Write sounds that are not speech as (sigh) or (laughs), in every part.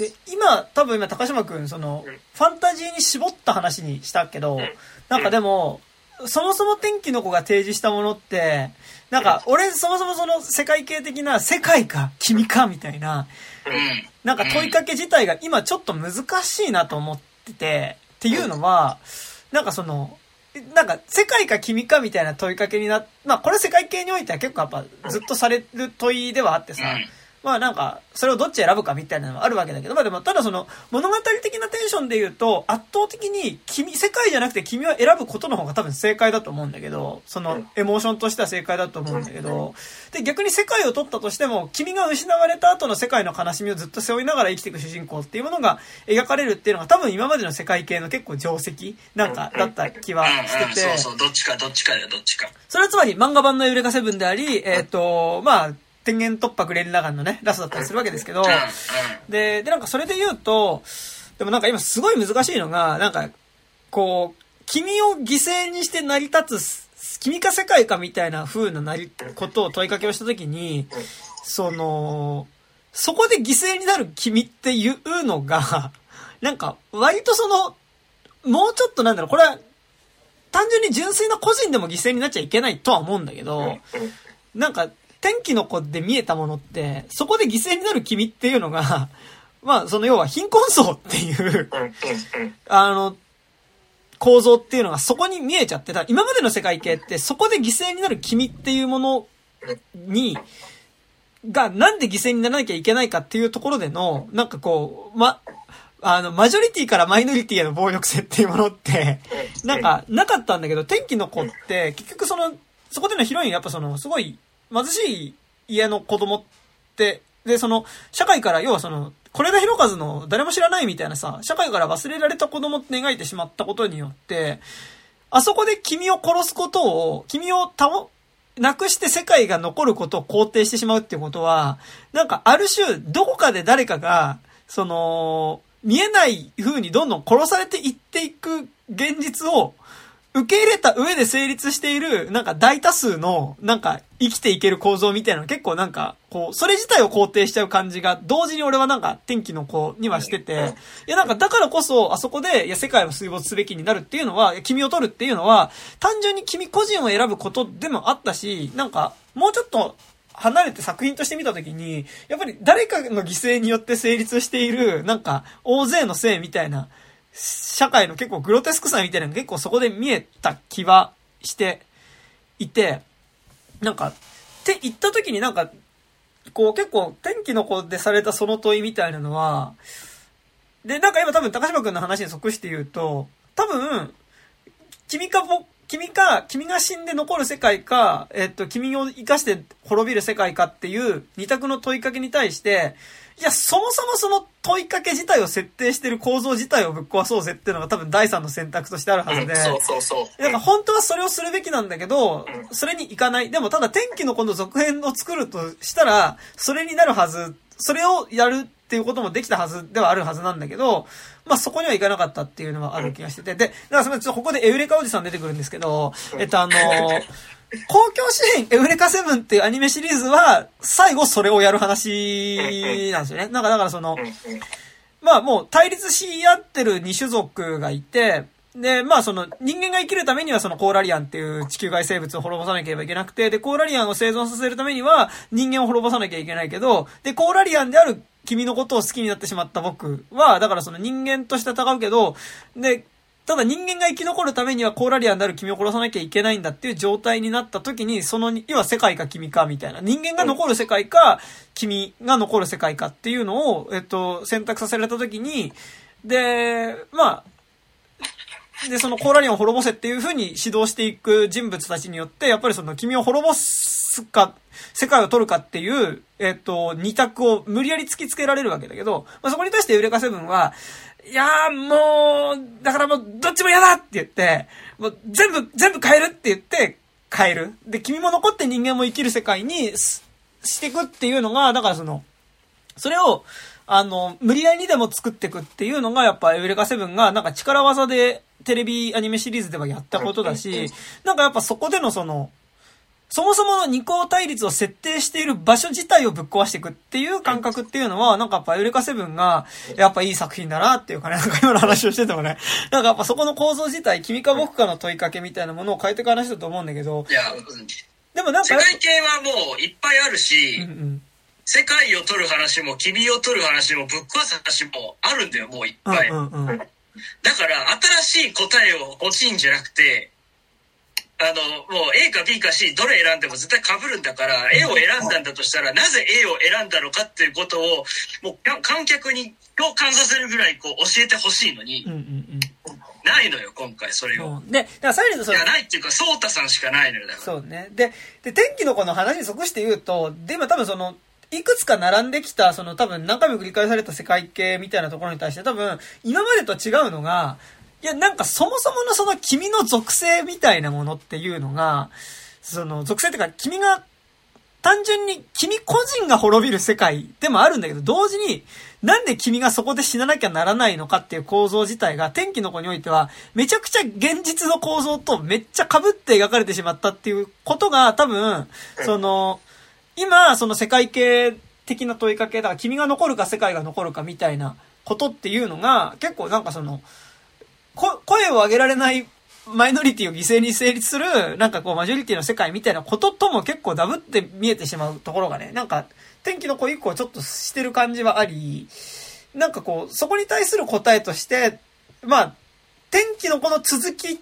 で、今、多分今、高島くん、その、ファンタジーに絞った話にしたけど、なんかでも、そもそも天気の子が提示したものって、なんか、俺、そもそもその世界系的な、世界か、君か、みたいな、うん。なんか問いかけ自体が今ちょっと難しいなと思ってて、っていうのは、なんかその、なんか世界か君かみたいな問いかけになまあこれ世界系においては結構やっぱずっとされる問いではあってさ、うんまあなんか、それをどっち選ぶかみたいなのはあるわけだけど、まあでも、ただその、物語的なテンションで言うと、圧倒的に、君、世界じゃなくて君は選ぶことの方が多分正解だと思うんだけど、その、エモーションとしては正解だと思うんだけど、で、逆に世界を取ったとしても、君が失われた後の世界の悲しみをずっと背負いながら生きていく主人公っていうものが描かれるっていうのが多分今までの世界系の結構定石なんか、だった気はしてて、そうそう、どっちかどっちかだよ、どっちか。それはつまり漫画版のエウレカセブンであり、えっ、と、まあ、天元突破グレンラガンのね、ラストだったりするわけですけど。で、で、なんかそれで言うと、でもなんか今すごい難しいのが、なんか、こう、君を犠牲にして成り立つ、君か世界かみたいな風ななり、ことを問いかけをしたときに、その、そこで犠牲になる君っていうのが、なんか、割とその、もうちょっとなんだろう、これは、単純に純粋な個人でも犠牲になっちゃいけないとは思うんだけど、なんか、天気の子で見えたものって、そこで犠牲になる君っていうのが、(laughs) まあ、その要は貧困層っていう。あの、構造っていうのがそこに見えちゃってた。今までの世界系ってそこで犠牲になる君っていうものに、がなんで犠牲にならなきゃいけないかっていうところでの、なんかこう、ま、あの、マジョリティからマイノリティへの暴力性っていうものって、なんか、なかったんだけど、天気の子って、結局その、そこでのヒロイン、やっぱその、すごい、貧しい家の子供って、で、その、社会から、要はその、是枝裕和の誰も知らないみたいなさ、社会から忘れられた子供って描いてしまったことによって、あそこで君を殺すことを、君を倒、なくして世界が残ることを肯定してしまうっていうことは、なんかある種、どこかで誰かが、その、見えない風にどんどん殺されていっていく現実を受け入れた上で成立している、なんか大多数の、なんか生きていける構造みたいなの結構なんか、こう、それ自体を肯定しちゃう感じが、同時に俺はなんか天気の子にはしてて、いやなんかだからこそ、あそこで、いや世界は水没すべきになるっていうのは、君を取るっていうのは、単純に君個人を選ぶことでもあったし、なんか、もうちょっと、離れて作品として見たときに、やっぱり誰かの犠牲によって成立している、なんか、大勢のせいみたいな、社会の結構グロテスクさみたいなのが結構そこで見えた気はしていて、なんか、って言った時になんか、こう結構天気の子でされたその問いみたいなのは、で、なんか今多分高島くんの話に即して言うと、多分、君か僕、君か、君が死んで残る世界か、えっと、君を生かして滅びる世界かっていう二択の問いかけに対して、いや、そもそもその問いかけ自体を設定してる構造自体をぶっ壊そうぜっていうのが多分第三の選択としてあるはずで。そうそうそう。なんか本当はそれをするべきなんだけど、それに行かない。でもただ天気の今度続編を作るとしたら、それになるはず、それをやるっていうこともできたはずではあるはずなんだけど、まあそこには行かなかったっていうのはある気がしてて。で、だからすみません、ちょっとここでエウレカおじさん出てくるんですけど、えっとあの、(laughs) 公共支援エウレカセブンっていうアニメシリーズは、最後それをやる話なんですよね。なんかだからその、まあもう対立し合ってる二種族がいて、で、まあその人間が生きるためにはそのコーラリアンっていう地球外生物を滅ぼさなければいけなくて、で、コーラリアンを生存させるためには人間を滅ぼさなきゃいけないけど、で、コーラリアンである君のことを好きになってしまった僕は、だからその人間として戦うけど、で、ただ人間が生き残るためにはコーラリアンである君を殺さなきゃいけないんだっていう状態になった時に、その、要は世界か君かみたいな。人間が残る世界か、君が残る世界かっていうのを、えっと、選択させられた時に、で、まあ、で、そのコーラリアンを滅ぼせっていう風に指導していく人物たちによって、やっぱりその君を滅ぼすか、世界を取るかっていう、えっと、二択を無理やり突きつけられるわけだけど、まあ、そこに対してユレカセブンは、いやーもう、だからもう、どっちも嫌だって言って、もう全部、全部変えるって言って、変える。で、君も残って人間も生きる世界にししていくっていうのが、だからその、それを、あの、無理やりにでも作っていくっていうのが、やっぱエウレカセブンが、なんか力技でテレビアニメシリーズではやったことだし、なんかやっぱそこでのその、そもそもの二項対立を設定している場所自体をぶっ壊していくっていう感覚っていうのは、なんかやっぱエウレカセブンが、やっぱいい作品だなっていうかね、なんか今の話をしててもね、(laughs) なんかやっぱそこの構造自体、君か僕かの問いかけみたいなものを変えていく話だと思うんだけど、いや、うんでもなんか世、界系はもういっぱいあるし、うんうん。世界を取る話も君を取る話もぶっ壊す話もあるんだよ、もういっぱい。うんうんうん。だから、新しい答えを欲しいんじゃなくて、あの、もう A か B か C どれ選んでも絶対被るんだから、A を選んだんだとしたら、なぜ A を選んだのかっていうことを、もうか観客に共感させるぐらいこう教えてほしいのにうん、うんないのよ、今回それうん。を。で、だからサイレントそいうや、ないっていうか、ソータさんしかないのよ、だから。そうね。で、で、天気の子の話に即して言うと、で、今多分その、いくつか並んできた、その多分何回も繰り返された世界系みたいなところに対して多分、今までと違うのが、いや、なんかそもそものその君の属性みたいなものっていうのが、その属性っていうか君が単純に君個人が滅びる世界でもあるんだけど、同時に、なんで君がそこで死ななきゃならないのかっていう構造自体が、天気の子においては、めちゃくちゃ現実の構造とめっちゃ被って描かれてしまったっていうことが、多分、その、今、その世界系的な問いかけだから、君が残るか世界が残るかみたいなことっていうのが、結構なんかその、こ声を上げられないマイノリティを犠牲に成立する、なんかこう、マジョリティの世界みたいなこととも結構ダブって見えてしまうところがね、なんか、天気の子以降ちょっとしてる感じはあり、なんかこう、そこに対する答えとして、まあ、天気の子の続き、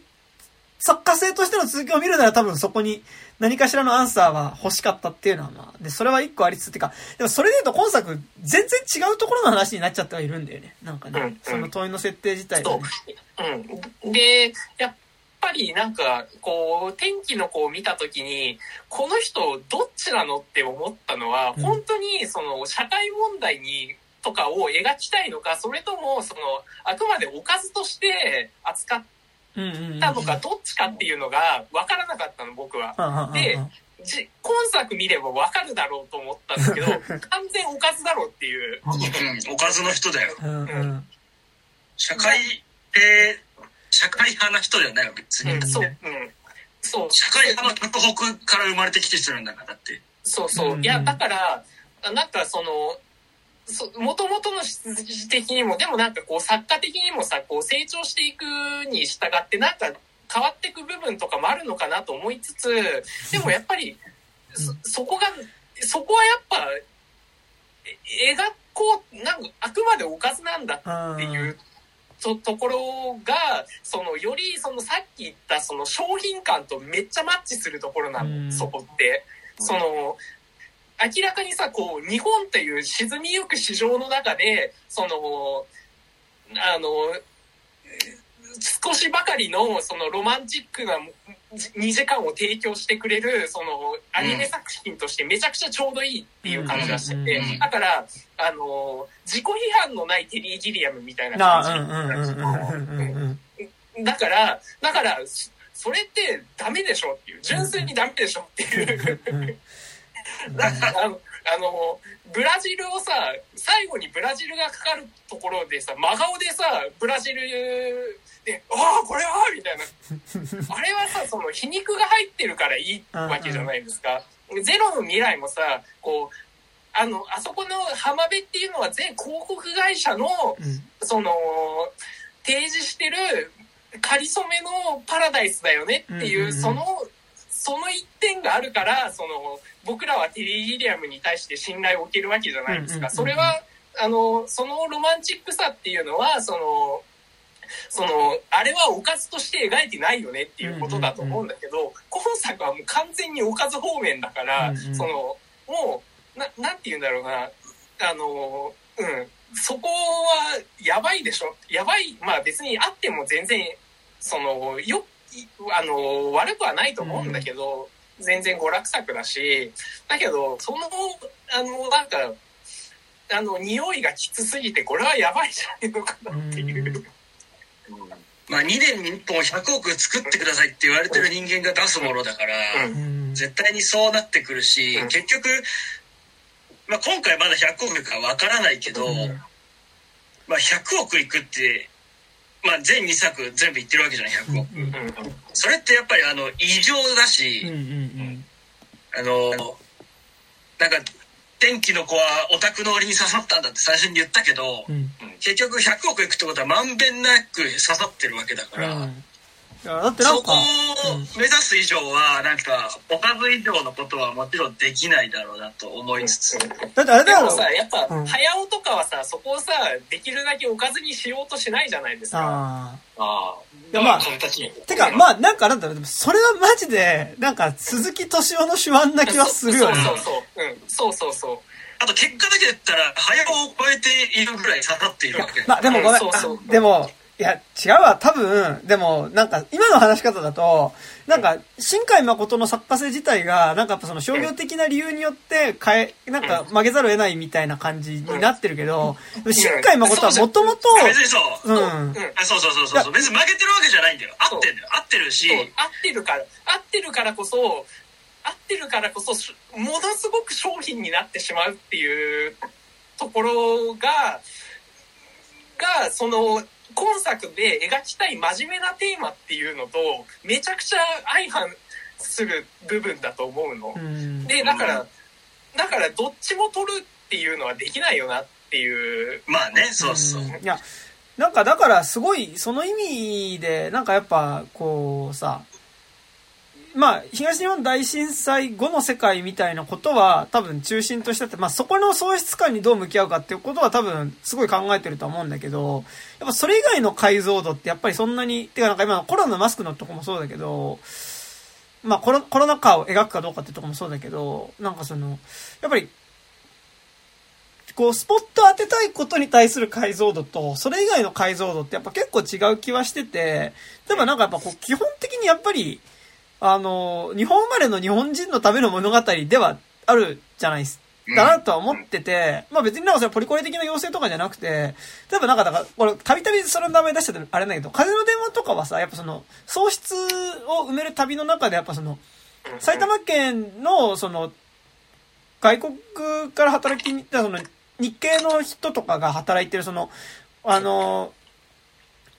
作家性としての続きを見るなら多分そこに何かしらのアンサーは欲しかったっていうのはまあ、で、それは一個ありつつってか、でもそれで言うと今作全然違うところの話になっちゃってはいるんだよね。なんかね、うんうんその問いの設定自体がそねう。。うん。で、やっぱりなんか、こう、天気の子を見たときに、この人どっちなのって思ったのは、うん本当にその社会問題に、とかを描きたいのか、それとも、その、あくまでおかずとして扱っうんうんうんうん。たのか、どっちかっていうのが分からなかったの、僕は。でじ今作見れば分かるだろうと思ったんだけど、(laughs) 完全おかずだろうっていう。うん、おかずの人だよ。うんうん社会系、社会派な人じゃないよ、別に。うんそう、うん。そう。社会派の極北から生まれてきてるんだから、だって。そうそうう。んいや、だから、なんかその、そ元々の質的にも、でもなんかこう作家的にもさ、こう成長していくに従って、なんか変わっていく部分とかもあるのかなと思いつつ、でもやっぱり、そそこが、そこはやっぱ、え描こう、なんかあくまでおかずなんだっていうとところが、その、より、その、さっき言った、その、商品感とめっちゃマッチするところなの、うん。そこって。その、明らかにさ、こう、日本っていう沈みゆく市場の中で、その、あの、少しばかりの、その、ロマンチックな2時間を提供してくれる、その、アニメ作品としてめちゃくちゃちょうどいいっていう感じがしてて。うん、だから、あの、自己批判のないテリー・ギリアムみたいな感じ。だから、だから、そそれってダメでしょっていう、純粋にダメでしょっていう。(laughs) あの、あの、ブラジルをさ、最後にブラジルがかかるところでさ、真顔でさ、ブラジルで、ああ、これはみたいな。(laughs) あれはさ、その皮肉が入ってるからいいわけじゃないですか。ゼロの未来もさ、こう、あの、あそこの浜辺っていうのは全広告会社の、その、提示してる仮初めのパラダイスだよねっていう、うんうんうんその、その一点があるから、その、僕らはテリー・ギリアムに対して信頼を置けるわけじゃないですか。それは、あの、そのロマンチックさっていうのは、その、その、あれはおかずとして描いてないよねっていうことだと思うんだけど、今作はもう完全におかず方面だから、うんうん。その、もう、な、なんて言うんだろうな、あの、うん、そこはやばいでしょ。やばい、まあ別にあっても全然、その、よ、いあの、悪くはないと思うんだけど、全然娯楽作だし、だけど、その、あの、なんか、あの、匂いがきつすぎて、これはやばいじゃないのかなっていう。うん。まあ2年に1本100億作ってくださいって言われてる人間が出すものだから、うん。うん絶対にそうなってくるし、うん。結局、まあ今回まだ100億かわからないけど、うん。まあ100億いくって、まあ全2作全部いってるわけじゃない、100億。うんうんそれってやっぱりあの、異常だし、うんうんあの、なんか、天気の子はオタクの折に刺さったんだって最初に言ったけど、うん。結局100億いくってことはまんべんなく刺さってるわけだから、うん。だってなんかそこ、を目指す以上は、なんか、おかず以上のことはもちろんできないだろうなと思いつつ、だってあれだろでもさ、やっぱ、うん早尾とかはさ、そこをさ、できるだけおかずにしようとしないじゃないですか。ああ。あいやまあそれたちに。てか、まあ、なんかなんだろう、でもそれはマジで、なんか、鈴木敏夫の手腕な気はするよね。そうそうそう。うん。そうそうそう。あと結果だけ言ったら、早尾を超えているぐらい刺さっているわけ。まあ、でもごめん。そうそうあでも、いや、違うわ。多分、でも、なんか、今の話し方だと、なんか、新海誠の作家性自体が、なんかやっぱその商業的な理由によって変え、なんか曲げざるを得ないみたいな感じになってるけど、新海誠はもともと、別にそう。うん。うん。あそうそうそうそうそう。別に負けてるわけじゃないんだよ。合ってんだよ。合ってるし、合ってるから、合ってるからこそ、合ってるからこそ、しものすごく商品になってしまうっていうところが、が、その、今作で描きたい真面目なテーマっていうのと、めちゃくちゃ相反する部分だと思うのう。ん。で、だから、だからどっちも取るっていうのはできないよなっていう。まあね、そうそう。んいや、なんかだからすごい、その意味で、なんかやっぱ、こうさ、まあ、東日本大震災後の世界みたいなことは多分中心としてって、まあそこの喪失感にどう向き合うかっていうことは多分すごい考えてると思うんだけど、やっぱそれ以外の解像度ってやっぱりそんなに、てかなんか今のコロナのマスクのとこもそうだけど、まあコロコロナ禍を描くかどうかってとこもそうだけど、なんかその、やっぱりこう、スポット当てたいことに対する解像度と、それ以外の解像度ってやっぱ結構違う気はしてて、例えばなんかやっぱこう、基本的にやっぱり、あの、日本生まれの日本人のための物語ではあるじゃないですだなとは思ってて、まあ別になんかそれポリコレ的な要請とかじゃなくて、例えばなんかだから、これたびたびその名前出しちゃってあれだけど、風の電話とかはさ、やっぱその、喪失を埋める旅の中でやっぱその、埼玉県の、その、外国から働きにその、日系の人とかが働いてる、その、あの、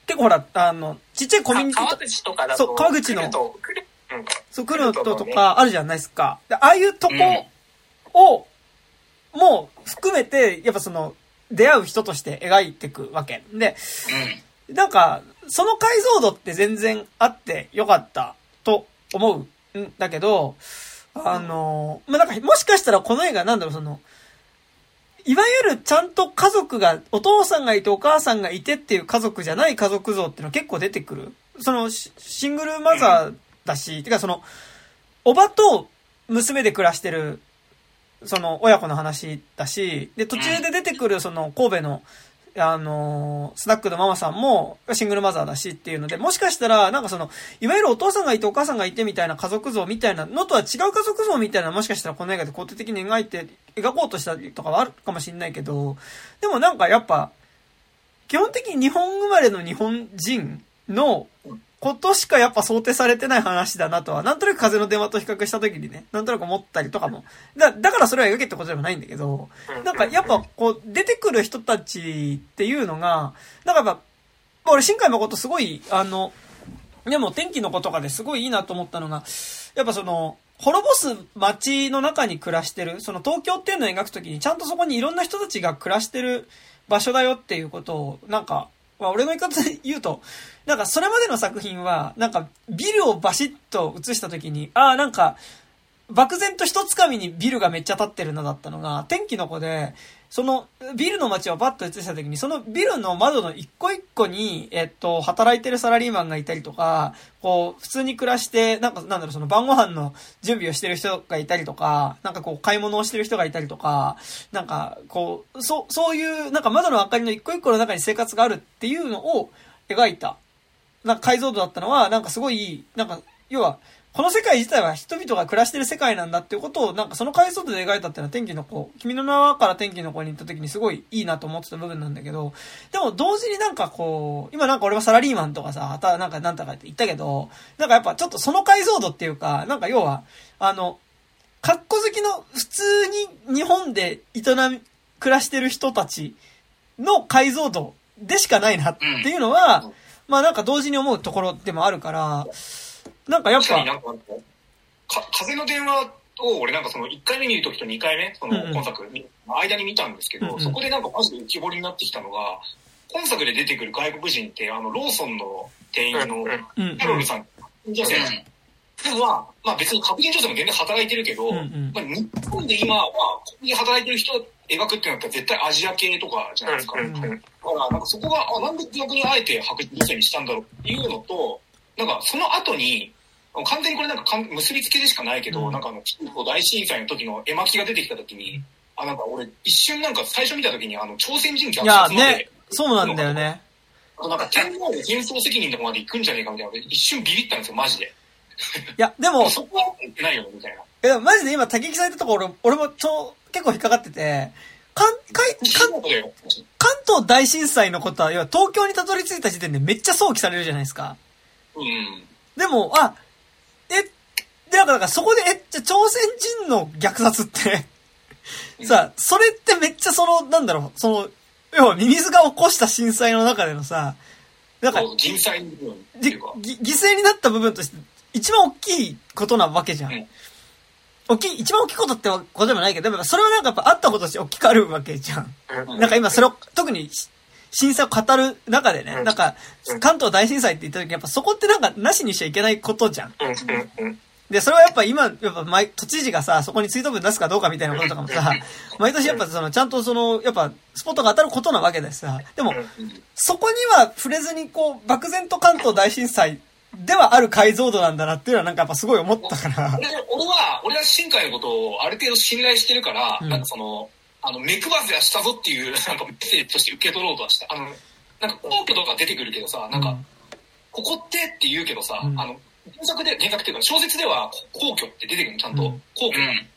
結構ほら、あの、ちっちゃいコミュニティと川口とかだと。そう川口のそう、来るととかあるじゃないですか。でああいうとこを、もう含めて、やっぱその、出会う人として描いていくわけ。で、なんか、その解像度って全然あってよかったと思うんだけど、あの、まあ、なんか、もしかしたらこの映画なんだろう、その、いわゆるちゃんと家族が、お父さんがいてお母さんがいてっていう家族じゃない家族像っていうのは結構出てくる。その、シシングルマザーだし、てかその、おばと娘で暮らしてる、その、親子の話だし、で、途中で出てくる、その、神戸の、あのースナックのママさんもシングルマザーだしっていうので、もしかしたら、なんかその、いわゆるお父さんがいてお母さんがいてみたいな家族像みたいなのとは違う家族像みたいなもしかしたらこの映画で肯定的に描いて、描こうとしたりとかはあるかもしれないけど、でもなんかやっぱ、基本的に日本生まれの日本人のことしかやっぱ想定されてない話だなとは、なんとなく風の電話と比較した時にね、なんとなく思ったりとかも。だ、だからそれは描けってことでもないんだけど、なんかやっぱこう出てくる人たちっていうのが、なんかやっぱ、俺新海誠すごい、あの、でも天気の子とかですごいいいなと思ったのが、やっぱその、滅ぼす街の中に暮らしてる、その東京っていうのを描くときにちゃんとそこにいろんな人たちが暮らしてる場所だよっていうことを、なんか、まあ俺の言い方で言うと、なんかそれまでの作品は、なんかビルをバシッと映した時に、ああ、なんか、漠然と一つかみにビルがめっちゃ立ってるのだったのが、天気の子で、そのビルの街をバッと映した時に、そのビルの窓の一個一個に、えっと、働いてるサラリーマンがいたりとか、こう、普通に暮らして、なんか、なんだろう、その晩ご飯の準備をしてる人がいたりとか、なんかこう、買い物をしてる人がいたりとか、なんか、こう、そう、そういう、なんか窓の明かりの一個一個の中に生活があるっていうのを描いた、なんか解像度だったのは、なんかすごい、なんか、要は、この世界自体は人々が暮らしてる世界なんだっていうことを、なんかその解像度で描いたっていうのは天気の子、君の名はから天気の子に行った時にすごいいいなと思ってた部分なんだけど、でも同時になんかこう、今なんか俺はサラリーマンとかさ、はた、なんかなんとかって言ったけど、なんかやっぱちょっとその解像度っていうか、なんか要は、あの、格好好きの普通に日本で営み、暮らしてる人たちの解像度でしかないなっていうのは、まあなんか同時に思うところでもあるから、なんかやっぱ確かに、なんか、か風の電話を俺なんかその1回目見るときと2回目、そのうんうん。今作の間に見たんですけど、うんうん。そこでなんかマジで浮き彫りになってきたのが、今作で出てくる外国人って、あの、ローソンの店員のうん。キャロルさん、女性うんでもまあ、まあ別に白人女性も全然働いてるけど、うんうん。まあ、日本で今、まあ、ここに働いてる人を描くってなったら絶対アジア系とかじゃないですか。うんうんうん。だから、なんかそこが、あ、なんで逆にあえて白人女性にしたんだろうっていうのと、なんかその後に、完全にこれなんか結びつけでしかないけど、うんなんかあの、中国大震災の時の絵巻が出てきた時に、あ、なんか俺一瞬なんか最初見た時にあの、朝鮮人虐いや、ね、そうなんだよね。あとなんか天皇の戦争責任とかまで行くんじゃねえかみたいな、一瞬ビビったんですよ、マジで。いや、でも、そこは言ってないよね、みたいな。いや、マジで今、竹木さん言ったところ、俺、俺もちょ、結構引っかかってて、関、関、関東大震災のことは、要は東京にたどり着いた時点でめっちゃ想起されるじゃないですか。うん。でも、あ、え、で、なんか、なんかそこで、え、じゃあ朝鮮人の虐殺って、さ、それってめっちゃその、なんだろう、その、要はミミズが起こした震災の中でのさ、なんか、人災の部分ってでいうか。ぎ犠牲になった部分として、一番大きいことなわけじゃん。うん。大きい、一番大きいことってことでもないけど、でもそれはなんかやっぱあったこととして大きくあるわけじゃん。うん。なんか今それを、特にし震災を語る中でね、うん。なんかうん。関東大震災って言った時やっぱそこってなんかなしにしちゃいけないことじゃん。で、それはやっぱ今、やっぱ毎、都知事がさ、そこに追悼文出すかどうかみたいなこととかもさ、(laughs) 毎年やっぱその、ちゃんとその、やっぱ、スポットが当たることなわけだしさ、でも、そこには触れずに、こう、漠然と関東大震災ではある解像度なんだなっていうのはなんかやっぱすごい思ったから。俺俺は、俺は新海のことをある程度信頼してるから、うん。なんかその、あの、目配せはしたぞっていう、(laughs) なんかメッセージとして受け取ろうとはした。あの、なんか皇居とか出てくるけどさ、なんか、ここってって言うけどさ、うん。あの、原作で、原作っていうか小説では皇居って出てくるの、ちゃんと。うん皇居。うん。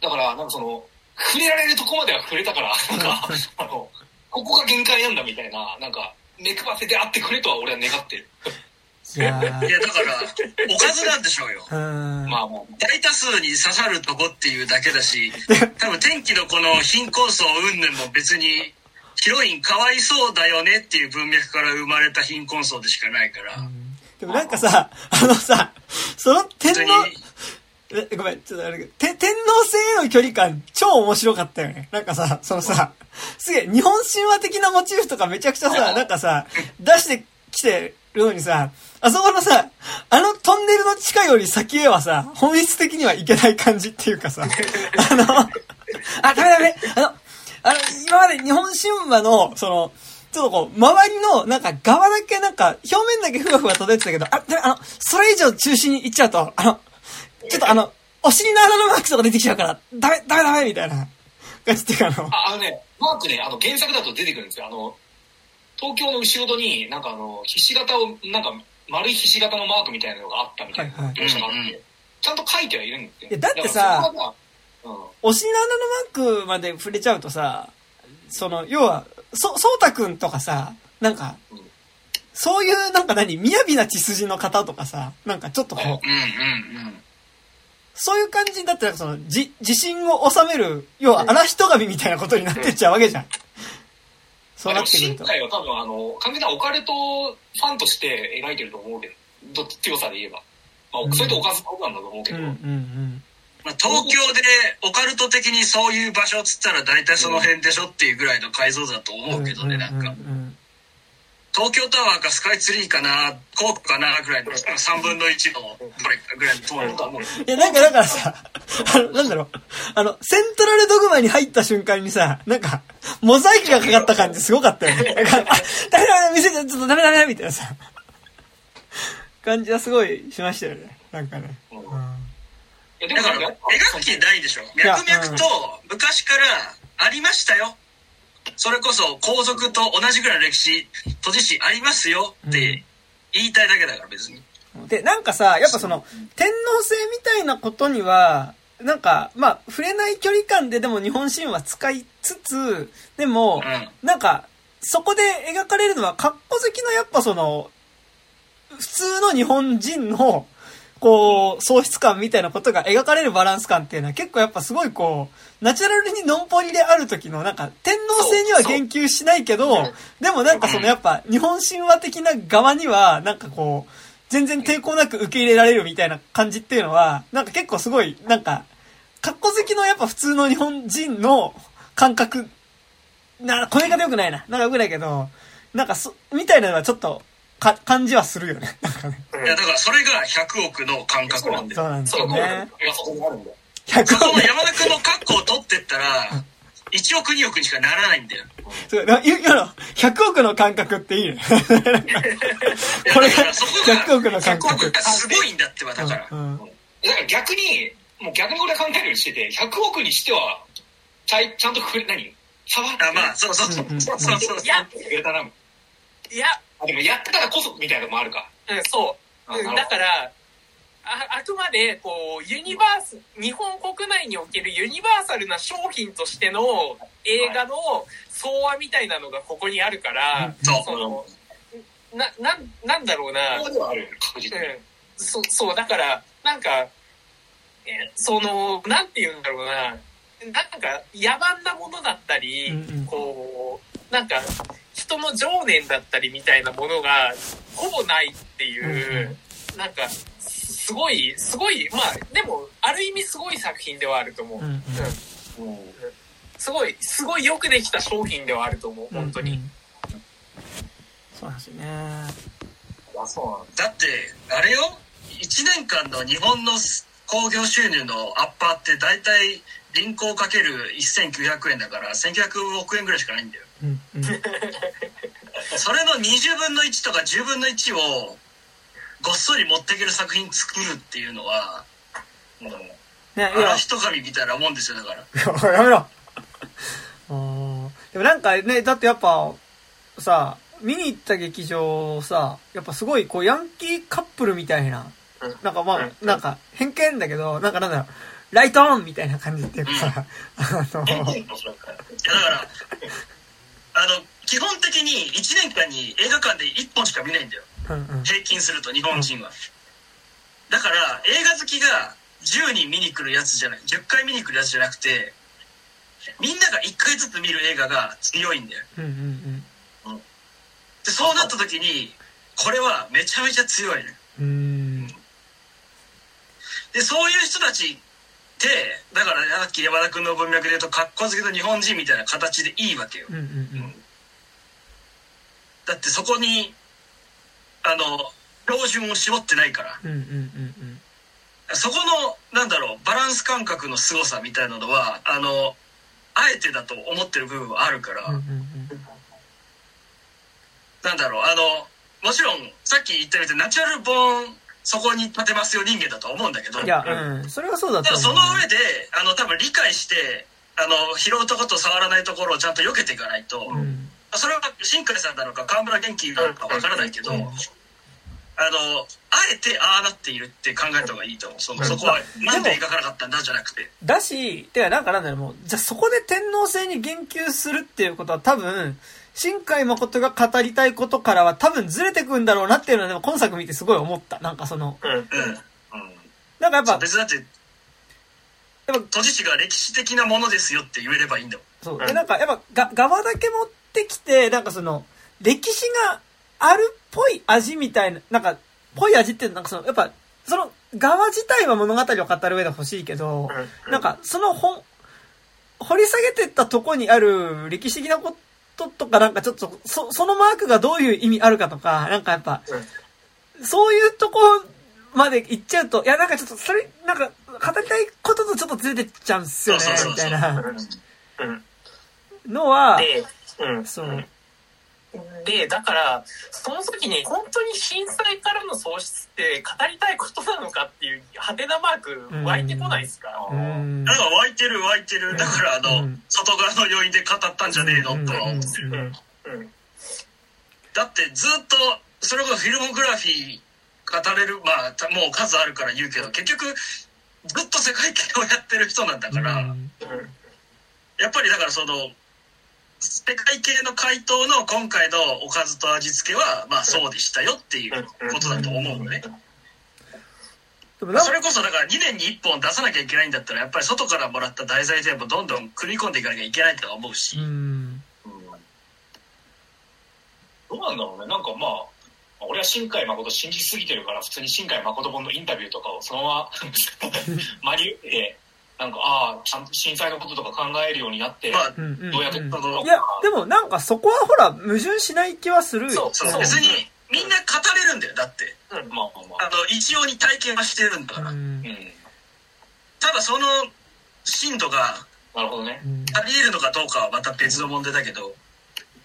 だから、なんかその、触れられるとこまでは触れたから、なんか、あの、ここが限界なんだみたいな、なんか、目配せであってくれとは俺は願ってる。いやーいや、だから、おかずなんでしょうよ。まあまあ、大多数に刺さるとこっていうだけだし、(laughs) 多分天気のこの貧困層云々も別に、ヒロインかわいそうだよねっていう文脈から生まれた貧困層でしかないから、でもなんかさ、あのさ、その天皇、えごめん、ちょっとあれだけど、て天皇制への距離感超面白かったよね。なんかさ、そのさ、すげえ、日本神話的なモチーフとかめちゃくちゃさ、なんかさ、出してきてるのにさ、あそこのさ、あのトンネルの地下より先へはさ、本質的にはいけない感じっていうかさ、あの、あ、ダメダメ、あの、あの、今まで日本神話の、その、ちょっとこう、周りの、なんか、側だけなんか、表面だけふわふわ届いてたけど、あ、でもあの、それ以上中心に行っちゃうと、あの、ちょっとあの、お尻の穴のマークとか出てきちゃうから、ダメ、ダメダメみたいな感じっていうか、あの、ああのね、マークね、あの、原作だと出てくるんですよ。あの、東京の後ろ戸に、なんかあの、ひし形を、なんか、丸いひし形のマークみたいなのがあったみたいなはいはい描写があって、うんうんちゃんと書いてはいるんですよ。いやだってさからそこはまあお尻の穴のマークまで触れちゃうとさ、その、要は、そ、そうたくんとかさ、なんかうん、そういう、なんか何、雅な血筋の方とかさ、なんかちょっとこう。そういう感じだって、その、じ、自信を収める、要は、荒人神みたいなことになってっちゃうわけじゃん。そうなってくると。新海は多分あの、完全なオカルトファンとして描いてると思うけど、ど強さで言えば。まあ、うんそれとおかずなんだと思うけど、うんうんうん。まあ、東京でオカルト的にそういう場所っつったら大体その辺でしょっていうぐらいの解像度だと思うけどね、なんかう。ん東京タワーかスカイツリーかな、皇居かなぐらいの3分の1のどれかぐらいのところだと思う。いや、なんかだからさ、あの、なんだろう、あの、セントラルドグマに入った瞬間にさ、なんか、モザイクがかかった感じすごかったよね。なんか、あ、ダメダメ、見せて、ちょっとダメダメみたいなさ、感じはすごいしましたよね。なんかね。うんうんいやでだから描く気ないでしょ。や脈々と昔からありましたよ。それこそ皇族と同じぐらいの歴史都知事ありますよ。って言いたいだけだから別に。で、なんかさ、やっぱその、天皇制みたいなことには、なんか、まあ、触れない距離感ででも日本神話使いつつ、でも、うん。なんか、そこで描かれるのは、格好好きのやっぱその、普通の日本人の、こう、喪失感みたいなことが描かれるバランス感っていうのは結構やっぱすごいこう、ナチュラルにノンポリである時のなんか、天皇制には言及しないけど、でもなんかそのやっぱ日本神話的な側には、なんかこう、全然抵抗なく受け入れられるみたいな感じっていうのは、なんか結構すごい、なんか、格好好きのやっぱ普通の日本人の感覚、な、これ方良くないな。なんか良くないけど、なんかそ、みたいなのはちょっと、か、感じはするよ (laughs) ね。いや、だからそれが100億の感覚なんだよ。そうなんですよね。がそこにあるんだよ。100そこの億。山田君の格好を取ってったら、1億2億にしかならないんだよ。そうだ今の、100億の感覚っていいね。これがいやだからそこが100億の感100億覚。がすごいんだってば、だから。うん。だから逆に、もう逆に俺は考えるようにしてて、100億にしては、ちゃいちゃんとふれ、何？触って、あ、まあ、そうそうそう。うんうんそうそうそう。いや。いや、あ、でもやったからこそみたいなのもあるか。うん、そう。だから、ああくまで、こう、ユニバース、日本国内におけるユニバーサルな商品としての映画の総和みたいなのがここにあるから、そう。その、な、なん、なんだろうな、ここではあるよね、確実に。うん、そそう、だから、なんか、えその、なんて言うんだろうな、なんか、野蛮なものだったり、うんうん。こう、なんか、人の情念だったりみたいなものが、ほぼないっていう、なんか、すごい、すごい、まあ、でも、ある意味すごい作品ではあると思う。うんうんうんすごい、すごいよくできた商品ではあると思う、本当に。うんうんそうなんですよね。あ、そうだ。だって、あれよ、1年間の日本の興行収入のアッパーって大体、銀行かける1900円だから、1900億円ぐらいしかないんだよ。うんうん。それの20分の1とか10分の1を、ごっそり持っていける作品作るっていうのは、もう、ね、いや、荒人神みたいなもんですよ、だから。(laughs) やめろ。でもなんかね、だってやっぱ、さ、見に行った劇場さ、やっぱすごいこうヤンキーカップルみたいな、うん。なんかまあ、うん。なんか偏見だけど、なんかなんだろう、ライトオンみたいな感じっていうか、(laughs) あの、(laughs) いや、だから、あの、基本的に1年間に映画館で1本しか見ないんだよ。うんうん平均すると、日本人は。だから、映画好きが10人見に来るやつじゃない、10回見に来るやつじゃなくて、みんなが1回ずつ見る映画が強いんだよ。うんうんで、そうなった時に、これはめちゃめちゃ強いね。うん。うん。で、そういう人たちって、だからさっき山田君の文脈で言うと、格好好きの日本人みたいな形でいいわけよ。うんうんだってそこに、あの、標準を絞ってないから。うん。うんうんうんそこの、なんだろう、バランス感覚の凄さみたいなのは、あの、あえてだと思ってる部分はあるから、うん。うんうんなんだろう、あの、もちろん、さっき言ったように、ナチュラルボーン、そこに立てますよ人間だと思うんだけど、うん。いや、うん。それはそうだでもと思う。その上で、あの、多分理解して、あの、拾うとこと触らないところをちゃんと避けていかないと、うん。それは新海さんなのか河村元気なのかわからないけど、うんあの、あえてああなっているって考えた方がいいと思う。そのそこは、なんで描かなかったんだじゃなくて。だし、てかなんかなんだろう、もう、じゃあそこで天皇制に言及するっていうことは多分、新海誠が語りたいことからは多分ずれてくんだろうなっていうのはでも今作見てすごい思った。なんかその、うん。うん。なんかやっぱ、別だって、やっぱ都知事が歴史的なものですよって言えればいいんだもん。そう。で、うんなんかやっぱが、側だけ持ってきて、なんかその、歴史があるっぽい味みたいな、なんか、ぽい味っていうのなんかその、やっぱ、その、側自体は物語を語る上で欲しいけど、なんか、その本、掘り下げてったとこにある歴史的なこととか、なんかちょっと、そ、そのマークがどういう意味あるかとか、なんかやっぱ、そういうとこまで行っちゃうと、いや、なんかちょっと、それ、なんか、語りたいこととちょっとずれてっちゃうんすよねみたいなうん。のは。そう。で、だから、その時に本当に震災からの喪失って語りたいことなのかっていう、ハテナマーク湧いてこないですか？うん。なんか湧いてる湧いてる。だからあの、うん外側の要因で語ったんじゃねえのとは思ってる。うんうん。だってずっと、それこそフィルモグラフィー語れる、まあ、たもう数あるから言うけど、結局、ずっと世界系をやってる人なんだから、うんやっぱりだからその、世界系の回答の今回のおかずと味付けは、まあそうでしたよっていうことだと思うのね。それこそだから2年に1本出さなきゃいけないんだったら、やっぱり外からもらった題材全部どんどん組み込んでいかなきゃいけないとは思うし。うん。どうなんだろうね。なんかまあ、俺は新海誠信じすぎてるから、普通に新海誠本のインタビューとかをそのまま (laughs) 真に受けて、なんか、ああ、ちゃんと震災のこととか考えるようになって、まあ、うんうんうんどうやってたのいや、でもなんかそこはほら、矛盾しない気はするよ。そう、そう別にみんな語れるんだよ、だって。まあまあまあ。あの、一様に体験はしてるんだから。うんうん。ただその深度がなるほどね。うんあり得るのかどうかはまた別の問題だけど、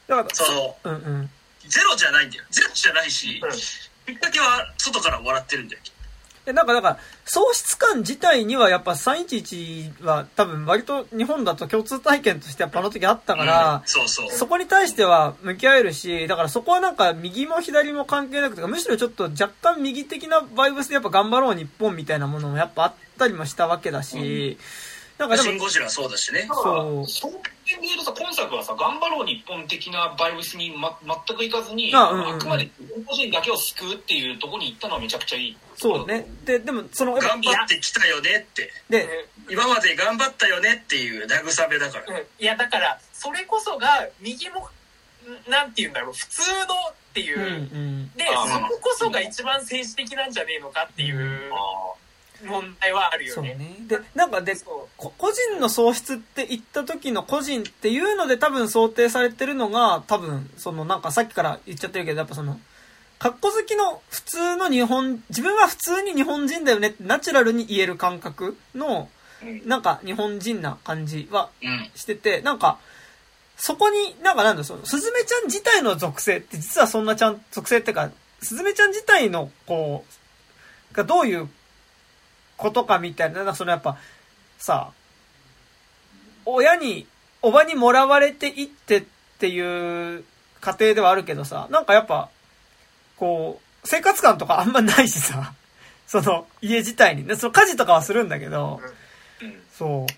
だから、その、うんうん。ゼロじゃないんだよ。ゼロじゃないしうん、きっかけは外からもらってるんだよ。えなんかだから、喪失感自体にはやっぱ311は多分割と日本だと共通体験としてやっぱあの時あったから、そうそう。そこに対しては向き合えるし、だからそこはなんか右も左も関係なくてか、むしろちょっと若干右的なバイブスでやっぱ頑張ろう日本みたいなものもやっぱあったりもしたわけだし、なんかシンゴジラそうだしね。そうそういうとさ、今作はさ、頑張ろう日本的なバイブスに、ま、全くいかずに、あうんうんうんくまで日本個人だけを救うっていうところに行ったのはめちゃくちゃいい。そうね。で、でもその、頑張ってきたよねって。で、今まで頑張ったよねっていう慰めだから。うんいやだからそれこそが右もんなんて言うんだろう普通のっていうう、んうん。であそここそが一番政治的なんじゃねえのかっていうあ問題はあるよね。ね。で、なんかで、個人の喪失って言った時の個人っていうので多分想定されてるのが多分そのなんかさっきから言っちゃってるけどやっぱその格好好きの普通の日本自分は普通に日本人だよねってナチュラルに言える感覚のうんなんか日本人な感じはうん。しててなんかそこになんかなんだそのスズメちゃん自体の属性って実はそんなちゃん属性ってかスズメちゃん自体のこうがどういうことかみたいな、なんかそのやっぱ、さ、親に、おばにもらわれていってっていう家庭ではあるけどさ、なんかやっぱ、こう、生活感とかあんまないしさ、(laughs) その家自体にね、その家事とかはするんだけど、うんそう。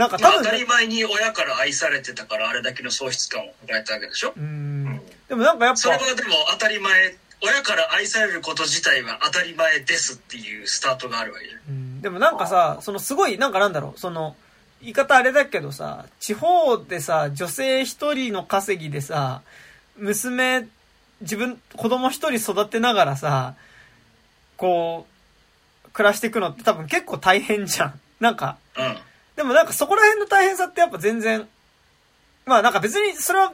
なんかまあ多分ね、当たり前に親から愛されてたからあれだけの喪失感を抱えたわけでしょ？うーん。でもなんかやっぱ、それはでも当たり前、親から愛されること自体は当たり前ですっていうスタートがあるわけじゃん。うんでもなんかさ、そのすごい、なんかなんだろう、その、言い方あれだけどさ、地方でさ、女性一人の稼ぎでさ、娘、自分、子供一人育てながらさ、こう、暮らしていくのって多分結構大変じゃん。なんか、うん。でもなんかそこら辺の大変さってやっぱ全然、まあなんか別にそれは、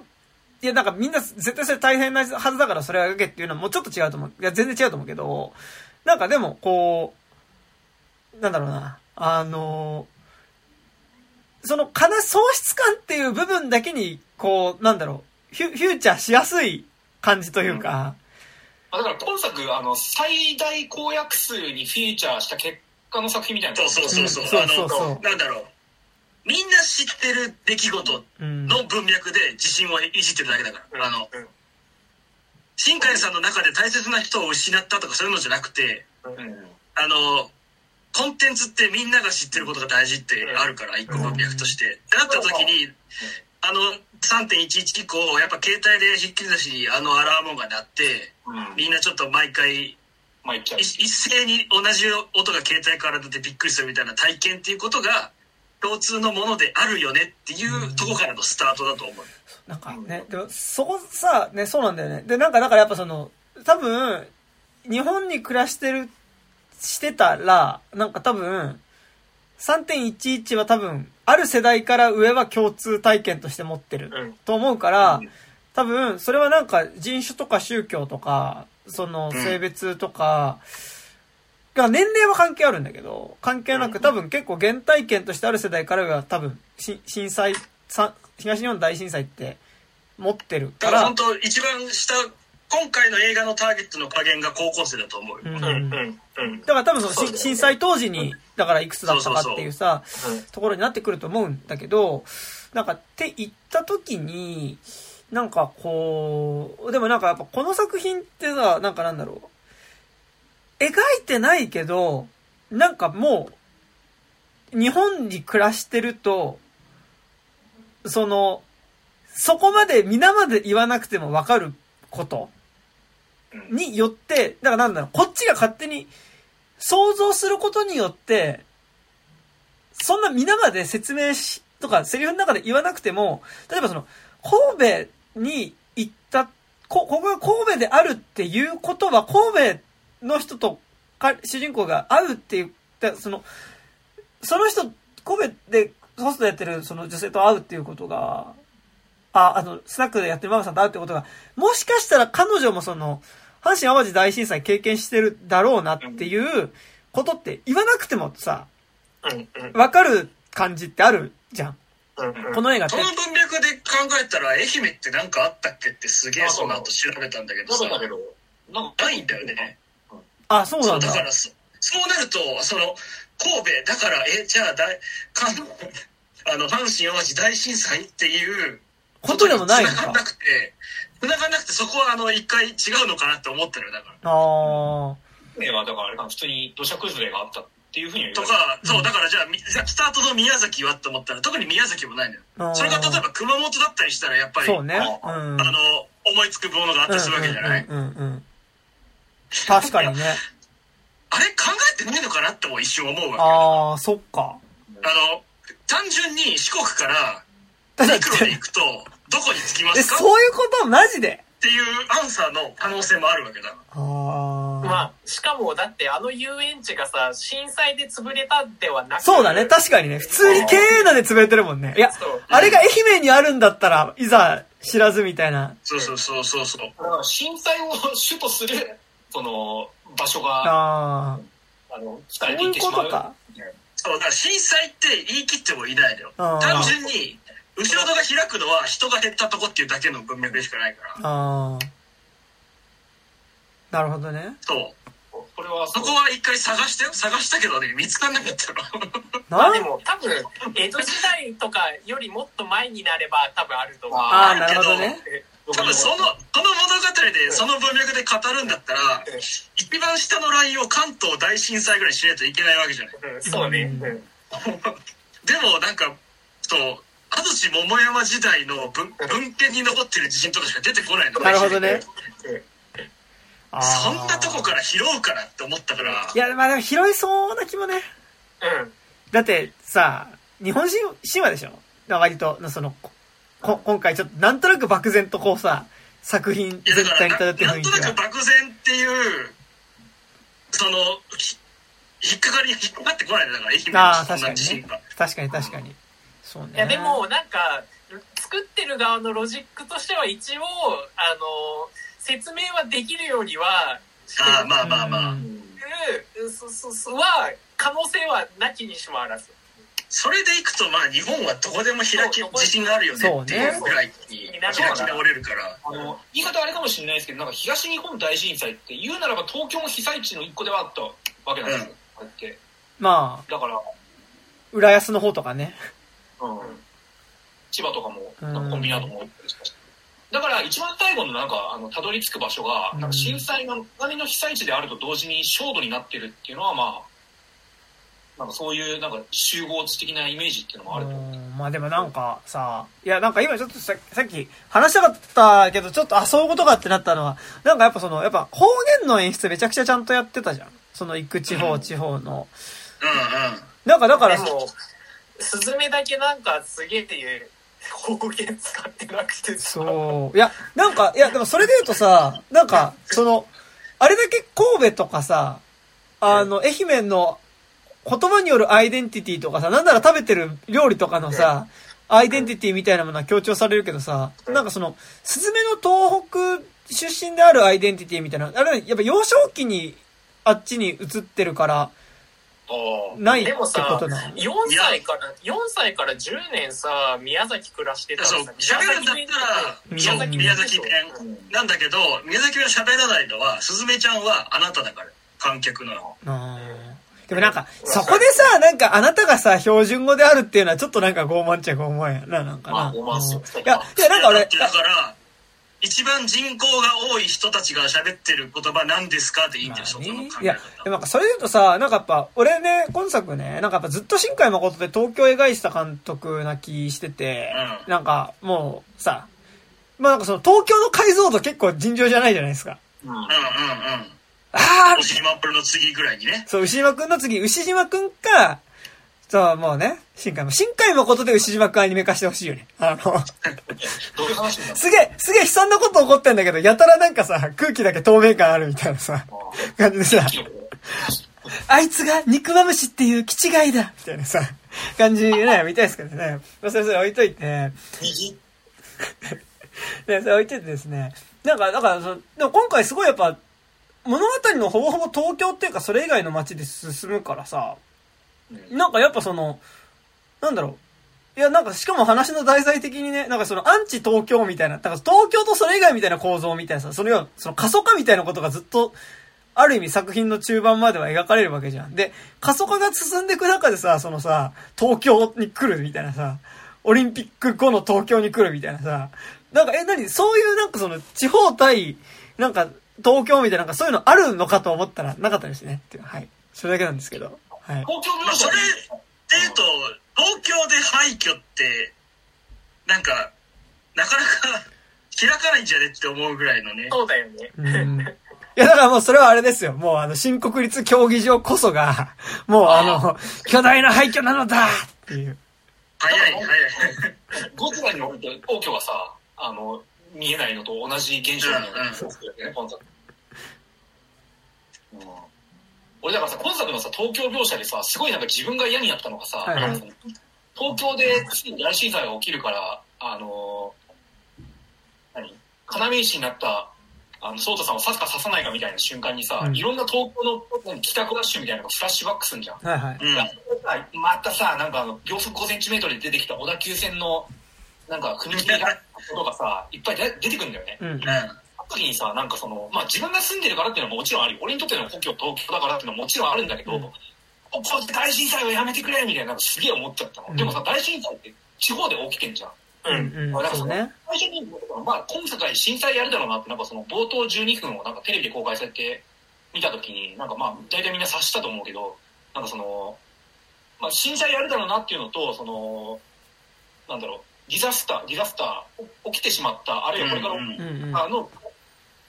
いやなんかみんな絶対それ大変なはずだからそれはやけっていうのはもうちょっと違うと思う。いや全然違うと思うけど、なんかでもこう、なんだろうな、あの、その悲喪失感っていう部分だけに、こう、なんだろう、フュフューチャーしやすい感じというか、まあだから今作、あの、最大公約数にフィーチャーした結果の作品みたいな。そうそうそうそう。うんそうあそうそうの、なんだろう。みんな知ってる出来事うん。の文脈で自信をいじってるだけだから。あの、うん新海さんの中で大切な人を失ったとかそういうのじゃなくて、うん。あの、コンテンツってみんなが知ってることが大事ってあるから、一個文脈として。ってなった時に、あの、3.11以降、やっぱ携帯でひっきりなしにあのアラーム音が鳴って、うん。みんなちょっと毎回。一斉に同じ音が携帯から出てびっくりするみたいな体験っていうことが共通のものであるよねっていうとこからのスタートだと思う。なんかね、でもそこさ、ね、そうなんだよね。で、なんかだからやっぱその、多分、日本に暮らしてる、してたら、なんか多分、3.11は多分、ある世代から上は共通体験として持ってるうんと思うからうん、多分、それはなんか人種とか宗教とか、その性別とか、が年齢は関係あるんだけど、関係なく多分結構原体験としてある世代からは多分、し震災、さ東日本大震災って持ってるから。だから本、当一番下、今回の映画のターゲットの加減が高校生だと思うよ。うんうんうん。うんだから多分そのね。し震災当時に、だからいくつだったかっていうさ、ところになってくると思うんだけど、なんかって言った時に、なんかこう、でもなんかやっぱこの作品ってさ、なんかなんだろう。描いてないけど、なんかもう、日本に暮らしてると、その、そこまで皆まで言わなくてもわかることによって、だからなんだろう、こっちが勝手に想像することによって、そんな皆まで説明し、とかセリフの中で言わなくても、例えばその、神戸に行ったこ、ここが神戸であるっていうことは、神戸の人とか、主人公が会うって言った、その、その人、神戸でホストやってるその女性と会うっていうことが、あ、あの、スナックでやってるママさんと会うってことが、もしかしたら彼女もその、阪神淡路大震災経験してるだろうなっていうことって言わなくてもさ、わかる感じってあるじゃん。この映画ってそ。の文脈で考えたら、愛媛ってなんかあったっけってすげえその後調べたんだけどさ多分、だけど、なんか、ないんだよね。あ、そうそなんだ。からそ、そうなると、その、神戸、だから、え、じゃあ、だい、かん、あの、阪神淡路大震災っていう、ことでもないのか。繋がんな。くて、繋がんなくて、そこはあの、一回違うのかなって思ってる、だから。ああ。ねはだからあれかな、普通に土砂崩れがあったっていうふうにはとか、そう、だからじゃあ、スタートの宮崎はって思ったら、特に宮崎もないのよ。それが例えば熊本だったりしたら、やっぱり、そうね。うん。あの、思いつくものがあったりするわけじゃない、うん。うん。うん。うん。確かにね。あれ考えてないのかなっても一瞬思うわけよ。ああ、そっか。あの、単純に四国から陸路でて行くと、どこに着きまえ、すか？っそういうこと？マジで？ていうアンサーの可能性もあるわけだ。ああ。まあ、しかもだってあの遊園地がさ、震災で潰れたではなくそうだね。確かにね。普通に経営難で潰れてるもんね。いや、あれが愛媛にあるんだったら、いざ知らずみたいな。そうそうそうそうそう。だから震災を主とする、その、場所が、ああ。あの、そ伝えてういってしまう。そう、だから震災って言い切ってもいないのよ。単純に、後ろ戸が開くのは人が減ったとこっていうだけの文脈でしかないから。ああ。なるほどね。そう。これはそこは一回探したよ。探したけどね、見つかんなかったの。(laughs) なまあでも多分、江戸時代とかよりもっと前になれば多分あると思う。ああ、なるほどね。多分その、この物語でその文脈で語るんだったら、一番下のラインを関東大震災ぐらいにしないといけないわけじゃない。うんそうね。うんでもなんか、そう、安土桃山時代の文文献に残ってる地震とかしか出てこないの。なるほどね。そんなとこから拾うからって思ったから。いや、まあでも拾いそうな気もね。うん。だってさ、日本神神話でしょ？割と、その、こ今回ちょっとなんとなく漠然とこうさ、作品全体に漂ってるなんとなく。漠然っていう、その、ひ引っかかり、引っかかってこないんだから、愛媛ああ、確かに。確かに確かに。そうね。いやでもなんか作ってる側のロジックとしては一応あの説明はできるようにはしてああ、まあまあまあ。うんるそそそは可能性はなきにしもあらず。それでいくと、まあ日本はどこでも開き、そう自信があるよねっていうぐらいに開き直れるから。あの、言い方あれかもしれないですけど、なんか東日本大震災って言うならば東京も被災地の一個ではあったわけなんですよ。こうやって。まあ、だから、浦安の方とかね。うん。千葉とかも、うんなんかコンビナートもだから一番最後のなんか、あの、たどり着く場所が、なんか震災の何の被災地であると同時に焦土になってるっていうのはまあ、なんかそういうなんか集合地的なイメージっていうのもあるとまあでもなんかさ、いやなんか今ちょっとささっき話したかったけど、ちょっとあ、そういうことかってなったのは、なんかやっぱその、やっぱ方言の演出めちゃくちゃちゃんとやってたじゃん。その行く地方地方の。うんうん。なんかだから、スズメだけなんかすげえ方言使ってなくてさそう。いや、なんか、いや、でもそれで言うとさ、なんか、その、あれだけ神戸とかさ、あの、愛媛の言葉によるアイデンティティとかさ、なんなら食べてる料理とかのさ、アイデンティティみたいなものは強調されるけどさ、なんかその、スズメの東北出身であるアイデンティティみたいな、あれ、やっぱ幼少期にあっちに移ってるから、ああ。ないってこでもさとなの4歳から4歳から10年さ宮崎暮らしてたらさそう、喋るんだったら、そう、宮崎弁なんだけど、宮崎弁喋らないのは、すずめちゃんはあなただから、観客の。あーでもなんか、そこでさ、なんかあなたがさ、標準語であるっていうのはちょっとなんか傲慢っちゃ傲慢やな、なんかな。まあ傲慢っすようんいや、いやなんか俺だから、一番人口が多い人たちが喋ってる言葉なんですかっていいんだよ、そこの考えいや、でもなんかそれで言うとさ、なんかやっぱ、俺ね、今作ね、なんかやっぱずっと新海誠で東京を描いてた監督な気してて、うんなんかもうさ、まあなんかその東京の解像度結構尋常じゃないじゃないですか。うん。うんうんうん。ああおしまっぷるの次ぐらいにね。そう、牛島くんの次、牛島くんか、そう、もうね、新海も、新海誠で牛島くんアニメ化してほしいよね。あの、どういう話だ？すげえ、すげえ悲惨なこと起こってんだけど、やたらなんかさ、空気だけ透明感あるみたいなさ、感じでさ、あいつが肉まむしっていう気違いだみたいなさ、感じね、見たいですけどね。まあ、それそれ置いといて、右？で、(laughs) それ置いといてですね、なんか、だからその、でも今回すごいやっぱ、物語のほぼほぼ東京っていうかそれ以外の街で進むからさ、なんかやっぱその、なんだろう。いや、なんかしかも話の題材的にね、なんかそのアンチ東京みたいな、なんか東京とそれ以外みたいな構造みたいなさ、それは、その過疎化みたいなことがずっと、ある意味作品の中盤までは描かれるわけじゃん。で、過疎化が進んでいく中でさ、そのさ、東京に来るみたいなさ、オリンピック後の東京に来るみたいなさ、なんか、え、何？そういうなんかその地方対、なんか東京みたいな、なんかそういうのあるのかと思ったらなかったですね。っていうはい。それだけなんですけど。はい。東京まあ、それで言うと、東京で廃墟って、なんか、なかなか開かないんじゃねって思うぐらいのね。そうだよね。うんいや、だからもうそれはあれですよ。もうあの、新国立競技場こそが、(laughs) もうあの、巨大な廃墟なのだっていう。早い、早い。ゴジラにおいて皇居がさ、あの、見えないのと同じ現象になるうんうんね、今作。うん俺だからさ、今作のさ、東京描写でさ、すごいなんか自分が嫌になったのがさ、はいはい東京で次に大震災が起きるから、あの何？要石になった、あの、ソータさんを刺すか刺さないかみたいな瞬間にさ、うんいろんな東京の何帰宅ラッシュみたいなのがフラッシュバックすんじゃん。はいはい。うん。またさ、なんかあの、秒速5センチメートルで出てきた小田急線の、なんか踏切がとかさ、いっぱい出出てくるんだよね。うん。時にさ、なんかその、まあ自分が住んでるからっていうのももちろんある。俺にとっての故郷東京だからっていうのももちろんあるんだけど、うんここで大震災をやめてくれみたいな、なんかすげえ思っちゃったの。うんでもさ、大震災って地方で起きてんじゃん。うん。うん。うん。そうね。最初に、まあ、今世界震災やるだろうなって、なんかその冒頭12分をなんかテレビで公開されて見たときに、なんかまあ、大体みんな察したと思うけど、なんかその、まあ、震災やるだろうなっていうのと、その、なんだろう、ディザスター、ディザスター、お起きてしまった、あるいはこれから、うんうんうん。あの、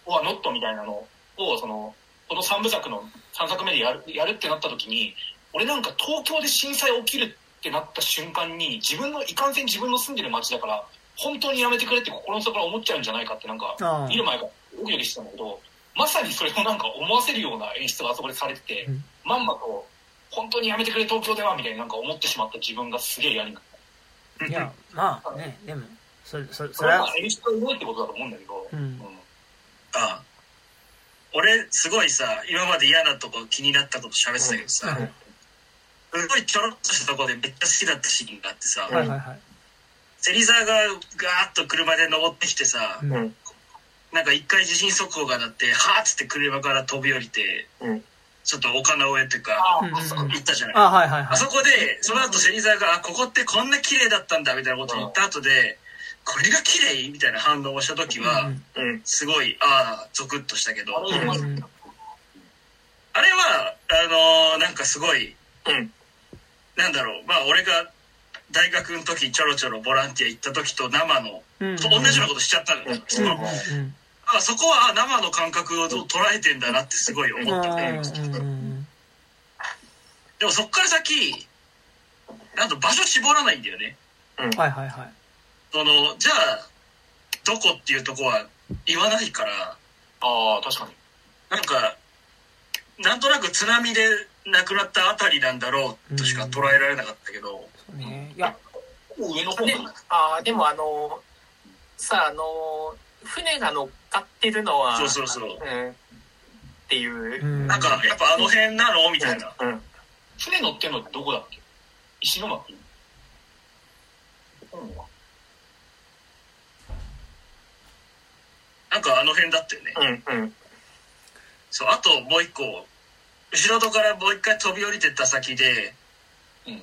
はノットみたいなのを、その、この3部作の3作目でやる、やるってなった時に、俺なんか東京で震災起きるってなった瞬間に、自分の、いかんせん自分の住んでる街だから、本当にやめてくれって心の底から思っちゃうんじゃないかってなんか、見る前からドキドキしてたんだけど、まさにそれをなんか思わせるような演出があそこでされてて、うんまんまと、本当にやめてくれ東京ではみたいになんか思ってしまった自分がすげえ嫌になった。いや、まあね、でも、そ、そ、そそれは演出がいってことだと思うんだけど、うん。あ俺、すごいさ、今まで嫌なとこ気になったこと喋ってたけどさ、うん。すごいちょろっとしたとこでめっちゃ好きだったシーンがあってさ、はいはいはい。芹沢がガーッと車で登ってきてさ、うん。うん。なんか一回地震速報が鳴って、はーっつって車から飛び降りて、うんちょっと丘の上っていうか、行ったじゃない。あ、はいはいはい。あそこで、その後芹沢が、あ、ここってこんな綺麗だったんだみたいなことを言った後で、これが綺麗？みたいな反応をした時は。すごい、ああ、ゾクッとしたけど、あれうまいうんあれは、あのーなんかすごい、うんなんだろう、まあ俺が大学の時ちょろちょろボランティア行った時と生の、うん。と同じようなことしちゃったのよ。うんそのうんうんあそこはあ生の感覚を捉えてんだなってすごい思ったね。でもそっから先、なんと場所絞らないんだよね。はいはいはい。その、じゃあ、どこっていうとこは言わないから、ああ、確かに。なんか、なんとなく津波で亡くなったあたりなんだろうとしか捉えられなかったけど、そうね。いや、上の方でかああ、でもあの、さあ、あの、船が乗っかってるのは、そうそうそう。うん。っていうう。ん。なんか、やっぱあの辺なの？みたいな。うん。船乗ってんのってどこだっけ？石巻？うんなんかあの辺だったよね。うん。うん。そう、あともう一個、後ろ戸からもう一回飛び降りてった先で、うん。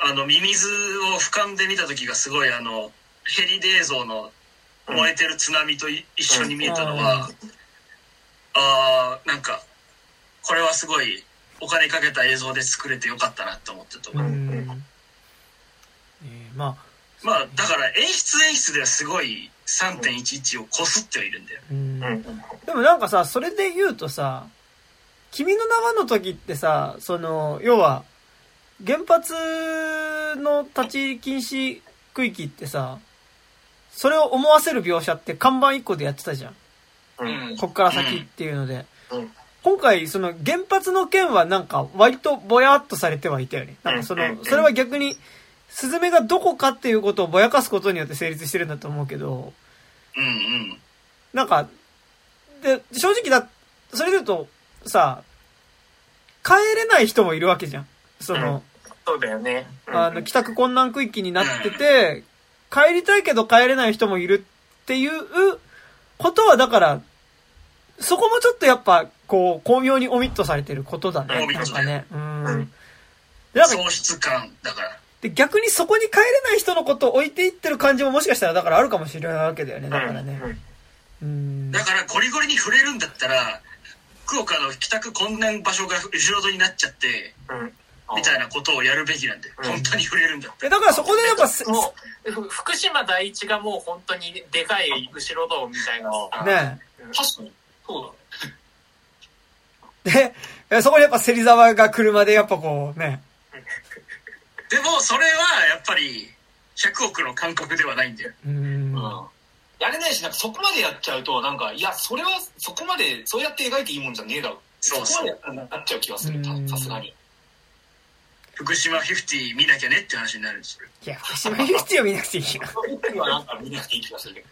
あの、ミミズを俯瞰で見た時がすごいあの、ヘリで映像の燃えてる津波とい一緒に見えたのは、あー、なんか、これはすごいお金かけた映像で作れてよかったなって思ってたとう思う。ん。えーまあ、まあ、だから演出演出ではすごい3.11をこすってはいるんだよ。うんうん。でもなんかさ、それで言うとさ、君の名はの時ってさ、その、要は、原発の立ち入り禁止区域ってさ、それを思わせる描写って看板一個でやってたじゃん。うん。こっから先っていうので。うん今回、その原発の件はなんか割とぼやっとされてはいたよね。なんかその、それは逆に、スズメがどこかっていうことをぼやかすことによって成立してるんだと思うけど、うんうん。なんか、で、正直だ、それで言うと、さ、帰れない人もいるわけじゃん。その、そうだよね。うんあの、帰宅困難区域になってて、(laughs) 帰りたいけど帰れない人もいるっていうことは、だから、そこもちょっとやっぱ、こう、巧妙にオミットされてることだね。オミットなんかね。うん。喪失感だから。で逆にそこに帰れない人のことを置いていってる感じももしかしたらだからあるかもしれないわけだよね。だからね。うん。だからゴリゴリに触れるんだったら、福岡の帰宅困難場所が後ろ戸になっちゃって、うんみたいなことをやるべきなんで、うん本当に触れるんだったでだからそこでやっぱ福島第一がもう本当にでかい後ろ戸みたいなさ。ね確かに。そうだね。で、えそこにやっぱ芹沢が車でやっぱこうね、でも、それはやっぱり、100億の感覚ではないんだよ。うん。うん。やれないし、なんかそこまでやっちゃうと、なんか、いや、それはそこまで、そうやって描いていいもんじゃねえだろ。そうそうこまでやったらなっちゃう気がする、さすがに。福島50見なきゃねって話になるんですよ。いや、福島ユーティを見なくていいよ。そういう時はなんか見なくていい気がするけど。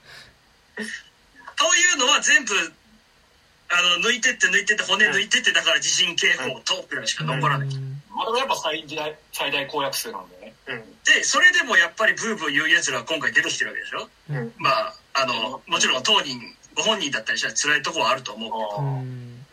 というのは全部、あの、抜いてって抜いてって骨抜いてって、だから地震警報とくらいしか残らない。まだやっぱ最大、最大公約数なんでね。うん。で、それでもやっぱりブーブー言う奴らは今回出てきてるわけでしょうん。まあ、あの、もちろん当人、ご本人だったりしたら辛いとこはあると思うけど、うん。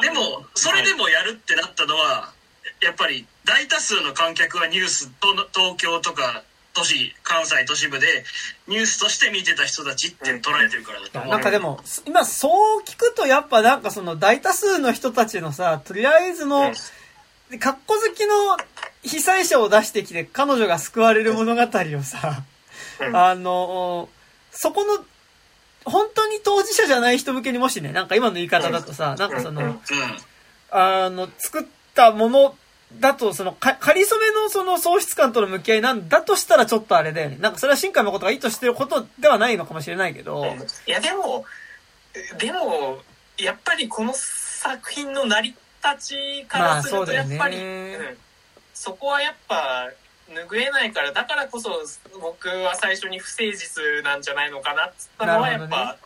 でも、それでもやるってなったのは、やっぱり大多数の観客はニュースと、東京とか都市、関西都市部でニュースとして見てた人たちって捉えてるからだと思う。なんかでも、今そう聞くとやっぱなんかその大多数の人たちのさ、とりあえずの、カッコ好きの被災者を出してきて彼女が救われる物語をさ、うん。あの、そこの、本当に当事者じゃない人向けにもしね、なんか今の言い方だとさ、なんかその。あの、作ったものだと、その、か、仮初めのその喪失感との向き合いなんだとしたらちょっとあれだよね。なんかそれは新海誠が意図してることではないのかもしれないけど、いやでもでもやっぱりこの作品の成り立ちからするとやっぱり、うん。そこはやっぱ拭えないからだからこそ僕は最初に不誠実なんじゃないのかなっつったのはやっぱ、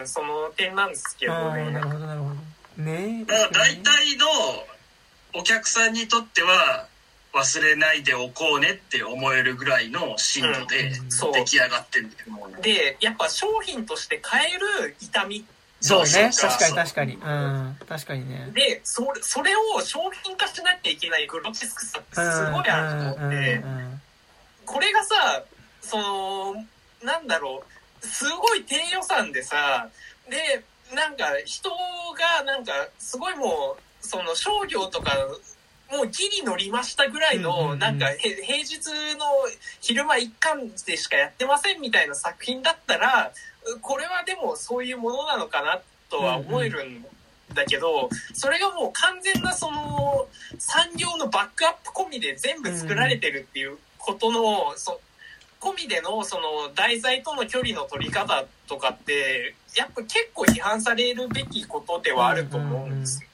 うん、その点なんですけどああ、ねなるほど、なるほど。ねだから大体のお客さんにとっては忘れないでおこうねって思えるぐらいの深度で出来上がってるんだよ。でやっぱ商品として買える痛みそうね。確かに確かに。うん。確かにね。でそれそれを商品化しなきゃいけないグロテスクさってすごいあると思って。うんうんうんこれがさそのなんだろうすごい低予算でさでなんか人がなんかすごいもうその商業とかもうギリ乗りましたぐらいのなんかへ平日の昼間一貫でしかやってませんみたいな作品だったらこれはでもそういうものなのかなとは思えるんだけどそれがもう完全なその産業のバックアップ込みで全部作られてるっていうことの、そ込みでのその題材との距離の取り方とかってやっぱ結構批判されるべきことではあると思うんですよ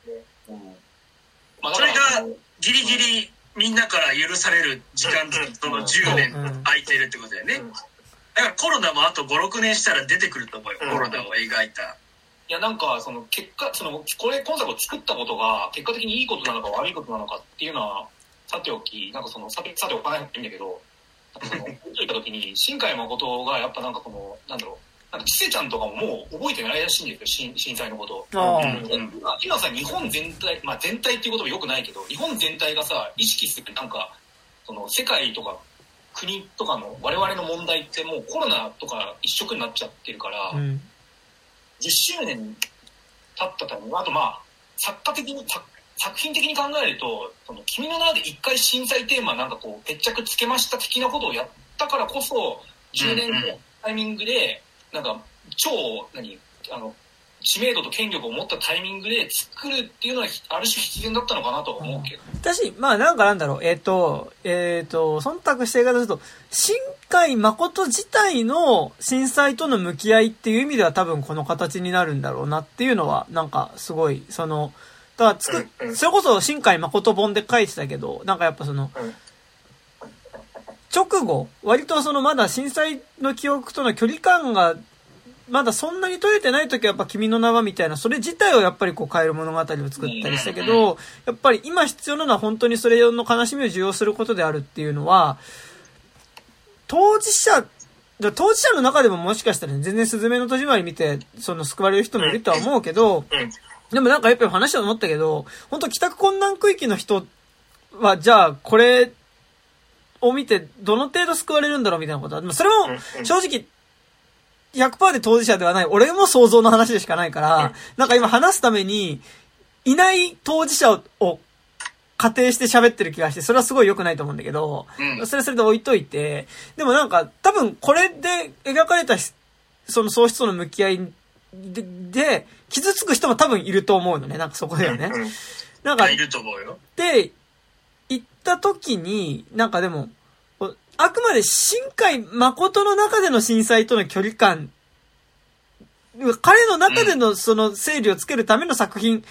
まあそれだからがギリギリみんなから許される時間その10年空いてるってことだよね。うんだからコロナもあと5、6年したら出てくると思うよ。うんコロナを描いた。いや、なんか、その、結果、その、これ、今作を作ったことが、結果的にいいことなのか悪いことなのかっていうのは、さておき、なんかその、さて、さておかないいいんだけど、その、(laughs) 言った時に、新海誠が、やっぱなんかこの、なんだろう、なんか、ちせちゃんとかももう覚えてないらしいんですよ、震震災のこと。うん今今さ、日本全体、まあ全体っていうこともよくないけど、日本全体がさ、意識する、なんか、その、世界とか、国とかの我々の問題ってもうコロナとか一色になっちゃってるから、うん。10周年経ったために、あとまあ、作家的に、作作品的に考えると、その君の名で一回震災テーマなんかこう、決着つけました的なことをやったからこそ、10年後のタイミングで、なんか、超、何、あの、知名度と権力を持ったタイミングで作るっていうのはある種必然だったのかなとは思うけど、私、まあなんかなんだろう、えっ、と、えっ、と、忖度して言い方すると、新海誠自体の震災との向き合いっていう意味では多分この形になるんだろうなっていうのは、なんかすごい、その、だからつく、うんうん。それこそ新海誠本で書いてたけど、なんかやっぱその、うん直後、割とそのまだ震災の記憶との距離感が、まだそんなに取れてない時はやっぱ君の名はみたいな、それ自体をやっぱりこう変える物語を作ったりしたけど、やっぱり今必要なのは本当にそれの悲しみを受容することであるっていうのは、当事者、だ当事者の中でももしかしたらね、全然スズメの戸締まり見て、その救われる人もいるとは思うけど、うん。でもなんかやっぱり話は思ったけど、本当帰宅困難区域の人は、じゃあこれを見てどの程度救われるんだろうみたいなことは、まあそれもうん正直100%で当事者ではない、俺も想像の話でしかないから、なんか今話すために、いない当事者を仮定して喋ってる気がして、それはすごい良くないと思うんだけど、うん。それはそれで置いといて、でもなんか多分これで描かれたその喪失との向き合いで、で、傷つく人も多分いると思うのね、なんかそこだよね。うんなんか、いると思うよ。で、行った時に、なんかでも、こあくまで新海誠の中での震災との距離感、彼の中でのその整理をつけるための作品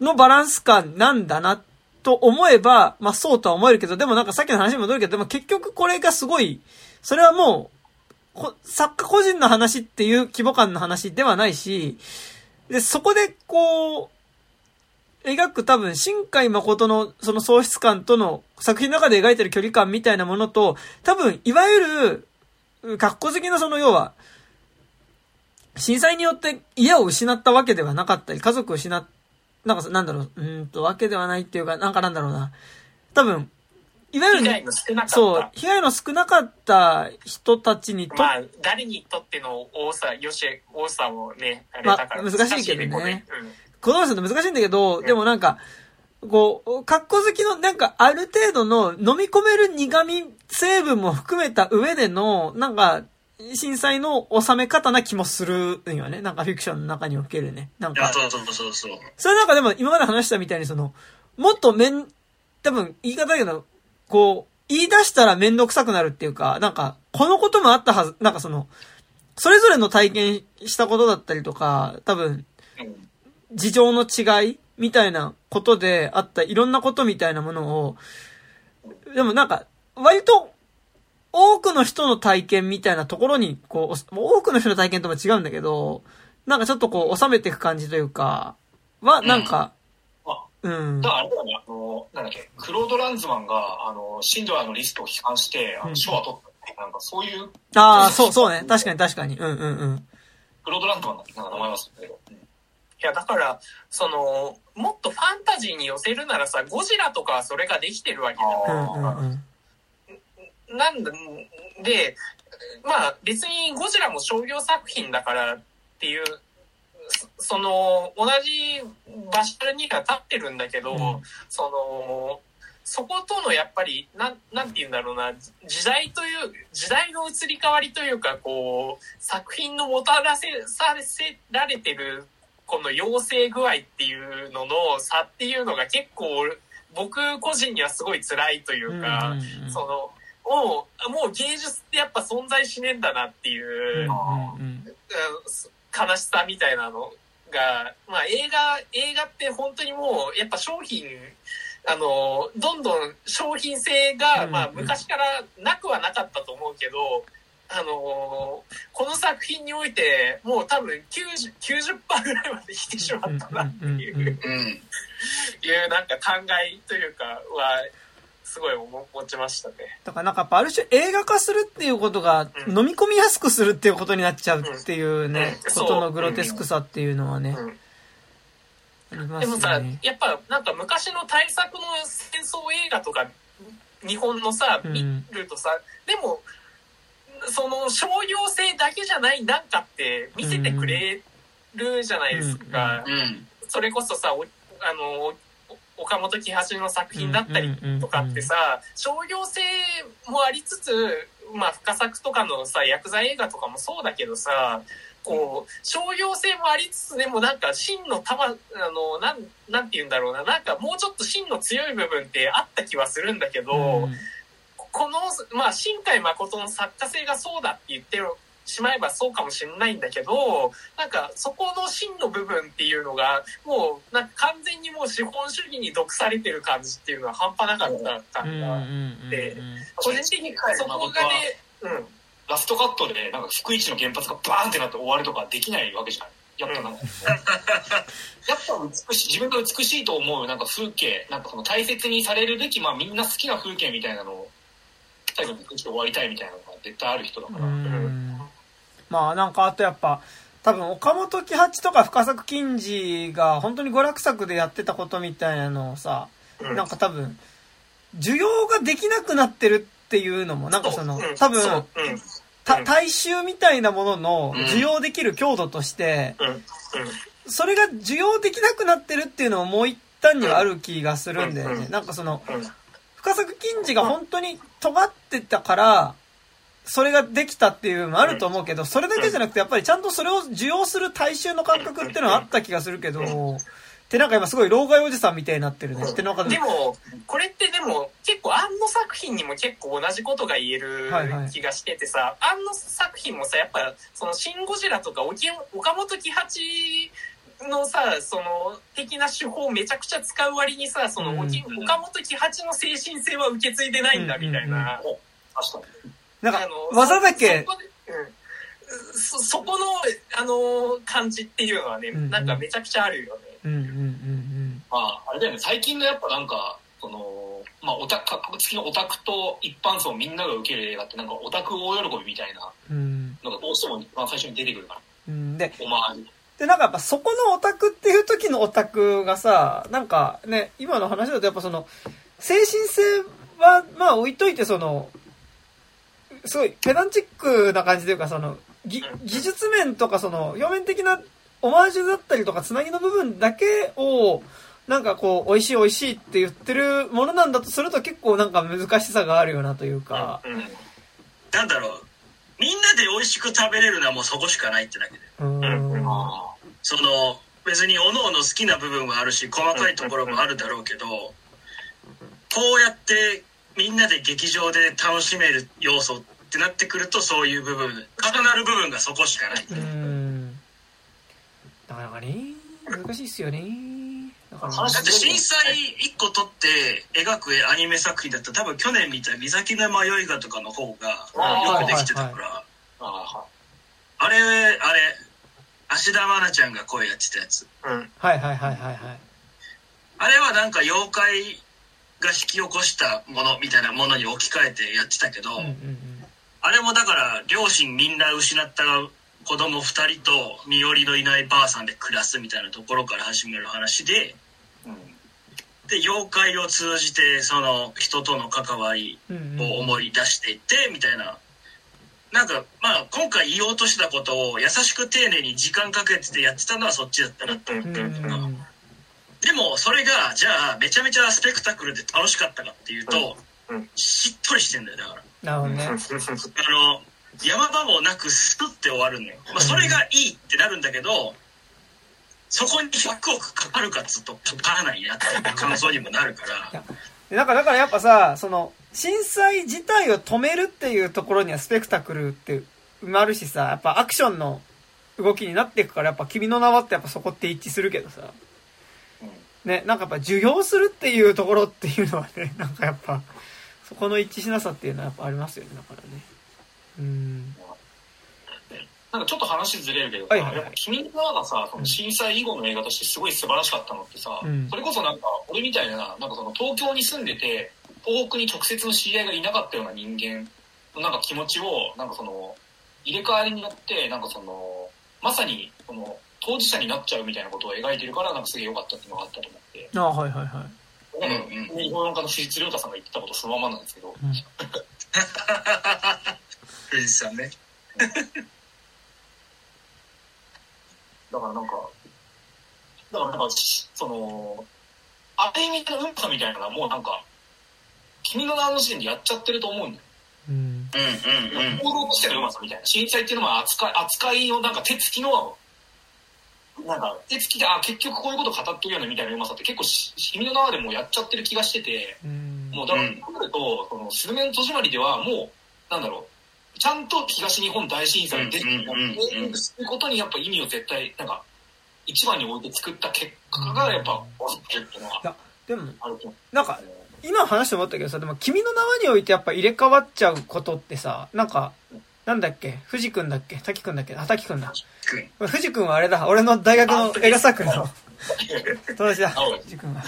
のバランス感なんだなと思えば、まあそうとは思えるけど、でもなんかさっきの話に戻るけど、でも結局これがすごい、それはもう、作家個人の話っていう規模感の話ではないし、で、そこでこう、描く多分、新海誠のその喪失感との作品の中で描いてる距離感みたいなものと、多分、いわゆる、格好好きなその要は、震災によって家を失ったわけではなかったり、家族を失っ、なんか、なんだろう、うーんと、わけではないっていうか、なんかなんだろうな。多分、いわゆる、被害の少なかった。そう、被害の少なかった人たちにとっまあ、誰にとっての多さ、よし、多さもね、あれまあだから、難しいけどねこれうん子供さんって難しいんだけど、でもなんか、こう、格好好きの、なんか、ある程度の飲み込める苦味成分も含めた上での、なんか、震災の収め方な気もするんよね。なんかフィクションの中におけるね。なんか、そうそうそうそう。それなんかでも今まで話したみたいにその、もっとめん、多分言い方だけど、こう、言い出したらめんどくさくなるっていうか、なんか、このこともあったはず、なんかその、それぞれの体験したことだったりとか、多分、うん事情の違いみたいなことであったいろんなことみたいなものを、でもなんか、割と、多くの人の体験みたいなところに、こう、多くの人の体験とも違うんだけど、なんかちょっとこう、収めていく感じというか、は、なんか、まあうん。だからあれだね、あの、なんだっけ、クロード・ランズマンが、あの、シンドラーのリストを批判して、あうんの賞は取ったって、なんかそういう、ああ、そう、そうね。確かに確かに。うんうんうん。クロード・ランズマンだってなんか名前忘れたけど。うんいや、だから、その、もっとファンタジーに寄せるならさ、ゴジラとかはそれができてるわけじゃうないんうんうん。なんで、まあ別にゴジラも商業作品だからっていう、そその、同じ場所には立ってるんだけど、うんその、そことのやっぱり、なん、なんて言うんだろうな、時代という、時代の移り変わりというか、こう、作品のもたらせ、させられてる、この養成具合っていうのの差っていうのが結構、僕個人にはすごい辛いというか、うんうんうん。その、もう、もう芸術ってやっぱ存在しねえんだなっていう、うんうんうん。うん悲しさみたいなのが、まあ映画、映画って本当にもう、やっぱ商品、あの、どんどん商品性が、うん。まあ昔からなくはなかったと思うけど、あのこの作品において、もう多分90、90%ぐらいまで来てしまったなっていう。いうなんか考えというかは、すごい思持ちましたね。だからなんかある種映画化するっていうことがうん。飲み込みやすくするっていうことになっちゃうっていうね、うん。ことのグロテスクさっていうのはね、う。ん。ありまですもさね。、やっぱなんか昔の大作の戦争映画とか、日本のさ、うん。見るとさ、でも、その商業性だけじゃないなんかって見せてくれるじゃないですか。うん。それこそさ、おあの、お岡本喜八の作品だったりとかってさ、商業性もありつつ、まあ、深作とかのさ、薬剤映画とかもそうだけどさ、こう、商業性もありつつでもなんか真の玉、あの、なん、なんて言うんだろうな、なんかもうちょっと真の強い部分ってあった気はするんだけど、うんこの、まあ、新海誠の作家性がそうだって言ってしまえばそうかもしれないんだけど、なんかそこの真の部分っていうのが、もうなんか完全にもう資本主義に毒されてる感じっていうのは半端なかった感が、うんでうん個人的にそこがね、うん。ラストカットでなんか福一の原発がバーンってなって終わるとかできないわけじゃないやっぱなんか、やっぱ美しい自分が美しいと思うなんか風景なんかその大切にされるべきまあみんな好きな風景みたいなのを最後に終わりたいみたいなのが絶対ある人だから、うん。まあなんかあとやっぱ多分岡本喜八とか深作金次が本当に娯楽作でやってたことみたいなのをさ、うん。なんか多分需要ができなくなってるっていうのもなんかそのう。ん。多分そう。うん。た大衆みたいなもののうん。需要できる強度としてそれが需要できなくなってるっていうのももう一端にはある気がするんだよね。うん。なんかそのうん。深作金次が本当に尖ってたから、それができたっていうのもあると思うけど、それだけじゃなくて、やっぱりちゃんとそれを受容する大衆の感覚っていうのはあった気がするけど、ってなんか今すごい老害おじさんみたいになってるね。ってのがでも、これってでも結構庵野作品にも結構同じことが言える気がしててさ、庵野作品もさ、やっぱそのシン・ゴジラとか沖岡本喜八のさ、その的な手法をめちゃくちゃ使う割にさ、その、うん沖岡本喜八の精神性は受け継いでないんだみたいな。確かになんかあの、技だけそ、そこでうんそそこの、あの、感じっていうのはね、うんうんなんかめちゃくちゃあるよね。うんうんうんまああれだよね最近のやっぱなんかそのまあオタク格好付きのオタクと一般層みんなが受ける映画ってなんかオタク大喜びみたいなうん。うん。のがどうしても一番最初に出てくるからうん。で、オマージュで、なんかやっぱそこのオタクっていう時のオタクがさ、なんかね、今の話だとやっぱその、精神性は、まあ置いといてその、すごいペダンチックな感じというかその、技術面とかその、表面的なオマージュだったりとかつなぎの部分だけを、なんかこう、美味しい美味しいって言ってるものなんだとすると結構なんか難しさがあるよなというか、うんなんだろう。みんなで美味しく食べれるのはもうそこしかないってだけで。うーん。あその、別に各々好きな部分はあるし、細かいところもあるだろうけど、こうやってみんなで劇場で楽しめる要素ってなってくると、そういう部分、重なる部分がそこしかない。うーん。なかなかね、難しいっすよね。だから、話だって震災1個撮って描くアニメ作品だったら多分去年見た「岬の迷いが」とかの方がよくできてたからあれあれ芦田愛菜ちゃんが声やってたやつうんはいはいはいはいはい。あれはなんか妖怪が引き起こしたものみたいなものに置き換えてやってたけど、うんうんうん。あれもだから両親みんな失った子供2人と身寄りのいないばあさんで暮らすみたいなところから始める話でうんで妖怪を通じてその人との関わりを思い出していってみたいななんかまあ今回言おうとしたことを優しく丁寧に時間かけててやってたのはそっちだったなってうんうんうん。でもそれがじゃあめちゃめちゃスペクタクルで楽しかったかっていうとうん。しっとりしてんだよだから。なるほどね。あの山場もなくスッて終わるのよ、まあ、それがいいってなるんだけどそこに100億かかるかっつうとかからないなっていう感想にもなるから。でなんかだからやっぱさ、その、震災自体を止めるっていうところにはスペクタクルって埋まるしさ、やっぱアクションの動きになっていくから、やっぱ君の名はってやっぱそこって一致するけどさ。ね、なんかやっぱ受容するっていうところっていうのはね、(laughs) なんかやっぱ、そこの一致しなさっていうのはやっぱありますよね、だからね。うん。なんかちょっと話ずれるけどさ、はいはいはいやっぱ君の名がさ、その震災以後の映画としてすごい素晴らしかったのってさ、うんそれこそなんか俺みたいな、なんかその東京に住んでて、東北に直接の知り合いがいなかったような人間のなんか気持ちを、なんかその、入れ替わりによって、なんかその、まさに、この、当事者になっちゃうみたいなことを描いてるから、なんかすげえ良かったっていうのがあったと思って。あはいはいはい。うん。うん。日本家の藤津亮太さん。が言ってたことそのままなん。ですけど、藤士さん。ねだからなん。か、だからなん。か、その、あれみたいなうん。ぱみたいなのはもうなん。か、君の名の時点でやっちゃってると思うんだよ。うん。うんうんうん。行動としてのうまさみたいな。震災っていうのは扱い、扱いのなんか手つきの、なんか手つきで、あ、結局こういうこと語ってるよねみたいなうまさって結構し、君の縄でもやっちゃってる気がしてて、うん。もうだから、なると、その、スズメの戸締まりではもう、なんだろう、ちゃんと東日本大震災に出てきたうんうんうんうんそういうことにやっぱ意味を絶対、なんか、一番に置いて作った結果がやっぱ、うのはいや、でも、あると思う。なんか、今話して思ったけどさ、でも君の名はにおいてやっぱ入れ替わっちゃうことってさ、なんか、なんだっけ？藤君だっけ？滝君だっけ？あ、滝君だ。藤君はあれだ。俺の大学の映画サークルの (laughs) 友達だ。藤君は？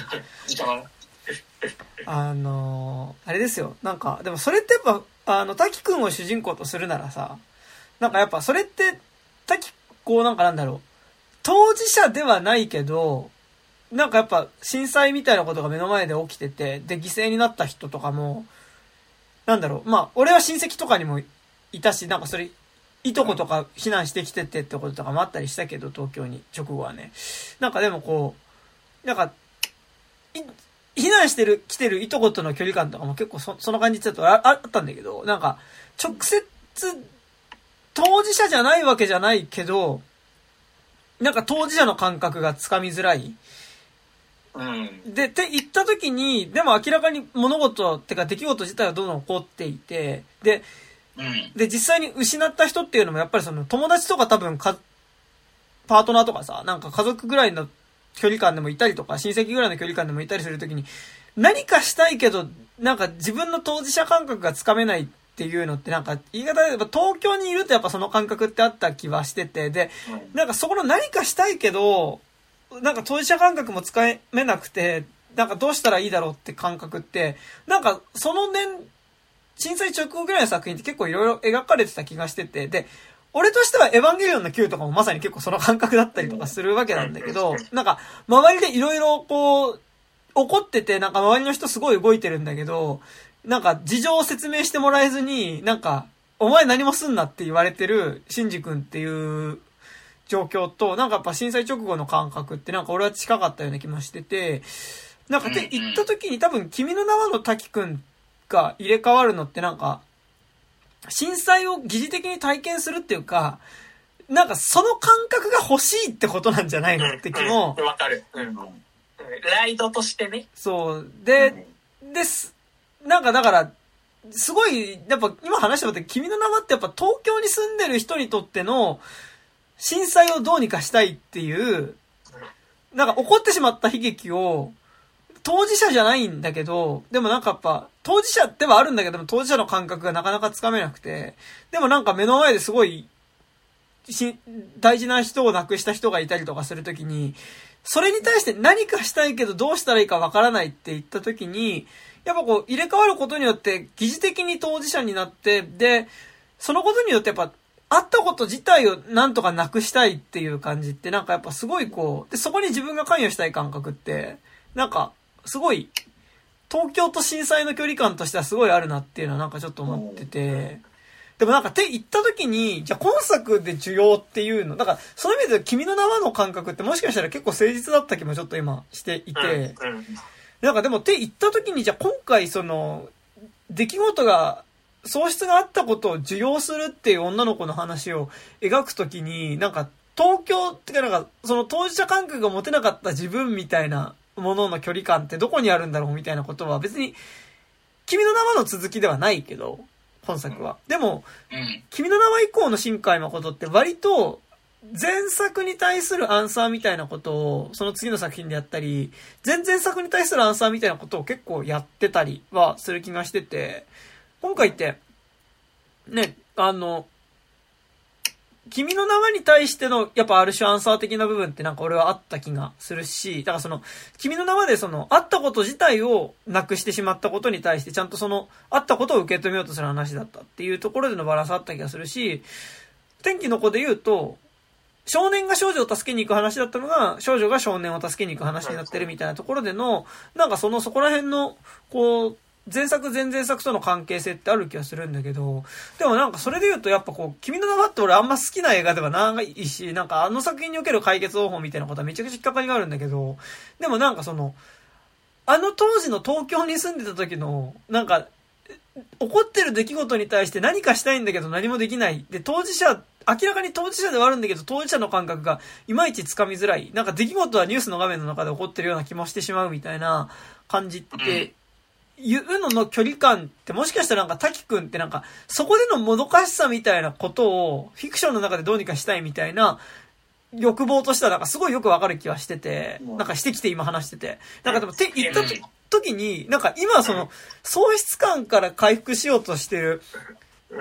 あのーあれですよ。なんか、でもそれってやっぱ、あの、滝君を主人公とするならさ、なんかやっぱそれって、滝、こうなんかなんだろう。当事者ではないけど、なんかやっぱ震災みたいなことが目の前で起きてて、で、犠牲になった人とかも、なんだろう。まあ、俺は親戚とかにもいたし、なんかそれ、いとことか避難してきててってこととかもあったりしたけど、東京に、直後はね。なんかでもこう、なんか、避難してる、来てるいとことの距離感とかも結構そその感じちょっとああったんだけど、なんか、直接、当事者じゃないわけじゃないけど、なんか当事者の感覚がつかみづらい。うん。で、って言った時に、でも明らかに物事、ってか出来事自体はどんどん起こっていて、で、うん。で、実際に失った人っていうのもやっぱりその友達とか多分か、パートナーとかさ、なんか家族ぐらいの距離感でもいたりとか、親戚ぐらいの距離感でもいたりするときに、何かしたいけど、なんか自分の当事者感覚がつかめないっていうのってなんか言い方で言えば東京にいるとやっぱその感覚ってあった気はしてて、で、なんかそこの何かしたいけど、なんか当事者感覚もつかめなくて、なんかどうしたらいいだろうって感覚って、なんかその年、震災直後ぐらいの作品って結構いろいろ描かれてた気がしてて、で、俺としてはエヴァンゲリオンの Q とかもまさに結構その感覚だったりとかするわけなんだけど、なんか周りでいろいろこう、怒ってて、なんか周りの人すごい動いてるんだけど、なんか事情を説明してもらえずに、なんか、お前何もすんなって言われてる、シンジ君っていう状況と、なんかやっぱ震災直後の感覚ってなんか俺は近かったような気もしてて、なんかで、行った時に多分君の名はの滝君が入れ替わるのってなんか、震災を疑似的に体験するっていうか、なんかその感覚が欲しいってことなんじゃないのって気も、わかる。うん。ライドとしてね。そう。で、です。なんかだから、すごい、やっぱ今話してもらった君の名はってやっぱ東京に住んでる人にとっての震災をどうにかしたいっていう、なんか起こってしまった悲劇を当事者じゃないんだけど、でもなんかやっぱ当事者ではあるんだけども当事者の感覚がなかなかつかめなくて、でもなんか目の前ですごいし大事な人を亡くした人がいたりとかするときに、それに対して何かしたいけどどうしたらいいかわからないって言ったときに、やっぱこう入れ替わることによって疑似的に当事者になって、で、そのことによってやっぱ、あったこと自体をなんとかなくしたいっていう感じってなんかやっぱすごいこう、で、そこに自分が関与したい感覚って、なんか、すごい、東京と震災の距離感としてはすごいあるなっていうのはなんかちょっと思ってて、でもなんか手行った時に、じゃあ今作で需要っていうの、だからそういう意味で君の名はの感覚ってもしかしたら結構誠実だった気もちょっと今していて、なんかでも手行った時にじゃあ今回その、出来事が、喪失があったことを受容するっていう女の子の話を描くときに、なんか東京ってかなんかその当事者感覚が持てなかった自分みたいなものの距離感ってどこにあるんだろうみたいなことは別に、君の名はの続きではないけど、本作は。でも、うん。君の名は以降の新海誠って割と前作に対するアンサーみたいなことをその次の作品でやったり、前々作に対するアンサーみたいなことを結構やってたりはする気がしてて、今回って、ね、あの、君の名はに対しての、やっぱある種アンサー的な部分ってなんか俺はあった気がするし、だからその、君の名はでその、あったこと自体をなくしてしまったことに対して、ちゃんとその、あったことを受け止めようとする話だったっていうところでのバランスあった気がするし、天気の子で言うと、少年が少女を助けに行く話だったのが、少女が少年を助けに行く話になってるみたいなところでの、なんかその、そこら辺の、こう、前作前々作との関係性ってある気がするんだけど、でもなんかそれで言うとやっぱこう、君の名はって俺あんま好きな映画ではないし、なんかあの作品における解決方法みたいなことはめちゃくちゃ引っかかりがあるんだけど、でもなんかその、あの当時の東京に住んでた時の、なんか、起こってる出来事に対して何かしたいんだけど何もできない。で、当事者、明らかに当事者ではあるんだけど、当事者の感覚がいまいちつかみづらい。なんか出来事はニュースの画面の中で起こってるような気もしてしまうみたいな感じって、いうのの距離感ってもしかしたらなんか滝くんってなんか、そこでのもどかしさみたいなことをフィクションの中でどうにかしたいみたいな欲望としてはなんかすごいよくわかる気はしてて、なんかしてきて今話してて。なんかでもて言ったと時に、なんか今その喪失感から回復しようとしてる、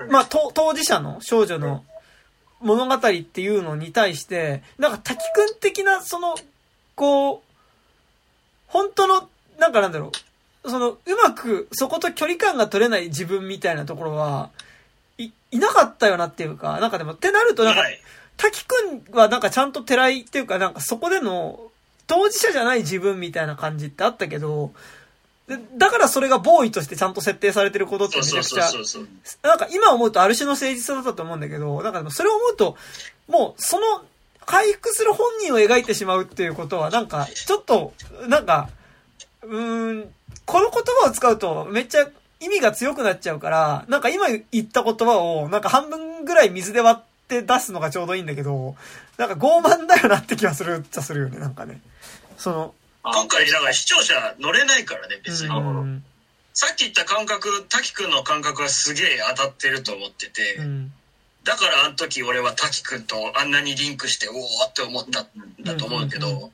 まあと当事者の少女の物語っていうのに対して、なんか滝くん的なその、こう、本当の、なんかなんだろう、その、うまくそこと距離感が取れない自分みたいなところは、い、いなかったよなっていうか、なんかでも、ってなるとなんか、はい。滝くんはなんかちゃんと寺井っていうかなんかそこでの当事者じゃない自分みたいな感じってあったけど、でだからそれがボーイとしてちゃんと設定されてることってめちゃくちゃ。なんか今思うとある種の誠実さだったと思うんだけど、なんかでもそれを思うと、もうその回復する本人を描いてしまうっていうことはなんかちょっと、なんか、うーん、この言葉を使うとめっちゃ意味が強くなっちゃうから、なんか今言った言葉をなんか半分ぐらい水で割って出すのがちょうどいいんだけど、なんか傲慢だよなって気はするっちゃするよね、なんかね。その、今回、だから視聴者乗れないからね、別に。うん、さっき言った感覚、滝くんの感覚はすげえ当たってると思ってて、うん、だからあの時俺は滝くんとあんなにリンクして、おおって思ったんだと思うけど、まあ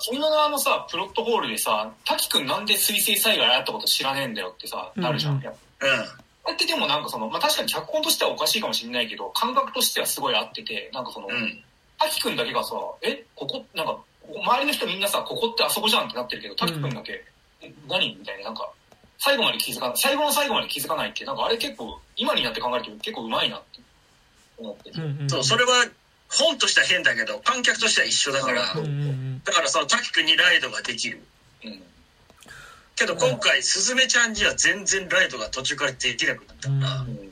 君の名のさ、プロットホールでさ、滝くんなんで水星災害あったこと知らねえんだよってさ、なるじゃん。うんいやうん。これってでもなんかその、まあ確かに脚本としてはおかしいかもしれないけど、感覚としてはすごい合ってて、なんかその、うん。滝くんだけがさ、え、ここ、なんか、周りの人みんなさ、ここってあそこじゃんってなってるけど、滝くんだけ、え何みたいな、なんか、最後まで気づかない、最後の最後まで気づかないって、なんかあれ結構、今になって考えると結構うまいなって思ってて。うん、うん。そう、それは本としては変だけど、観客としては一緒だから、だからその滝くんにライドができる。うん。けど今回、すずめちゃんには全然ライドが途中からできなくなったから、うん。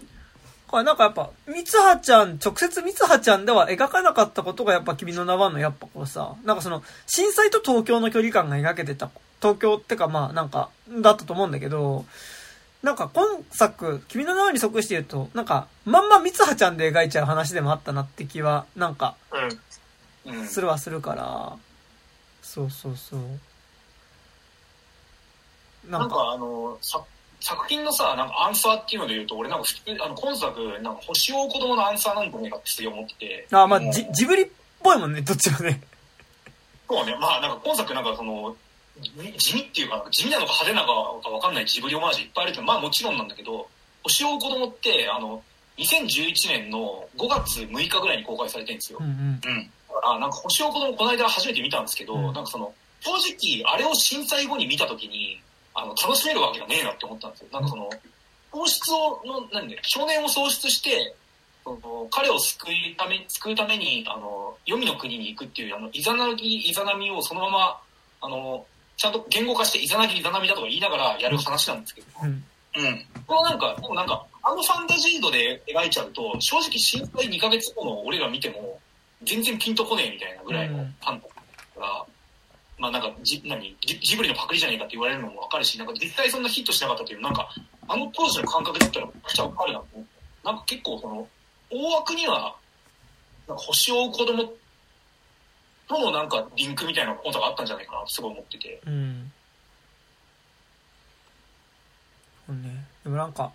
これなんかやっぱ、三葉ちゃん、直接三葉ちゃんでは描かなかったことがやっぱ君の名はのやっぱこうさ、なんかその、震災と東京の距離感が描けてた、東京ってかまあなんか、だったと思うんだけど、なんか今作、君の名はに即して言うと、なんか、まんま三葉ちゃんで描いちゃう話でもあったなって気は、なんか。するはするから、そうそうそう。なんんかあの、さ作品のさ、なんかアンサーっていうので言うと、俺なんか普通、あの、今作、なんか星を子供のアンサーなんじゃねえかってすげえ思ってて。あ、まあ、ジジブリっぽいもんね、どっちもね。そうね、まあなんか今作なんかその、地味っていうか、地味なのか派手なのかわかんないジブリオマージュいっぱいあるけど、まあもちろんなんだけど、星を追う子供って、あの、2011年の5月6日ぐらいに公開されてるんですようん。うん。うん。あなんか星を子供この間初めて見たんですけど、うんなんかその、正直あれを震災後に見たときに、あの、楽しめるわけがねえなって思ったんですよ。なんかその、喪失を、の、何で、少年を喪失して、その彼を救うため、救うために、あの、黄泉の国に行くっていう、あの、イザナギ、イザナミをそのまま、あの、ちゃんと言語化してイザナギ、イザナミだとか言いながらやる話なんですけど、うん。うん。このなんか、でもなんか、あのファンタジー度で描いちゃうと、正直震災2ヶ月後の俺ら見ても、全然ピンとこねえみたいなぐらいのファンだから、まあなんか、じ、何？ジ、ジブリのパクリじゃねえかって言われるのもわかるし、なんか実際そんなヒットしなかったという、なんか、あの当時の感覚だったらめちゃくちゃわかるなと思って。なんか結構その、大枠には、なんか星を追う子供とのなんかリンクみたいなことがあったんじゃないかなってすごい思ってて。うん。ね。でもなんか、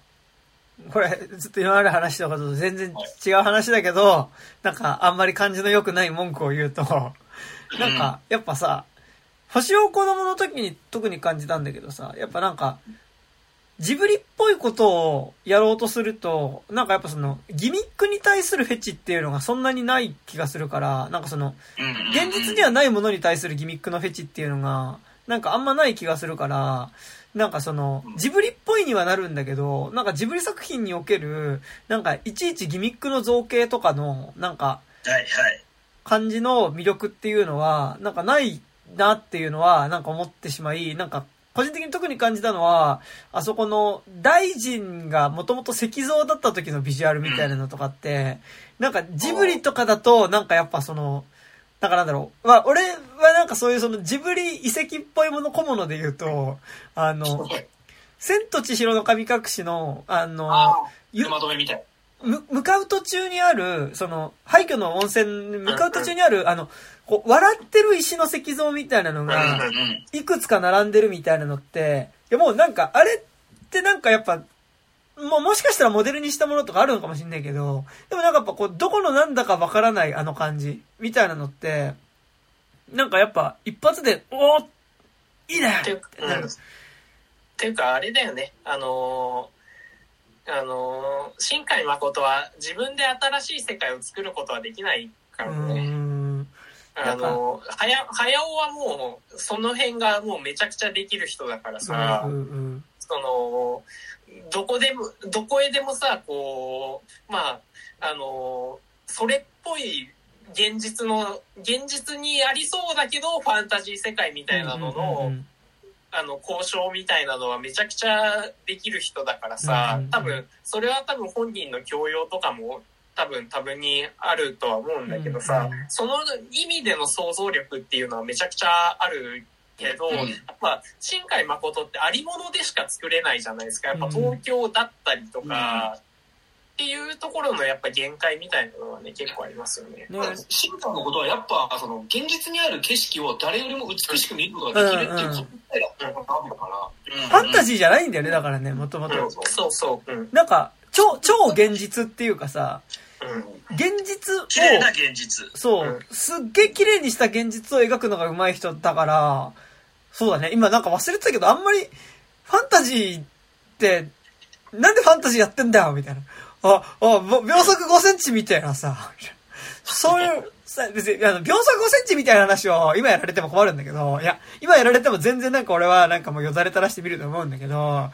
これ、ずっと今まで話したことと全然違う話だけど、なんか、あんまり感じの良くない文句を言うと、なんか、やっぱさ、星を子供の時に特に感じたんだけどさ、やっぱなんか、ジブリっぽいことをやろうとすると、なんかやっぱその、ギミックに対するフェチっていうのがそんなにない気がするから、なんかその、うん。現実にはないものに対するギミックのフェチっていうのが、なんかあんまない気がするから、なんかその、ジブリっぽいにはなるんだけど、なんかジブリ作品における、なんかいちいちギミックの造形とかの、なんかはいはい。感じの魅力っていうのは、なんかないなっていうのは、なんか思ってしまい、なんか、個人的に特に感じたのは、あそこの大臣がもともと石像だった時のビジュアルみたいなのとかって、なんかジブリとかだと、なんかやっぱその、なんかなんだろう。まあ、俺はなんかそういうそのジブリ遺跡っぽいもの小物で言うと、あの、千と千尋の神隠しの、あの、ああ、ゆ車止めみたい。む向かう途中にある、その、廃墟の温泉、向かう途中にある、あの、こう、笑ってる石の石像みたいなのうんが、うん。いくつか並んでるみたいなのって、いやもうなんか、あれってなんかやっぱ、もうもしかしたらモデルにしたものとかあるのかもしんないけど、でもなんかやっぱこう、どこのなんだかわからないあの感じ、みたいなのって、なんかやっぱ一発で、おーいいねっていうか、ってなるうん。っていうかあれだよね。あのーあのー新海誠は自分で新しい世界を作ることはできないかうらね。あのーはや早尾はもうその辺がもうめちゃくちゃできる人だからさ、うんうんそのどこでもどこへでもさこうまああのそれっぽい現実の現実にありそうだけどファンタジー世界みたいなのの、うんうんあの交渉みたいなのはめちゃくちゃできる人だからさうん多分それは多分本人の教養とかも多分多分にあるとは思うんだけどさうんその意味での想像力っていうのはめちゃくちゃあるけど、うん。やっぱ新海誠ってありものでしか作れないじゃないですか。やっぱ東京だったりとか、っていうところのやっぱ限界みたいなのはね結構ありますよね。ね。新海のことはやっぱ、その、現実にある景色を誰よりも美しく見ることができるっていうことだったのかうん。ファンタジーじゃないんだよね、だからね、もともと。うん。そうそう、うん。なんか、超、超現実っていうかさ、うん。現実を、綺麗な現実。そうう、すっげえ綺麗にした現実を描くのが上手い人だから、そうだね、今なんか忘れてたけど、あんまり、ファンタジーって、なんでファンタジーやってんだよみたいな。あ、あ、も秒速5センチみたいなさ、そういう、さ、別に、あの、秒速5センチみたいな話を今やられても困るんだけど、いや、今やられても全然なんか俺はなんかもうよだれ垂らしてみると思うんだけど、あ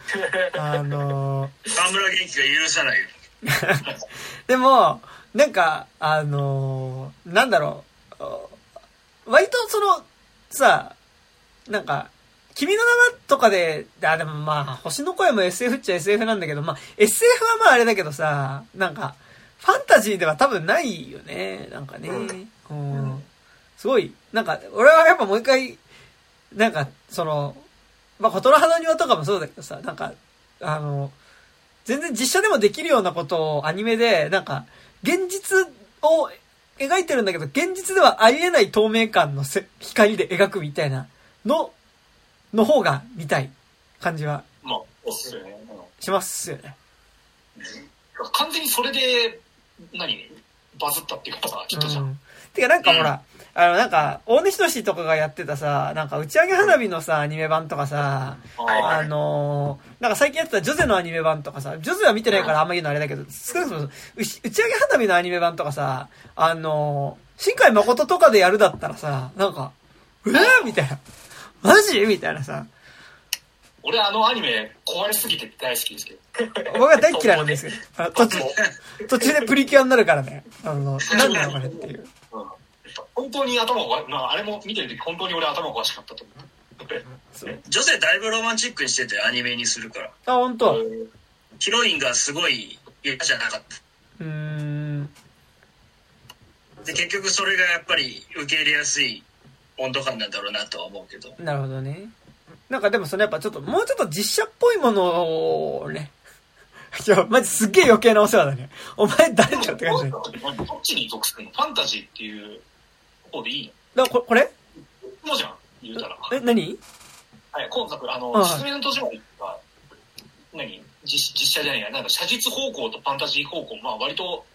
の河村元気が許さないよ。(laughs) でも、なんか、あのーなんだろう、割とその、さ、なんか、君の名はとかで、あ、でもまあ、星の声も SF っちゃ SF なんだけど、まあ、SF はまああれだけどさ、なんか、ファンタジーでは多分ないよね、なんかね。うん。すごい、なんか、俺はやっぱもう一回、なんか、その、まあ、琴の花庭とかもそうだけどさ、なんか、あの、全然実写でもできるようなことをアニメで、なんか、現実を描いてるんだけど、現実ではありえない透明感のせ光で描くみたいなの、の方が見たい感じはまあ、すよね。うんしますよね。完全にそれで、何バズったっていうかさ、きっとじゃ。うんん。てかなんかほら、あのなんか、大西俊とかがやってたさ、なんか打ち上げ花火のさ、アニメ版とかさ、ああのーなんか最近やってたジョゼのアニメ版とかさ、ジョゼは見てないからあんま言うのあれだけど、少なくとも打ち打ち上げ花火のアニメ版とかさ、あのー新海誠とかでやるだったらさ、なんか、えー、みたいな。マジ？みたいなさ。俺あのアニメ壊れすぎて大好きですけど。僕は大嫌いなんですけど、(laughs) 途中、途中でプリキュアになるからね。あの、なんなのこれっていう。うん本当に頭が、まあ、あれも見てる時本当に俺頭おかしかったと思う。女性だいぶロマンチックにしててアニメにするから。あ、本当？うヒロインがすごい嫌じゃなかった。ーん。で、結局それがやっぱり受け入れやすい温度感なんだろうなとは思うけど。なるほどね。なんかでもそのやっぱちょっと、もうちょっと実写っぽいものをね。いや、マジすっげえ余計なお世話だね。お前誰だよって感じだよ。どっちに属するの？ファンタジーっていう方でいいだからここれ？のもうじゃん、言うたら。え、何？はい、今作、あの、はいすずめの戸締まりが、何？実実写じゃないや、なんか写実方向とファンタジー方向、まあ割と、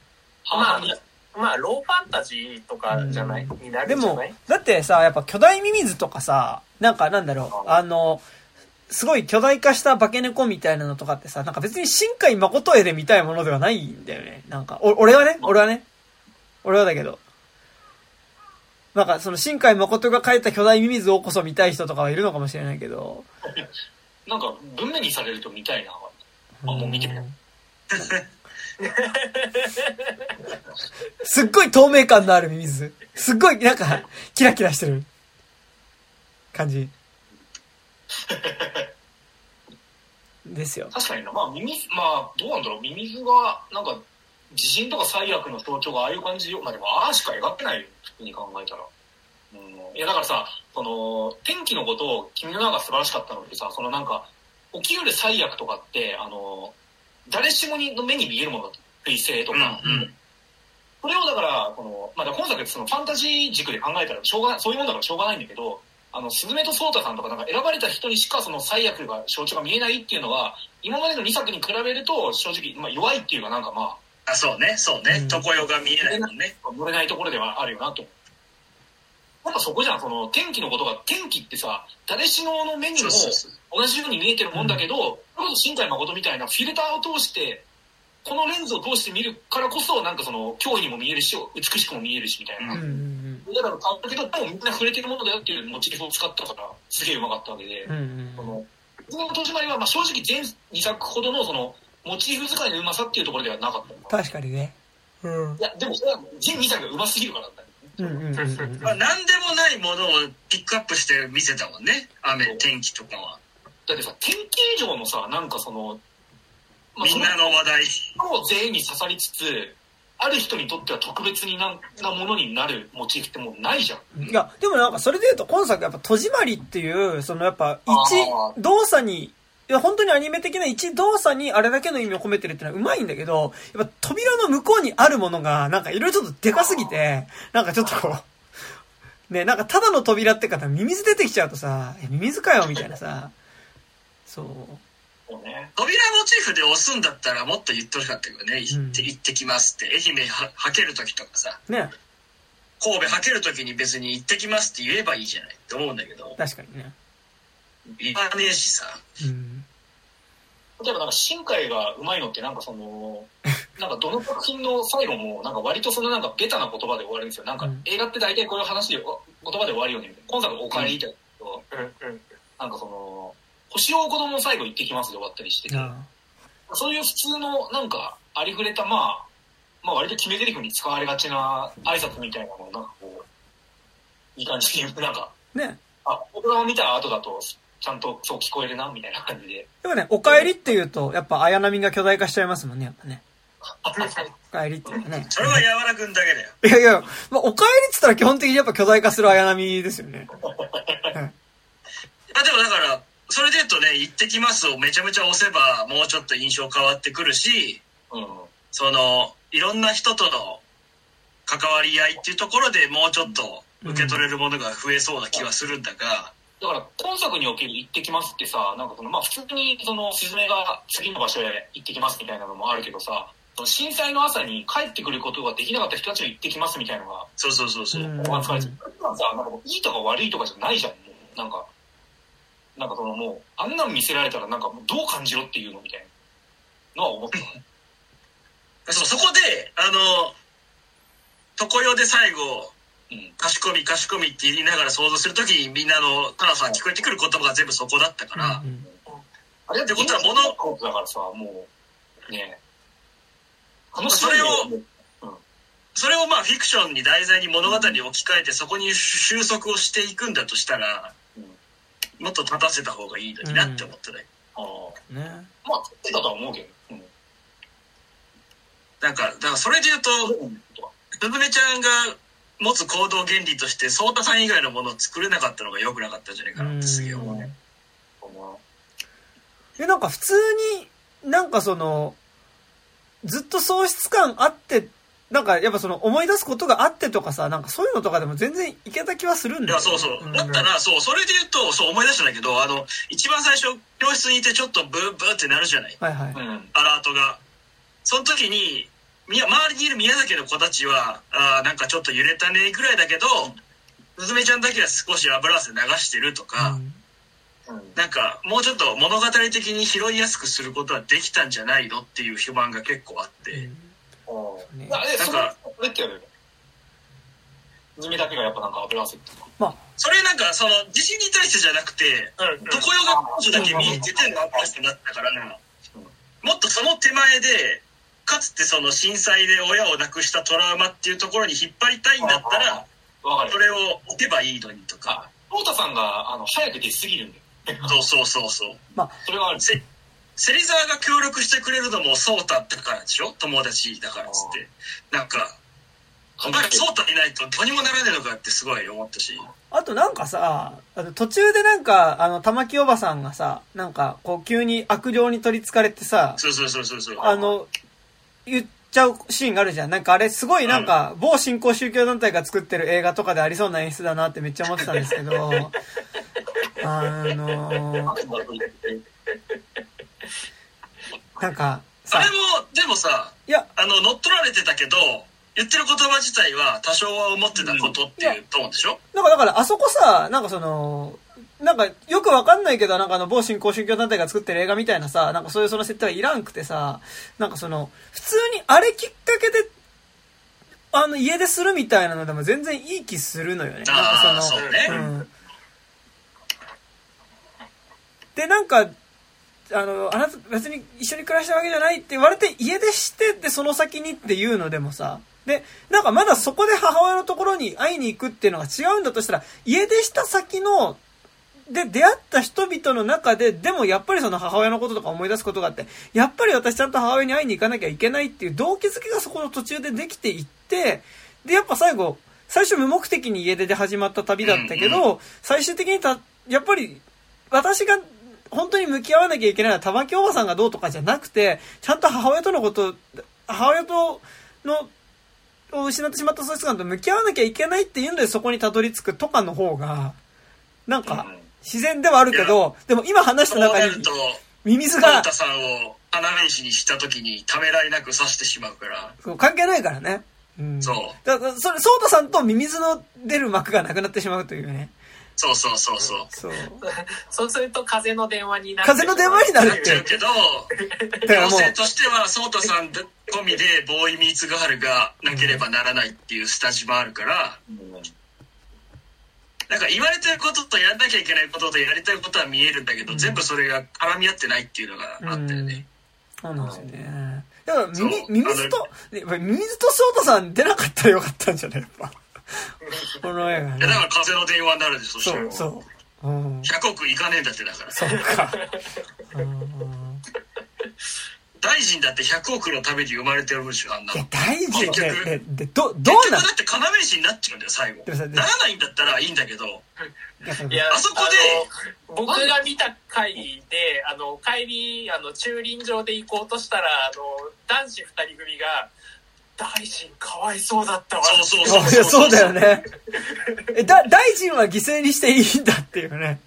まあまあローファンタジーとかじゃない、になでもるんじゃない、だってさ、やっぱ巨大ミミズとかさ、なんかなんだろう、あの、すごい巨大化した化け猫みたいなのとかってさ、なんか別に新海誠絵で見たいものではないんだよね。なんか、お俺はね、俺はね？俺はだけど。なんかその新海誠が描いた巨大ミミズをこそ見たい人とかはいるのかもしれないけど。(laughs) なんか文面にされると見たいな。あ、もう見てる。すっごい透明感のあるミミズ。すっごいなんか、キラキラしてる感じ。ですよ。確かにな。まあ、ミミズ、まあ、どうなんだろう。ミミズが、なんか、地震とか最悪の象徴がああいう感じよ。まあでも、ああしか描ってないよ。普通に考えたら。うん。いや、だからさ、その、天気のことを、君の名が素晴らしかったのってさ、そのなんか、起きうる最悪とかって、あの、誰しもにの目に見えるもの。彗星とか。うんうんそれをだから、この、まあ、だ今作ってそのファンタジー軸で考えたらしょうがそういうもんだからしょうがないんだけど、あの、スズメとソータさんとかなんか選ばれた人にしかその最悪が、象徴が見えないっていうのは、今までの2作に比べると正直、まあ、弱いっていうかなんかまあ、そうね、そうねう。ん常世が見えないもんね。あ、乗れないところではあるよなと。やっぱそこじゃん、その天気のことが、天気ってさ、誰しもの目にも。同じように見えてるもんだけど、それこそ新海誠みたいなフィルターを通して、このレンズを通して見るからこそ、なんかその、脅威にも見えるし、美しくも見えるし、みたいな。うんうんだから、だけど、でもみんな触れてるものだよっていうモチーフを使ったから、すげえうまかったわけで、うん。うんその、僕の戸締まりは、まあ正直全2作ほどのその、モチーフ使いのうまさっていうところではなかった。確かにね。うん。いや、でもそれは全2作がうますぎるからだうんうんうんうん。まあ、なんでもないものをピックアップして見せたもんね。雨、天気とかは。だってさ、天気以上のさ、なんかその、まあみんなの話題。その全員に刺さりつつ、ある人にとっては特別にななものになるモチーフってもうないじゃん。いや、でもなんかそれで言うと今作やっぱ戸締まりっていう、そのやっぱあ一ー動作に、いや本当にアニメ的な一動作にあれだけの意味を込めてるっていうのはうまいんだけど、やっぱ扉の向こうにあるものがなんかいろいろちょっとでかすぎて、なんかちょっとこう、ね、なんかただの扉って方ミミズ出てきちゃうとさ、え、ミミズかよみたいなさ、そう。そうね。扉モチーフで押すんだったらもっと言ってほしかったけどね。行って、うん行ってきますって。愛媛は、はける時とかさ、ね、神戸はける時に別に行ってきますって言えばいいじゃないって思うんだけど、確かにね。言わねえしさ。うん。例えばなんか新海がうまいのってなんかその、(laughs) なんかどの作品の最後もなんか割とそのなんかベタな言葉で終わるんですよ。なんかうん映画って大体こういう話でお言葉で終わるよね。今作お帰りってやつだけど、うん。うん。なん。かその、星を子供の最後行ってきますで終わったりしてて、あそういう普通のなん。かありふれたまあ、まあ割と決め台詞に使われがちな挨拶みたいなのをなん。かこう、いい感じになん。か、あね。あ、僕が見た後だとちゃんとそう聞こえるなみたいな感じで。でもね、お帰りって言うと、やっぱ綾波が巨大化しちゃいますもんね、やっぱね。お帰りっていうのはね。それは山田くんだけだよ。いやいや、まあ、お帰りっつったら基本的にやっぱ巨大化する綾波ですよね。あでもだから、それで言うとね、行ってきますをめちゃめちゃ押せば、もうちょっと印象変わってくるし、うん。その、いろんな人との関わり合いっていうところでもうちょっと受け取れるものが増えそうな気はするんだが、だから、今作における行ってきますってさ、なんかその、まあ普通にその、スズメが次の場所へ行ってきますみたいなのもあるけどさ、震災の朝に帰ってくることができなかった人たちが行ってきますみたいなのが、そうそうそうそう。うんここが使われてる。今さ、なんかいいとか悪いとかじゃないじゃん、もう。なんか、なんかそのもう、あんなん見せられたらなんかもうどう感じろっていうのみたいなのは思った。(laughs) そう、そこで、あの、常世で最後、うん。かしこみかしこみって言いながら想像するときにみんなの、タナさん聞こえてくる言葉が全部そこだったから、うんあれだってことは物のことだからさ、もう、ねそれをを、それをまあフィクションに題材に物語に置き換えてそこに収束をしていくんだとしたら、もっと立たせた方がいいのになって思ったね。ああね。まあ、撮ってたとは思うけど。うん。なんか、だからそれで言うと、すずめちゃんが持つ行動原理として、ソータさん以外のものを作れなかったのが良くなかったんじゃないかなってすげえ思うね。で、なんか普通に、なんかその、ずっと喪失感あって、なんかやっぱその思い出すことがあってとかさ、なんかそういうのとかでも全然いけた気はするんいや、だよ。そうそう。んだったら、そう、それで言うと、そう思い出したんだけど、あの、一番最初、教室にいてちょっとブーブーってなるじゃないはいはい。うん。アラートが。その時に、周りにいる宮崎の子たちは、あーなんかちょっと揺れたねぐらいだけど、すずめちゃんだけは少し油汗流してるとか、うん。うん。なんかもうちょっと物語的に拾いやすくすることはできたんじゃないのっていう不満が結構あって、ねいや、え、それなんか、それってやるよ。ズミだけがやっぱなんか油汗って。まあ、それなんかその地震に対してじゃなくて、うん常世が彼女だけ見えててのアスになったからな、もっとその手前で、かつてその震災で親を亡くしたトラウマっていうところに引っ張りたいんだったら、そ。れを置けばいいのにとか、トータさんが、あの、早く出すぎるんだよ。そうそうそうそう。(laughs) それはある。せ芹沢が協力してくれるのもそうだからでしょ？友達だからっつって。なんか、お前らソータいないとどうにもならねえのかってすごい思ったし。あとなんかさ、あの途中でなんか、あの、玉木おばさんがさ、なんか、こう急に悪霊に取り憑かれてさ、そうそうそうそうそう。あの、言っちゃうシーンがあるじゃん。なんかあれすごいなんか、某新興宗教団体が作ってる映画とかでありそうな演出だなってめっちゃ思ってたんですけど、あのなんか、さ。あれ、も、でもさ、いや、あの、乗っ取られてたけど、言ってる言葉自体は多少は思ってたことっていうトーンでしょ、なんかだからあそこさ、なんかその、なんかよくわかんないけど、なんかあの某新興宗教団体が作ってる映画みたいなさ、なんかそういうその設定はいらんくてさ、なんかその、普通にあれきっかけで、あの家出するみたいなのでも全然いい気するのよね。なんかああ、そうね。うん。で、なんか、あの、あなた別に一緒に暮らしたわけじゃないって言われて家出してでその先にっていうのでもさ、で、なんかまだそこで母親のところに会いに行くっていうのが違うんだとしたら、家出した先の、で出会った人々の中で、でもやっぱりその母親のこととか思い出すことがあって、やっぱり私ちゃんと母親に会いに行かなきゃいけないっていう動機づけがそこの途中でできていって、で、やっぱ最後、最初無目的に家出で始まった旅だったけど、最終的にた、やっぱり、私が本当に向き合わなきゃいけないのは玉木おばさんがどうとかじゃなくて、ちゃんと母親とのこと、母親との、を失ってしまった喪失感と向き合わなきゃいけないっていうのでそこにたどり着くとかの方が、なんかうん、自然ではあるけど、でも今話した中にミミズがソータさんを花飯にした時にためらいなく刺してしまうから。そう関係ないからね。うん。そうだから、それ、ソータさんとミミズの出る幕がなくなってしまうというね。そうそうそうそう。そう。(laughs) そうすると風の電話になる。風の電話になるっなっちゃうて。けど、だからもう、女性としては、ソータさん込みでボーイミーツガールがなければならないっていうスタジもあるから、なんか言われてることとやんなきゃいけないこととやりたいことは見えるんだけど、全部それが絡み合ってないっていうのがあったよね。そうなんですよね。だから、ミミ、ミミズと、ねミミズとソータさん出なかったらよかったんじゃない？やっぱ。(laughs) この映画ねいや、だから風の電話になるでしょ、そう、そう。うん。100億いかねえんだってだから。そうか。(laughs) うん大臣だって100億のために生まれてるでしょ、あんな大事結で、局で、で、ど、どう結局なんだって要石になっちゃうんだよ、最後。ならないんだったらいいんだけど、いや、あそこで僕が見た回で、あの、帰り、あの、駐輪場で行こうとしたら、あの、男子二人組が、大臣かわいそうだったわ。そうそういそうそう。やそうだよね。え、だ、大臣は犠牲にしていいんだっていうね。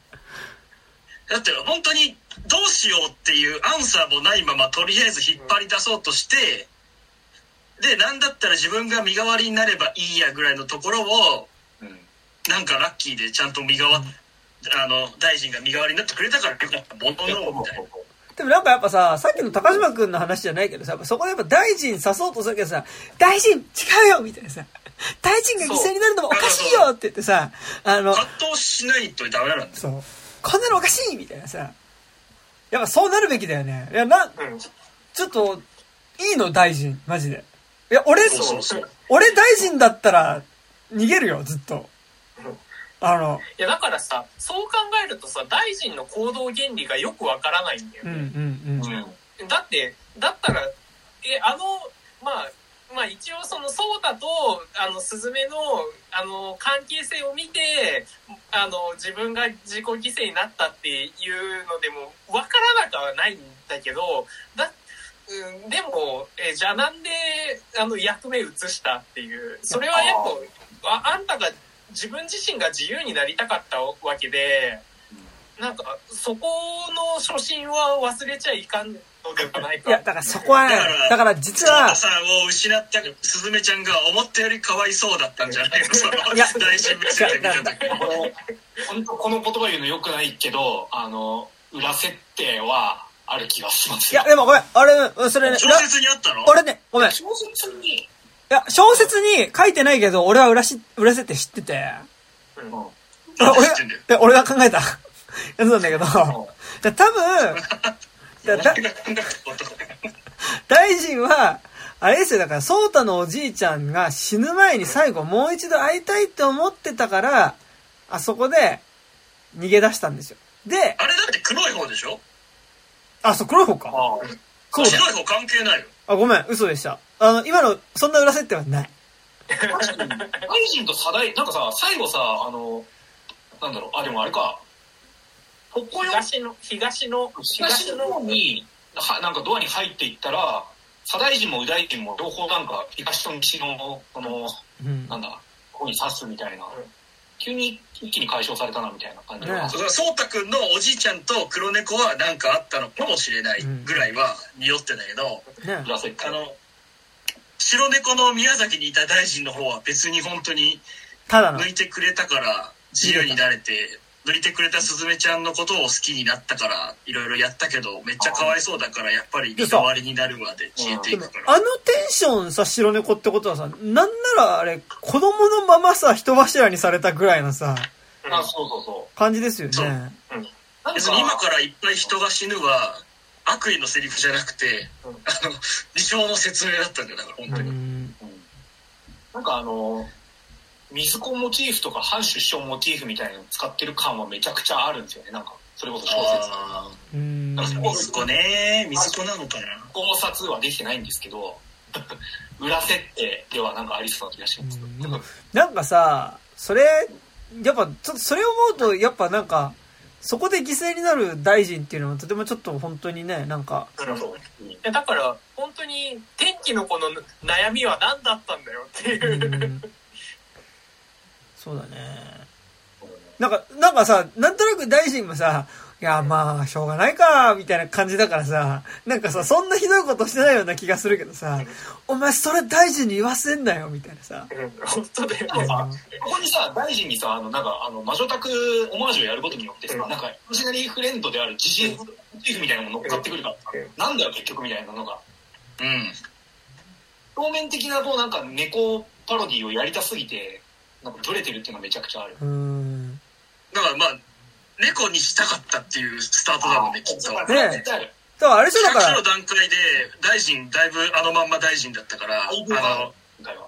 だって本当にどうしようっていうアンサーもないままとりあえず引っ張り出そうとして、で、なんだったら自分が身代わりになればいいやぐらいのところを、うんなんかラッキーでちゃんと身代わ、あの、大臣が身代わりになってくれたからよかったものの、みたいな。でもなんかやっぱさ、さっきの高島くんの話じゃないけどさ、そこでやっぱ大臣刺そうとするけどさ、大臣違うよみたいなさ、大臣が犠牲になるのもおかしいよって言ってさ、あの、葛藤しないとダメなんだよ。そう、こんなのおかしいみたいなさ、やっぱそうなるべきだよね。いや、な、うんちょっと、いいの大臣、マジで。いや、俺。俺大臣だったら、逃げるよ、ずっと。あの、いや、だからさ、そう考えるとさ、大臣の行動原理がよくわからないんだようんうね。んうん。だって、だったら、え、あの、まあ、まあ一応その、ソータと、あの、スズメの、あの、関係性を見て、あの、自分が自己犠牲になったっていうのでも、わからなくはないんだけど、だ、うん、でも、え、じゃあなんで、あの、役目移したっていう、それはやっぱ、ああんたが、自分自身が自由になりたかったわけで、なんか、そこの初心は忘れちゃいかんいや、だからそこはねだから、実はさんを失ったスズメちゃんが思ったよりかわいそうだったんじゃないの？そのいや大臣目線で見た時これ本当この言葉言うのよくないけどあの裏設定はある気がしますいや、でもごめん、あれ、それね、小説にあったの俺ね、ごめん。い小説にや、小説に書いてないけど、俺は裏し、裏設定知ってて。うん俺が、俺が考えたやつなんだけど、だ多分、だ (laughs) だ大臣は、あれですよ、だから、ソータのおじいちゃんが死ぬ前に最後もう一度会いたいって思ってたから、あそこで逃げ出したんですよ。で、あれだって黒い方でしょ？あ、そう、黒い方か。あそうだ。白い方関係ないよ。あ、ごめん、嘘でした。あの、今の、そんな裏設定はない。大臣と左大、なんかさ、最後さ、あの、なんだろう、あ、でもあれか、北海東の、東の、東の方に、はなんかドアに入っていったら、左大臣も右大臣も両方なんか東と西の、この、うん。なんだ、ここに刺すみたいな、急に一気に解消されたなみたいな感じが。ねそうそうたくんのおじいちゃんと黒猫はなんかあったのかもしれないぐらいは匂ってたけど、あの、白猫の宮崎にいた大臣の方は別に本当にただの。抜いてくれたから自由になれて、抜いてくれたスズメちゃんのことを好きになったからいろいろやったけど、めっちゃかわいそうだからやっぱり身代わりになるまで消えていくから。あのテンションさ、白猫ってことはさ、なんならあれ、子供のままさ、人柱にされたぐらいのさ、あ、そうそうそ感じですよそうね。う。なん別に今からいっぱい人が死ぬは悪意のセリフじゃなくて、うんあの、事象の説明だったんだよ、だから本当に。うん。うんなんかあの、水子モチーフとか反出生モチーフみたいなの使ってる感はめちゃくちゃあるんですよね。なんか、それこそ小説。あうん。あ、水子ね、水子なのかな。考察はできてないんですけど、(laughs) 裏設定ではなんかありそうな気がします。なんかさ、それ、やっぱ、ちょっとそれを思うと、やっぱなんか、そこで犠牲になる大臣っていうのはとてもちょっと本当にね、なんか、うんだから、本当に、天気のこの悩みは何だったんだよっていうう。んそうだね。なんか、なんかさ、なんとなく大臣もさ、いや、まあ、しょうがないか、みたいな感じだからさ、なんかさ、そんなひどいことしてないような気がするけどさ、お前それ大臣に言わせんなよ、みたいなさ。うん本当だよね。でもさ、ここにさ、大臣にさ、あの、なんか、あの、魔女宅オマージュをやることによってさ、うんなんか、オリジナリーフレンドである自信モチーフみたいなのも乗っかってくるからさ、うんなんだよ結局みたいなのが、うん。表面的なこうなんか猫パロディをやりたすぎて、なんかブレてるっていうのはめちゃくちゃある。うん。だからまあ、猫にしたかったっていうスタートだもんね、きっと。あね。だからあれでしょ、だ100かの段階で大臣だいぶあのまんま大臣だったから、あの。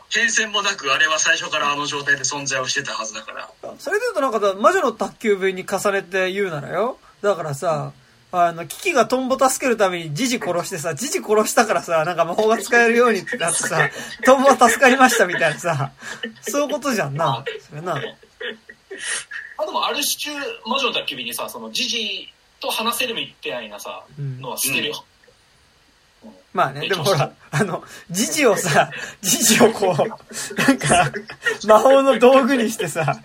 変遷もなくあれは最初からあの状態で存在をしてたはずだから。ら、それで言うとなんかさ、魔女の宅急便に重ねて言うならよ。だからさ、あの、キキがトンボ助けるためにジジ殺してさ、ジジ殺したからさ、なんか魔法が使えるようになってさ、トンボは助かりましたみたいなさ、そういうことじゃんな。それな。あともある種、魔女の宅急便にさ、その、ジジと話せるみたいなさ、うんのはしてるよ。まあね、でもほら、あの、ジジをさ、ジジをこう、なんか、魔法の道具にしてさ、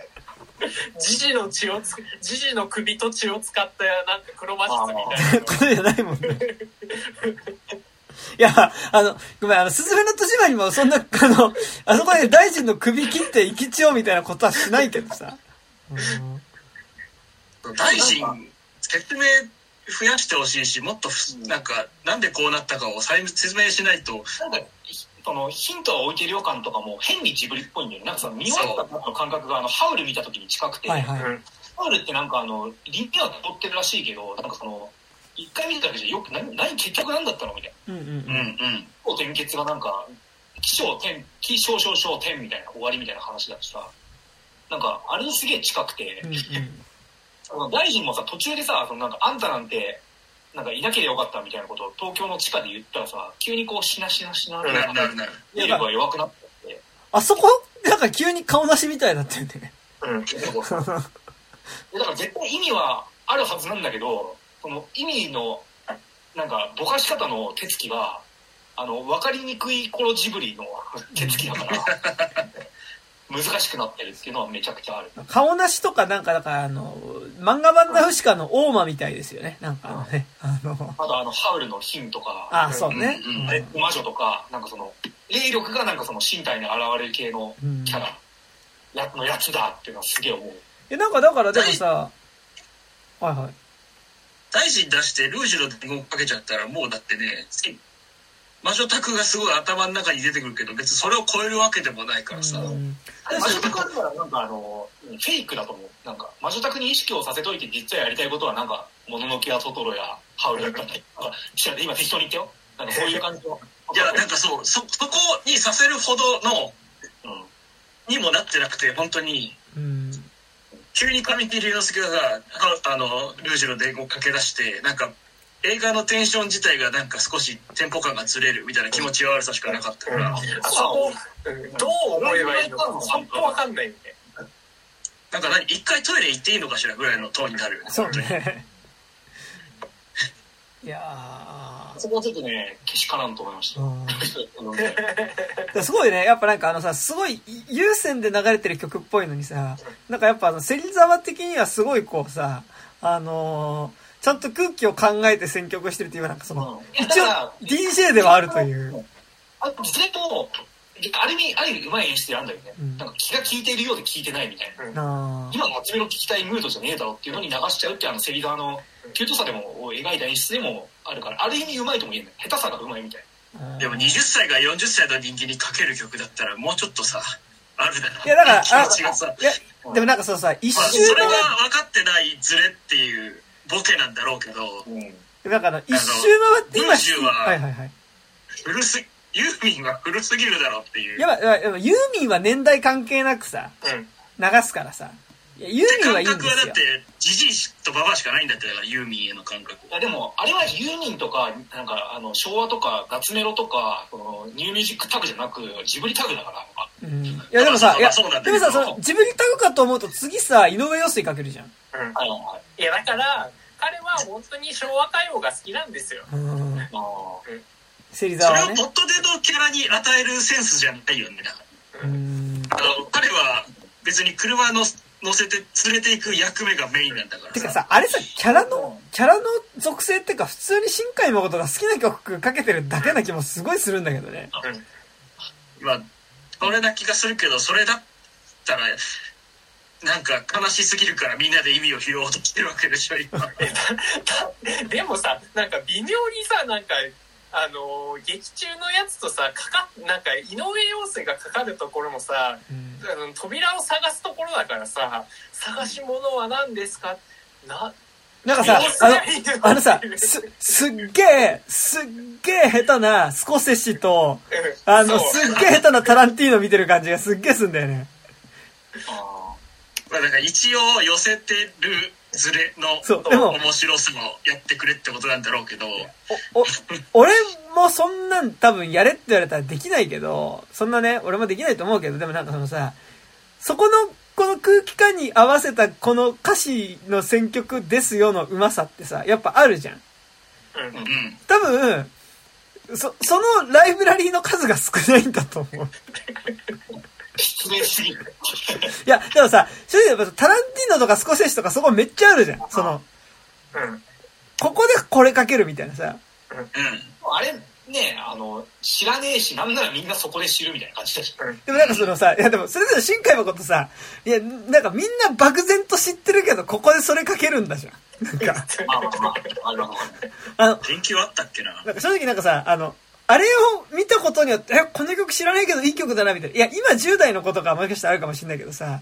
ジジの血をつ、ジジの首と血を使った、なんか黒魔術みたいなのことじゃないもんね。いや、あの、ごめん、あの、すずめの戸締まりもそんな、あの、あそこで大臣の首切って生き血をみたいなことはしないけどさ。大臣、説明増やしてほしいし、もっとふ、なんか、なんでこうなったかを再説明しないと、なんか、その、ヒントを置いてる予感とかも変にジブリっぽいんだよね。なんかさ、見終わったの感覚が、あの、ハウル見た時に近くて、はいはい。うんハウルってなんかあの、理には通ってるらしいけど、なんかその、一回見ただけじゃよく、何、何結局何だったのみたいな。うんうんうんうん。転結がなんか、起承転、起承承承転みたいな終わりみたいな話だしさ、なんか、あれにすげえ近くてうん。う、んその大臣もさ、途中でさ、そのなんか、あんたなんて、なんかいなければよかったみたいなことを東京の地下で言ったらさ、急にこう、しなしなしな、うんなるなるなる。勢力が弱くなってって、あそこ、なんか急に顔なしみたいになってんね。うん。でだから絶対意味はあるはずなんだけど、その意味の、なんか、ぼかし方の手つきが、あの、わかりにくい頃ジブリの手つきだから、(laughs) 難しくなってるっていうのはめちゃくちゃある。顔なしとかなんか、だからあの、漫画版ナウシカの大魔みたいですよね。なんかあのね、あの、あとあの、ハウルのヒンとか、あ、そうね。うん魔女とか、なんかその、霊力がなんかその身体に現れる系のうんキャラ、やのやつだっていうのはすげえ思う。え、なんかだからでもさ、はいはい。大臣出してルージュの伝言かけちゃったらもうだってね、次魔女宅がすごい頭の中に出てくるけど、別にそれを超えるわけでもないからさ。うん魔女宅はだからなんかあの、フェイクだと思う。なんか、魔女宅に意識をさせといて実はやりたいことはなんか、もののけやトトロやハウルだったり、今適当に言ってよ。なんかそういう感じの。いや、なんかそう、そ、そこにさせるほどの、うん。にもなってなくて、本当に、うん。急に神木隆之介が、ああの、ルージュの伝言をかけ出して、なんか、映画のテンション自体がなんか少しテンポ感がずれるみたいな気持ち悪さしかなかったから、あそこ、うんどう思えばいいのか本当わかんないんで。なんか何一回トイレ行っていいのかしらぐらいのトーンになるよね。そうね。(laughs) いやそこはちょっとね、けしからんと思いました。(laughs) すごいね、やっぱなんかあのさ、すごい優先で流れてる曲っぽいのにさ、なんかやっぱあの、芹沢的にはすごいこうさ、あのーちゃんと空気を考えて選曲してるっていうかなんかその、うん一応 DJ ではあるという。あずれと、ある意味、ある意味うまい演出であるんだよね。うんなんか気が利いているようで聞いてないみたいな。今の集めの聞きたいムードじゃねえだろっていうのに流しちゃうっていうあのセリのキュートさでも描いた演出でもあるから、ある意味うまいとも言えない。下手さがうまいみたいでも20歳が40歳の人気にかける曲だったらもうちょっとさ、あるだろ。いやだから気持ちがさ、いや、でもなんかそうさ、一まあ、周それがの、分かってないズレっていうボケなんだろうけど、な。だから一周回って今、文集ははいはいはい。古す、ユーミンは古すぎるだろうっていう。やっぱユーミンは年代関係なくさ、うん。流すからさ。いや、ユーミンはいいん感ですよ覚はだっ。て、ジジイとババアしかないんだって、だからユーミンへの感覚いやでも、あれはユーミンとか、なんか、あの、昭和とか、ガツメロとか、そのニューミュージックタグじゃなく、ジブリタグだから、うん。いやでもさ、いや、そうなんだでもさ、その、ジブリタグかと思うと次さ、井上陽水かけるじゃん。うん。はいはい。いや、だから、彼は本当に昭和歌謡が好きなんですよ。うん。あ芹それ沢はね。をポットでのキャラに与えるセンスじゃないよね。だからうん。あの彼は別に車の乗せて連れて行く役目がメインなんだからさ。てかさ、あれさ、キャラの、キャラの属性っていうか、普通に新海誠が好きな曲かけてるだけな気もすごいするんだけどね。まあ、それな気がするけど、それだったら、なんか悲しすぎるからみんなで意味を拾おうとしてるわけでしょ、今。でもさ、なんか微妙にさ、なんか、あのー劇中のやつとさ、かか、なんか井上陽水がかかるところもさ、うん。あの扉を探すところだからさ、探し物は何ですか？な、なんかさあのあのさ、す、すっげえ、すっげえ下手なスコセッシと、うん。あの、すっげえ下手なタランティーノ見てる感じがすっげえすんだよね。あまあ、だから一応寄せてるズレの面白さをやってくれってことなんだろうけど、お、お、(laughs) 俺もそんなん多分やれって言われたらできないけど、そんなね、俺もできないと思うけど、でもなんかそのさ、そこの、この空気感に合わせたこの歌詞の選曲ですよのうまさってさ、やっぱあるじゃん。うんうん。多分、そ、そのライブラリーの数が少ないんだと思う。(laughs) 失礼すぎる。いや、でもさ、正直やっぱタランティーノとかスコセッシとかそこめっちゃあるじゃん。その、うんここでこれかけるみたいなさ。うん。あれ、ね、あの、知らねえし、なんならみんなそこで知るみたいな感じだし。でもなんかそのさ、いやでもそれぞれ新海誠さ、いや、なんかみんな漠然と知ってるけど、ここでそれかけるんだじゃん。なんか、(laughs) まあまあまあ、あの、研究あったっけななんか正直なんかさ、あの、あれを見たことによって、え、この曲知らないけどいい曲だな、みたいな。いや、今10代の子とかもしかしたらあるかもしれないけどさ、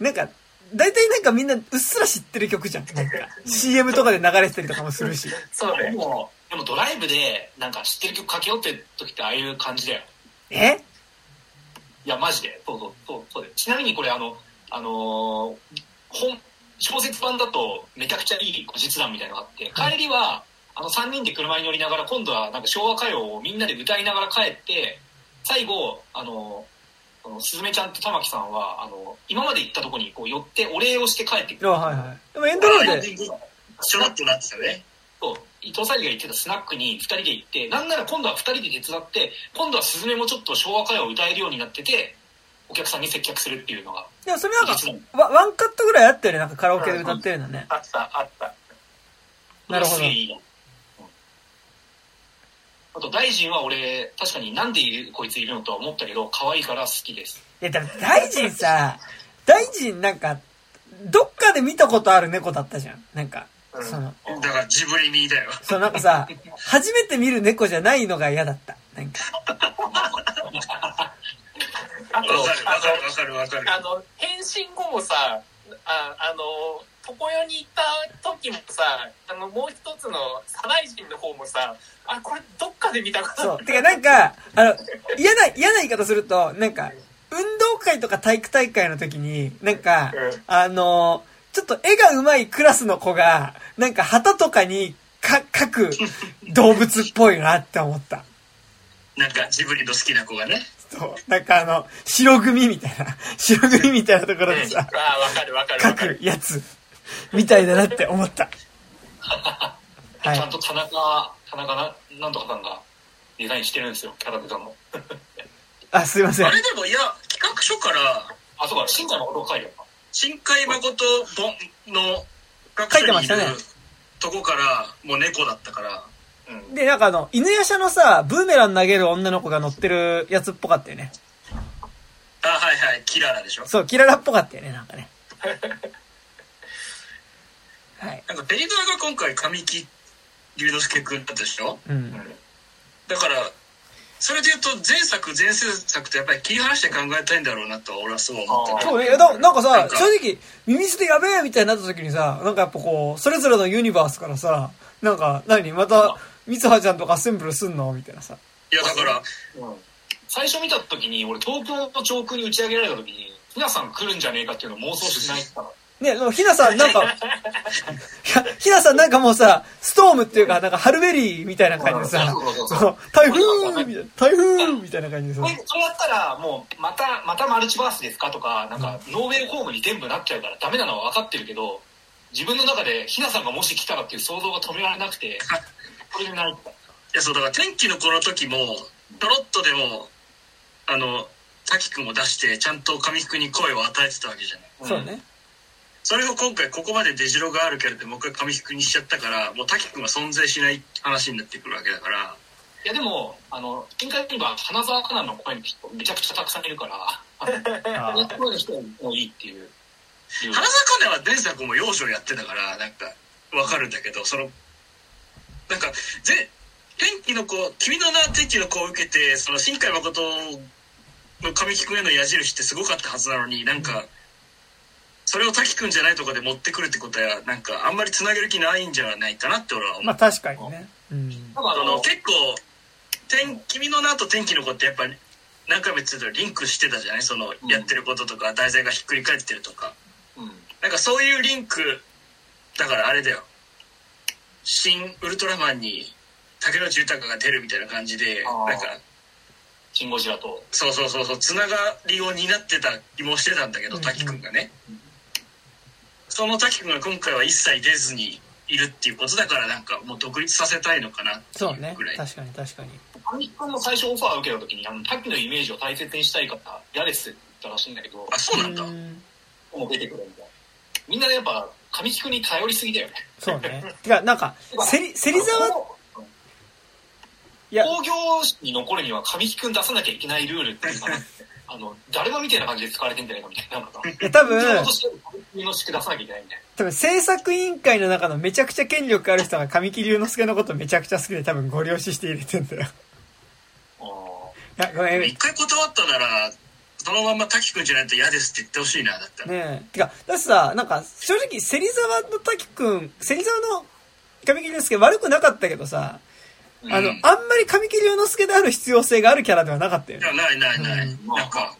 なんか、大体なんかみんなうっすら知ってる曲じゃん。なんか、CM とかで流れてたりとかもするし。でそうだよ。も、でもドライブで、なんか知ってる曲かけようって時ってああいう感じだよ。え？いや、マジで。そうそう、そう、そう。ちなみにこれあの、あのー本、小説版だとめちゃくちゃいい後日談みたいなのがあって、帰りは、あの3人で車に乗りながら今度はなんか昭和歌謡をみんなで歌いながら帰って、最後、あの、あのすずめちゃんと玉木さんは、あの、今まで行ったとこにこう寄ってお礼をして帰ってくあ、る。はいはい。でもエンドロールで、ちょろっとなってたね。そう伊藤沙莉が言ってたスナックに2人で行って、なんなら今度は2人で手伝って、今度はスズメもちょっと昭和歌謡を歌えるようになってて、お客さんに接客するっていうのが、でもそれなんかワワンカットぐらいあったよね、なんかカラオケで歌ってるのね。あった、あった。なるほどすげえいいあと、大臣は俺、確かになんでいるこいついるのとは思ったけど、可愛いから好きです。いや、でも大臣さ、大臣なんか、どっかで見たことある猫だったじゃん。なんか、うんその、だからジブリミだよ。そうなんかさ、初めて見る猫じゃないのが嫌だった。なんか、あと、わかるわかるわかるわかる。あの、変身後もさ、ああの、床屋に行った時もさ、あの、もう一つの左大臣の方もさ、あ、これどっかで見たことあそう。るてかなんか、あの、嫌な、嫌な言い方すると、なんか、運動会とか体育大会の時に、なんか、うんあの、ちょっと絵が上手いクラスの子が、なんか旗とかにか、各動物っぽいなって思った。なんかジブリの好きな子がね。そう。なんかあの、白組みたいな、白組みたいなところでさ、ああ、わかるわかる書る。くやつ、(laughs) みたいだなって思った。(laughs) はいちゃんと田中、田中ななんとかさんがデザインしてるんですよ、キャラデザの。(laughs) あ、すいませんあ。れでも、いや、企画書から、あ、そうか、新海誠が書いてある新海誠本の書いてましたねにいるとこから、もう猫だったから、な。うん。で、なんかあの、犬夜叉のさ、ブーメラン投げる女の子が乗ってるやつっぽかったよね。あ、はいはい、キララでしょ。そう、キララっぽかったよね、なんかね。はい。なんか、ペリドラが今回、神木隆之介くんだったでしょ？うん。だから、それで言うと、前作、前世作とやっぱり切り離して考えたいんだろうなとは、俺はそう思ってて。そうね、いやだなんかさ、なんか正直、耳捨てやべえみたいになった時にさ、なんかやっぱこう、それぞれのユニバースからさ、なんか、何また、三葉ちゃんとかアッセンブルすんのみたいなさ。いや、だから、うん最初見た時に、俺東京の上空に打ち上げられた時に、皆さん来るんじゃねえかっていうのを妄想しないから。ね、ひなさんなんか、ひなさんなんかもうさ、ストームっていうか、なんかハルベリーみたいな感じでさそうそうそう、そうそう台風みたいな、台風みたいな感じでさそれ、それやったら、もう、また、またマルチバースですかとか、なんか、ノーウェイホームに全部なっちゃうからダメなのは分かってるけど、自分の中で、ひなさんがもし来たらっていう想像が止められなくて、これで泣いた。いや、そう、だから天気の子の時も、ちょろっとでも、あの、滝くんを出して、ちゃんと神木くんに声を与えてたわけじゃない。そうね。それを今回ここまで出城があるけれどもう一回神木くんにしちゃったから、もう滝くんは存在しない話になってくるわけだから、いやでも、あの、展開には花澤香菜の声の人めちゃくちゃたくさんいるから、ああの声の人もいいっていう。花咲かねは前作も幼少やってたから、なんか、わかるんだけど、その、なんか、ぜ、天気の子、君の名は天気の子を受けて、その新海誠の神木くんへの矢印ってすごかったはずなのに、なんか、それを滝くんじゃないとかで持ってくるってことは、なんか、あんまり繋げる気ないんじゃないかなって俺は思う。まあ確かにね。うん。あそのの、結構天君の名と天気の子ってやっぱり何回も言ってたリンクしてたじゃない？そのうんやってることとか題材がひっくり返ってるとかうん。なんかそういうリンクだからあれだよ新ウルトラマンに竹野内豊が出るみたいな感じでなんかシンゴジラと。そうそうそうそうつながりを担ってた気もしてたんだけどうん滝くんがねその滝くんが今回は一切出ずにいるっていうことだからなんかもう独立させたいのかなってそうねいうぐらい。確かに確かに。神木君も最初オファーを受けた時に、あの、滝のイメージを大切にしたいから嫌ですって言ったらしいんだけど、あそうなんだうんもう出てくるみたいな。みんなやっぱ、神木君に頼りすぎだよね。そうね。てか、なんか、せり、芹沢、いや、工業誌に残るには神木君出さなきゃいけないルールっていうかなあの、誰もみたいな感じで使われてんじゃないかみたいな。なんかいや多分、多分制作委員会の中のめちゃくちゃ権力ある人が神木隆之介のことめちゃくちゃ好きで多分ご了承して入れてんだよ。な。あいや、ごめん。ね一回断ったならそのまんま滝くんじゃないと嫌ですって言ってほしいなだったらえ。てか、だってさ、なんか、正直、芹沢の滝くん、芹沢の神木隆之介悪くなかったけどさ、あの、うんあんまり神木隆之介である必要性があるキャラではなかったよね。いやないないない、うんなんか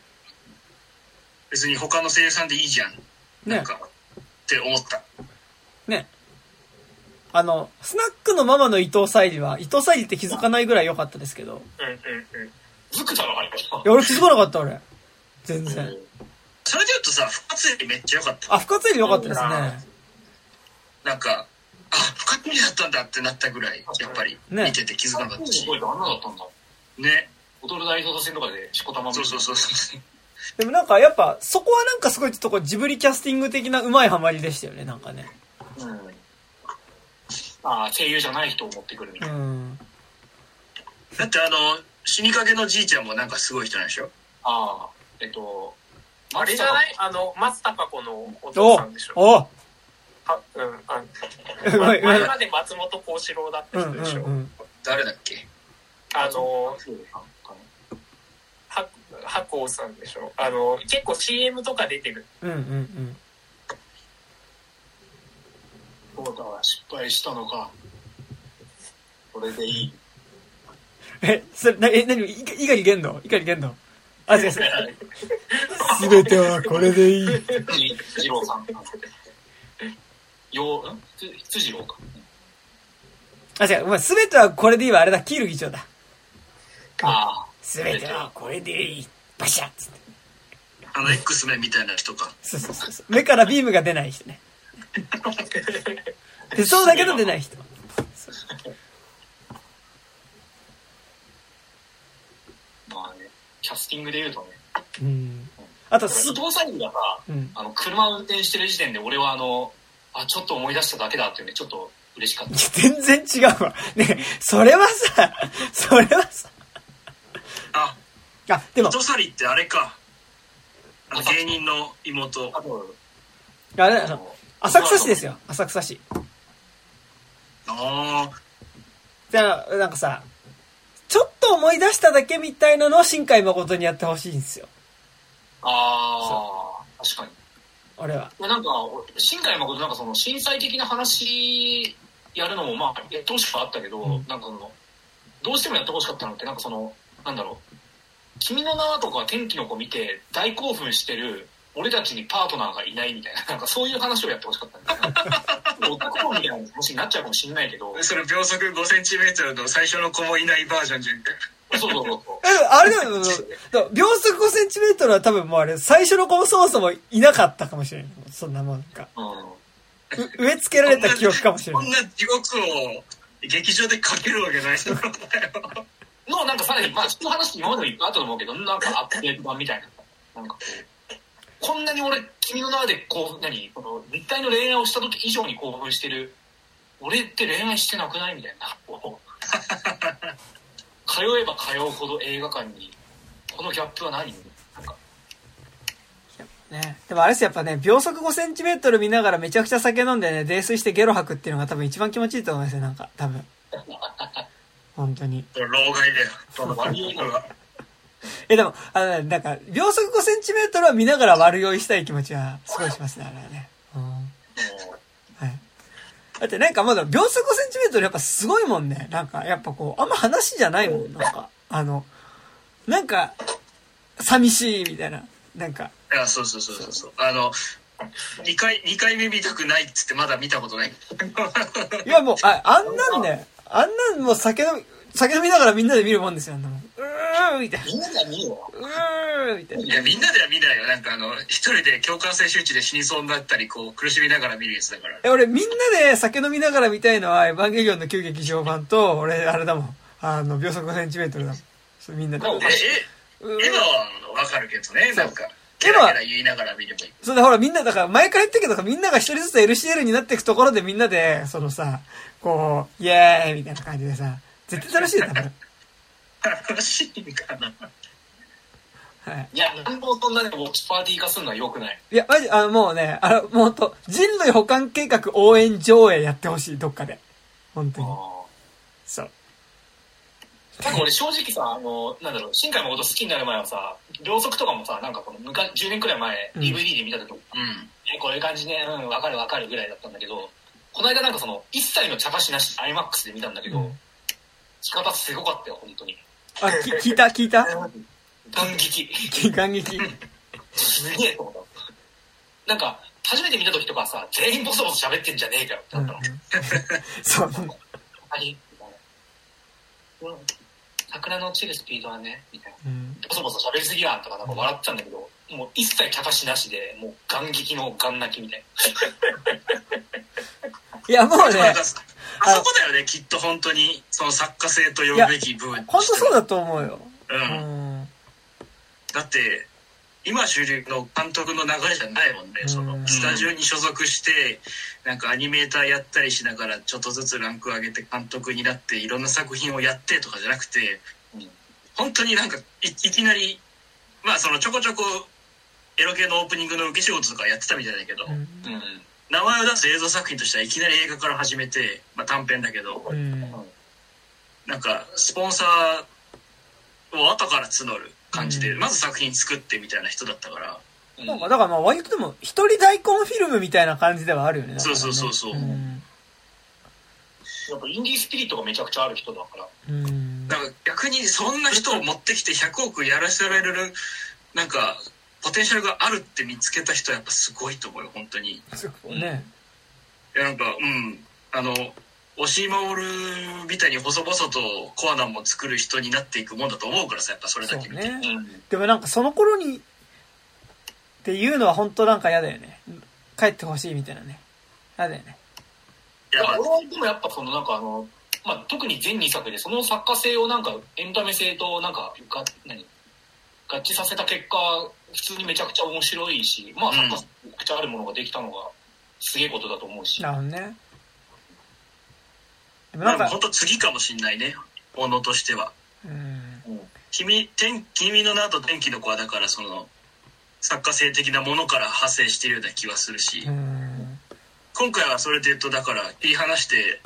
別に他の声優さんでいいじゃんなねんかって思ったね。あの、スナックのママの伊藤沙莉は、伊藤沙莉って気づかないぐらい良かったですけど。うんうんうん。あ。ずくたのあれいや、俺気づかなかった、俺。全然。それで言うとさ深津絵里めっちゃ良かったあ、深津絵里良かったですね。なんかあ深津絵里だったんだってなったぐらいやっぱりね見てて気づかなかったし、すごいあんなだったんだ。ね踊る大捜査線とかでしこたまそうそうそうそうでもなんかやっぱ、そこはなんかすごいちょっとこうジブリキャスティング的なうまいハマりでしたよね、なんかね。う。うん。ああ、声優じゃない人を持ってくるみたいな。うん。だってあの死にかけのじいちゃんもなんかすごい人なんでしょ？ああ、えっと、あれじゃいない？あの、松たか子のお父おさんでしょおあ、うん、あう (laughs) ま前まで松本幸四郎だったうんうん人でしょ、うん。誰だっけ？あの、そうかなは、白鸚さんでしょあの、結構 CM とか出てる。うんうんうん。そうだ、失敗したのか。これでいい。え、それ、な、え、なに、いか、いかりげんのいかりげんのあ、違う違う。すべてはこれでいい。辻次郎さん。よう、ん？つ辻郎か。あ、違う、お前、すべてはこれでいいわ、あれだ、キール議長だ。あすべてはこれでいい。バシャッつって。あの X メンみたいな人か。そうそうそうそう。目からビームが出ない人ね。出そうだけど出ない人。あ、まあね、キャスティングで言うとね、うん。あと、す伊、藤沙莉がさ、うん。あの、車を運転してる時点で俺はあの、あ、ちょっと思い出しただけだっていうね、ちょっと嬉しかった。(laughs) 全然違うわ。ねそれはさ、それはさ、あ、あ、でも、糸サリってあれか。あの芸人の妹。あと、あれ、あの浅草市ですよ、浅草市。ああ。だから、なんかさ、ちょっと思い出しただけみたいなのを新海誠にやってほしいんですよ。ああ、確かに。俺は。いやなんか、新海誠なんかその震災的な話やるのもまあ、やってほしくはあったけど、うんなんかその、どうしてもやってほしかったのって、なんかその、なんだろう、君の名はとか天気の子見て大興奮してる、俺たちにパートナーがいないみたいな、なんかそういう話をやってほしかったんだよね。男みたいな話になっちゃうかもしれないけど、それ秒速5センチメートルの最初の子もいないバージョンじゃん。そうそうそうそう。え、あれだよ、だから秒速5センチメートルは多分もうあれ、最初の子もそもそもいなかったかもしれない。そんなもんか。う植え付けられた記憶かもしれない。こんな地獄を劇場でかけるわけないだろよ。の、なんかさらに、まあ、その話今までもいっぱいあったと思うけど、なんかアップデート版みたいな。なんかこう、こんなに俺、君の名はでこう、何、この、立体の恋愛をした時以上に興奮してる、俺って恋愛してなくないみたいな。通えば通うほど映画館に、このギャップは何？ね。でもあれですよやっぱね、秒速5センチメートル見ながらめちゃくちゃ酒飲んでね、泥酔してゲロ吐くっていうのが多分一番気持ちいいと思いますよ、なんか、多分。(laughs) 本当に。老害だよ。その割合が、え、でも、あのね、なんか、秒速5センチメートルは見ながら悪酔いしたい気持ちはすごいしますね、あれはね。うん。はい。だってなんかまだ秒速5センチメートルやっぱすごいもんね。なんか、やっぱこう、あんま話じゃないもん、なんか。あの、なんか、寂しいみたいな。なんか、いや、そうそうそうそうそう。あの、2回、二回目見たくないっつってまだ見たことない。いやもう、あ、あんなんね、あんなんもう酒飲み、酒飲みながらみんなで見るもんですよ、あんなもん。うみたいな。みんなが見ようーんみたいな。いや、みんなでは見ないよ。なんかあの、一人で共感性周知で死にそうになったり、こう、苦しみながら見るやつだから。え、俺みんなで酒飲みながら見たいのは、エヴァンゲリオンの旧劇場版と、(laughs) 俺、あれだもん。あの、秒速5センチメートルだもん。そうみんなで。え、え、うエヴァはわかるけどね、なんか、エヴァケラケラ言いながら見ればいい。そうだ、ほら、みんな、だから、前から言ったけど、みんなが一人ずつ LCL になっていくところでみんなで、そのさ、こう、イエーイみたいな感じでさ、絶対楽しいよ、多分。楽しいかな。はい。いや、なんもそんなね、ウォッチパーティー化するのは良くない。いや、マジ、あの、もうね、あの、もうと、人類保管計画応援上映やってほしい、どっかで。本当に。そう。なんか俺正直さ、あの、なんだろう、新海誠好きになる前はさ、秒速とかもさ、なんかこの昔、10年くらい前、うん DVD で見た時、うん。え、こういう感じね、うん、わかるわかるぐらいだったんだけど、この間なんかその、一切の茶化しなし、IMAX で見たんだけど、うん仕方すごかったよ、本当に。あ、き聞いた聞いた？感激。感激。すげえと思った。なんか、初めて見た時とかさ、全員ボソボソ喋ってんじゃねえかよってうんなったの。そう。何みたいな。うん。桜の落ちるスピードはね、みたいな。うんボソボソ喋りすぎやんとかなんか笑ってたんだけど、もう一切茶化しなしで、もう眼劇の眼泣きみたいいや、もうね (laughs) あそこだよね、きっと本当に、その作家性と呼ぶべき部分。本当そうだと思うよ。う。うんん。だって、今主流の監督の流れじゃないもんね。そうんの、スタジオに所属して、なんかアニメーターやったりしながら、ちょっとずつランク上げて監督になって、いろんな作品をやってとかじゃなくて、うん本当になんかい、いきなり、まあそのちょこちょこ、エロ系のオープニングの受け仕事とかやってたみたいだけど、うんな。うん。名前を出す映像作品としてはいきなり映画から始めて、まあ短編だけど、うん。なんか、スポンサーを後から募る感じで、うんまず作品作ってみたいな人だったから、うんなんか、だからまあ割とでも、一人大根フィルムみたいな感じではあるよね。ねそうそうそうそうんやっぱインディースピリットがめちゃくちゃある人だから。うん。なんか逆にそんな人を持ってきて100億やらせられる、なんか、ポテンシャルがあるって見つけた人はやっぱすごいと思うよ、本当に。いそうね。や、なんか、うん、あの、押井守みたいに細々とコアナも作る人になっていくもんだと思うからさやっぱそれだけ見て、そうね。うん。でもなんかその頃に、っていうのは本当なんか嫌だよね。帰ってほしいみたいなね。嫌だよね。いやまあ俺はでもやっぱそのなんかあの、まあ、特に全2作でその作家性をなんかエンタメ性となんかが何合致させた結果普通にめちゃくちゃ面白いしまあうん。作家性めちゃくちゃあるものができたのがすげえことだと思うし、なるほどね。でもなんかまあ本、当次かもしんないね。ものとしては。うん。君天君の名と天気の子はだからその作家性的なものから派生してるような気はするし、うん。今回はそれで言うとだから切り離して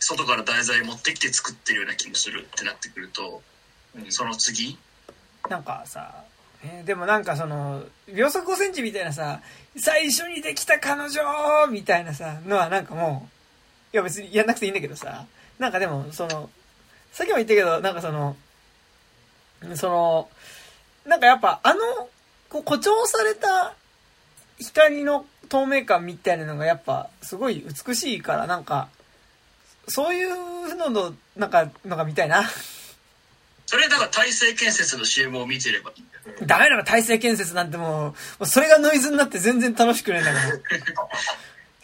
外から題材持ってきて作ってるような気もするってなってくるとうん。その次？なんかさ、えでもなんかその、秒速5センチみたいなさ、最初にできた彼女みたいなさ、のはなんかもう、いや別にやんなくていいんだけどさ、なんかでもその、さっきも言ったけど、なんかその、その、なんかやっぱあの、こう誇張された光の透明感みたいなのがやっぱすごい美しいから、なんか、そういうのの、なんか、のが見たいな。それだから大成建設の CM を見てればダメだろ、体制建設なんてもう、それがノイズになって全然楽しくないんだから。(laughs)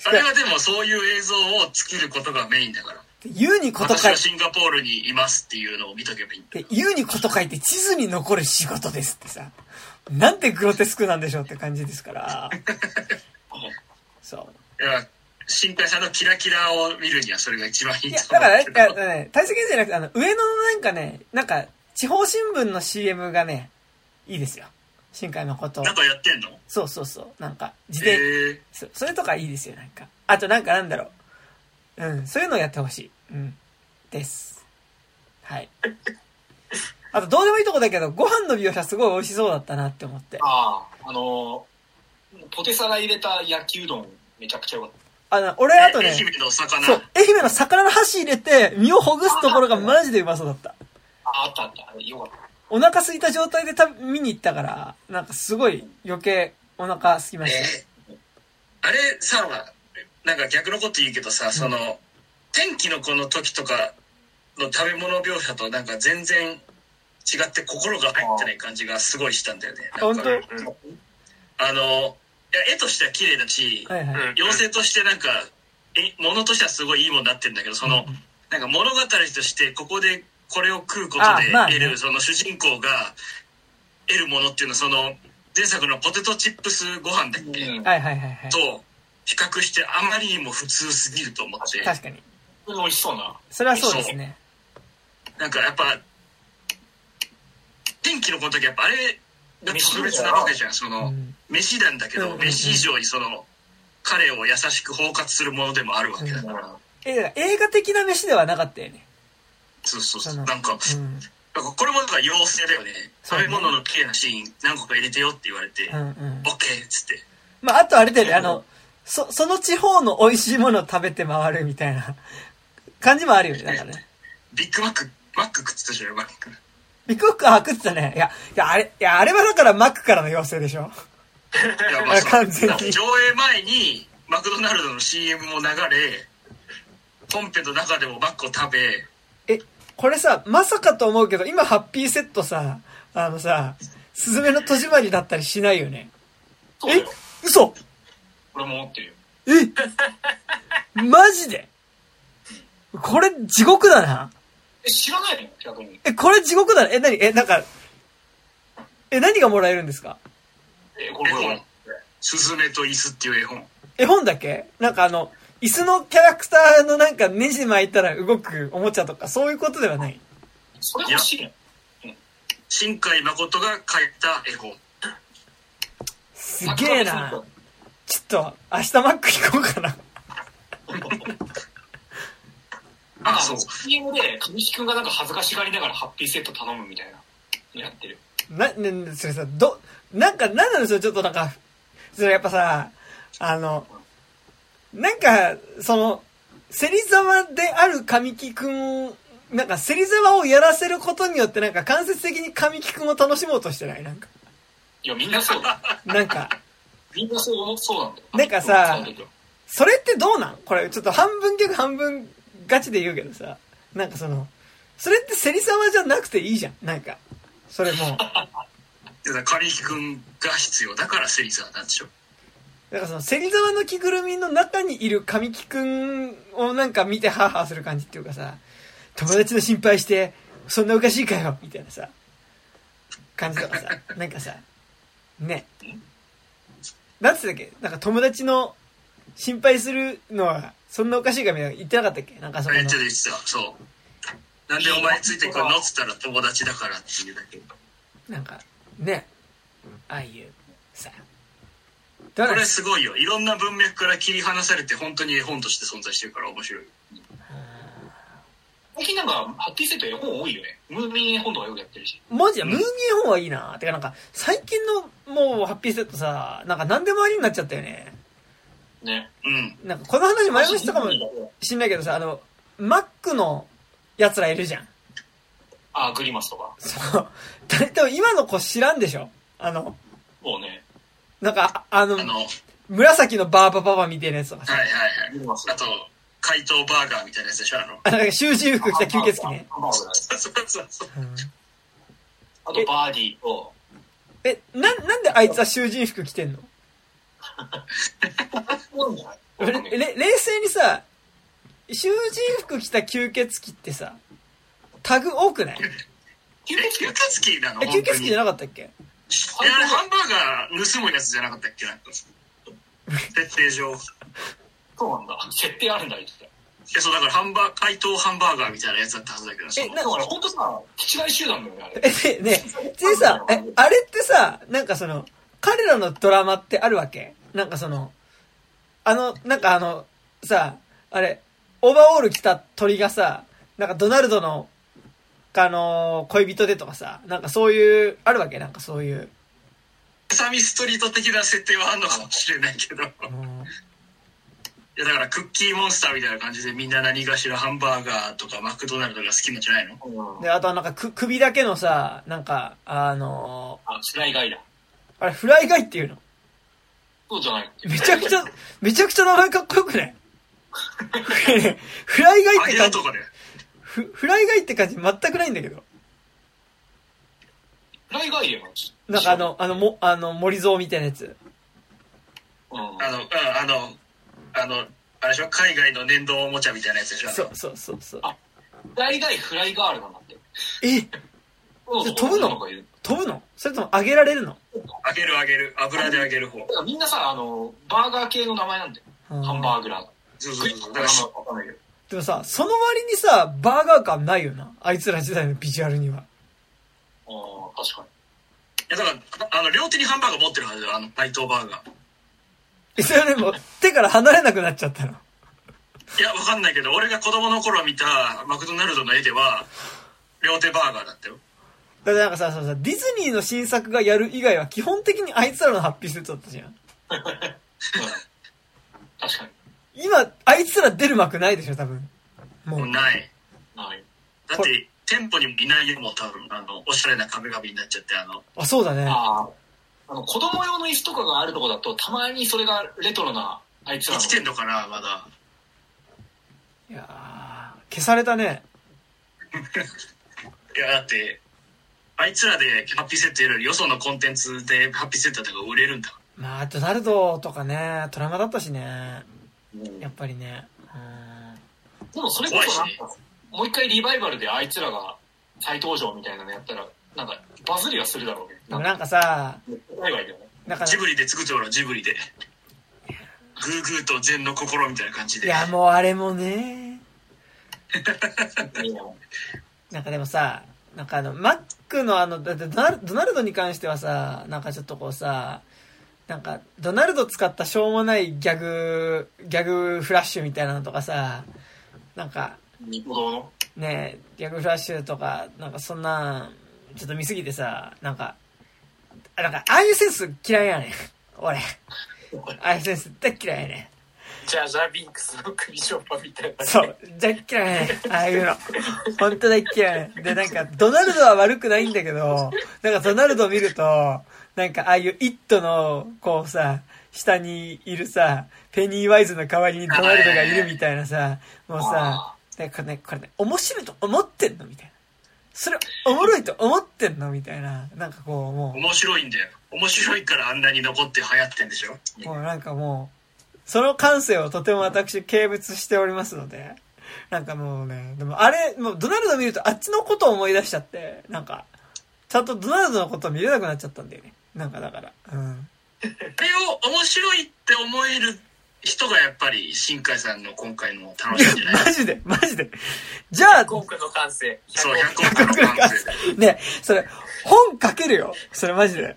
あれはでもそういう映像を作ることがメインだから言うにこと書い私はシンガポールにいますっていうのを見とけばいいんだ言うにこと書いて地図に残る仕事ですってさ。なんてグロテスクなんでしょうって感じですから。(laughs) そう。いや新海さんのキラキラを見るにはそれが一番いいとだからね、思うけどいやね、体制建設じゃなくて、あの、上野のなんかね、なんか、地方新聞の CM がね、いいですよ。新海誠。なんかやってんの？そうそうそう。なんか、自へ伝、えそそれとかいいですよ、なんか。あとなんかなんだろう。うん、そういうのをやってほしい。うん。です。はい。(laughs) あと、どうでもいいとこだけど、ご飯の描写すごい美味しそうだったなって思って。あああのポテサラ入れた焼きうどんめちゃくちゃよかっあの、俺あとね、愛媛の魚そう、愛媛の魚の箸入れて、身をほぐすところがマジでうまそうだった。たああったあったよかったお腹空いた状態で食べ見に行ったから、なんかすごい余計お腹空きました。え (laughs) ーあれさなんか逆のこと言うけどさ、その天気の子の時とかの食べ物描写となんか全然違って心が入ってない感じがすごいしたんだよね。なんか本あの絵としては綺麗だし、はいはい。妖精としてなんかえ物としてはすごいいいものになってるんだけどその、なんか物語としてここでこれを食うことで得る、その主人公が得るものっていうのはその前作のポテトチップスご飯だっけ、うん。はいはいはいはい。と比較してあまりにも普通すぎると思って。確かに。それ美味しそうな。それはそうですね。なんかやっぱ天気の子の時やっぱあれが特別なわけじゃん。その、うん。飯なんだけど、うんうんうん。飯以上にその彼を優しく包括するものでもあるわけだから、えだから映画的な飯ではなかったよね。そうそうそそうのなんかうん。なんかこれもだから妖精だよねそうね食べ物の綺麗なシーン何個か入れてよって言われて、うんうん。オッケーっつってまあ、あとあれだよね、あの、そ、その地方の美味しいものを食べて回るみたいな (laughs) 感じもあるよね、なんかね。ビッグマックマック食ってたじゃんマックビッグマック、あ、食ってたね。いや、いや、あれ、いや、あれはだからマックからの要請でしょ。いやまあ (laughs) 完全に上映前にマクドナルドの CM も流れ本編の中でもマックを食べえ、これさ、まさかと思うけど、今ハッピーセットさ、あのさ、すずめの戸締まりだったりしないよね？えそうだよ。嘘！俺も思ってるよ。え？マジで？これ地獄だな。え知らないの？逆に。え、これ地獄だな。え、なにえ、なんか、え、何がもらえるんですか？えこれこれ。スズメと椅子っていう絵本。絵本だけ？なんかあの、椅子のキャラクターのなんかネジ巻いたら動くおもちゃとかそういうことではない。それ欲しいの新海誠が描いた絵本すげえな。ちょっと、明日マック行こうかな。あそう CM で神木君がなんか恥ずかしがりながらハッピーセット頼むみたいなのやってるな、ね、それさ、ど、なんか、なんなんですよ、ちょっとなんか、それやっぱさ、あの、なんか、その、芹沢である神木くん、なんか芹沢をやらせることによってなんか間接的に神木くんを楽しもうとしてない？なんか。いやみんなそう。だなんか、みんなそう思そうなんだよ。なんかさそれってどうなん？これちょっと半分逆半分ガチで言うけどさ、なんかその、それって芹沢じゃなくていいじゃん。なんか、それも。だから神木くんが必要。だから芹沢なんでしょ。だからその、芹沢の着ぐるみの中にいる神木くんをなんか見てハーハーする感じっていうかさ、友達の心配して、そんなおかしいかよみたいなさ、感じとかさ、なんかさ、ね。なんつったっけ？なんか友達の心配するのは、そんなおかしいかみたいな言ってなかったっけ？なんかそこのめっちゃ。言ってた。そう。なんでお前ついてくるのっつったら友達だからっていうだけ。なんか、ね。ああいう、さ。これ、すごいよ。いろんな文脈から切り離されて本当に絵本として存在してるから面白い。最近なんか、ハッピーセット絵本多いよね。ムーミン絵本とかよくやってるし。マジで、ムーミン絵本はいいな。てかなんか、最近のもうハッピーセットさ、なんか何でもありになっちゃったよね。ね。うん。なんかこの話前もしたかもしんないけどさ、あの、マックの奴らいるじゃん。あ、グリマスとか。その、誰とも今の子知らんでしょあの、もうね。なんか、ああのあ、の、はい紫のバーバパパみたいなやつとかさ。はいはいグ。リマスあと、怪盗バーガーみたいなやつでしょ？あの。あ、なんか囚人服着た吸血鬼ね。そうそうそう。うんあと、バーディーと、え、な、なんであいつは囚人服着てんの？(laughs) れれ冷静にさ、囚人服着た吸血鬼ってさ、タグ多くない？(laughs) 吸え、血鬼？吸血鬼なの？え、吸血鬼じゃななかったっけ？いや、あれハンバーガー盗むやつじゃなかったっけ？なんか。設定上。いそうなんだ。設定あるんだ、言ってた。や、そう、だからハンバー、怪盗ハンバーガーみたいなやつだったはずだけど、えなだから本当さ、違い集団だよね、あれ。え、で、ね、でさ、え、あれってさ、なんかその、彼らのドラマってあるわけ？なんかその、あの、なんかあの、さ、あれ、オーバーオール着た鳥がさ、なんかドナルドの、あの、恋人でとかさ、なんかそういう、あるわけ？なんかそういう。セサミストリート的な設定はあんのかもしれないけど。いうんや、だからクッキーモンスターみたいな感じでみんな何かしらハンバーガーとかマクドナルドが好きなんじゃないの？うんで、あとはなんかく、首だけのさ、なんか、あのあ、白井ガイだ。あれ、フライガイっていうの？そうじゃない。めちゃくちゃ、めちゃくちゃ名前かっこよくない？(laughs) フライガイっあて感じフフライガイって感じ全くないんだけど。白井ガイだよ。なんかあの、あの、も、あの、森蔵みたいなやつ。うん。あの、うん、あの、あの、あれでしょ？海外の粘土おもちゃみたいなやつでしょ？そうそうそうそう。あフライガイ、フライガールなんだって。え？そうそう飛ぶの？飛ぶの？それとも揚げられるの？揚げる揚げる。油で揚げる方。みんなさ、あの、バーガー系の名前なんだよ。ハンバーグラー。そうそうそう。だからしわかんないけど。でもさ、その割にさ、バーガー感ないよな。あいつら時代のビジュアルには。ああ、確かに。いや、だから、あの、両手にハンバーガー持ってるはずだよ。あの、怪盗バーガー。え、それでも、手から離れなくなっちゃったの。いや、わかんないけど、俺が子供の頃見たマクドナルドの絵では、両手バーガーだったよ。だってなんかさ、さ、さディズニーの新作がやる以外は基本的にあいつらのハッピーセットだったじゃん (laughs) 確かに。今、あいつら出る幕ないでしょ、多分。もう。ない。はい。だって、店舗にもいないよ、もう多分、あの、おしゃれな壁紙になっちゃって、あの、あ、そうだね。ああ。あの、子供用の椅子とかがあるとこだと、たまにそれがレトロな、あいつらの。生きてんのかな、まだ。いやー消されたね。(laughs) いや、だって、あいつらでハッピーセットやるより、よそのコンテンツでハッピーセットとか売れるんだ。まあ、ドナルドとかね、トラウマだったしね。うんやっぱりね。うん。でもそれこそなんか、もう一回リバイバルであいつらが再登場みたいなのやったら、なんかバズりはするだろうね。でもなんかさ、海外でもね。なんかねジブリで作ってもらう、ジブリで。グーグーと禅の心みたいな感じで。いや、もうあれもね。(laughs) なんかでもさ、なんかあの、マックのあの、だってドナルドナルドに関してはさ、なんかちょっとこうさ、なんか、ドナルド使ったしょうもないギャグ、ギャグフラッシュみたいなのとかさ、なんか。ねギャグフラッシュとか、なんかそんなん、ちょっと見すぎてさ、なんか、あなんか、ああいうセンス嫌いやねん。俺。(laughs) ああいうセンス大嫌いやねじゃあ、ジャービンクスの首ショッパみたいな。ん。そう、大嫌いやねん。ああいうの。本当大嫌いやねん。で、なんか、ドナルドは悪くないんだけど、なんかドナルドを見ると、なんかああいうイットの、こうさ、下にいるさ、ペニーワイズの代わりにドナルドがいるみたいなさ、もうさあ、ねこれね、これね、面白いと思ってんのみたいな。それ、おもろいと思ってんのみたいな。なんかこう、も面白いんだよ。面白いからあんなに残って流行ってんでしょ？う、もうなんかもう、その感性をとても私、軽蔑しておりますので、なんかもうね、でもあれ、もうドナルド見るとあっちのことを思い出しちゃって、なんか、ちゃんとドナルドのことを見れなくなっちゃったんだよね。なんかだから、うん。あれを面白いって思える人がやっぱり新海さんの今回の楽しみじゃない？(laughs) マジで、マジで。じゃあ100、億の感性。そう、100 100億の感性。ね、それ、本書けるよ。それマジで。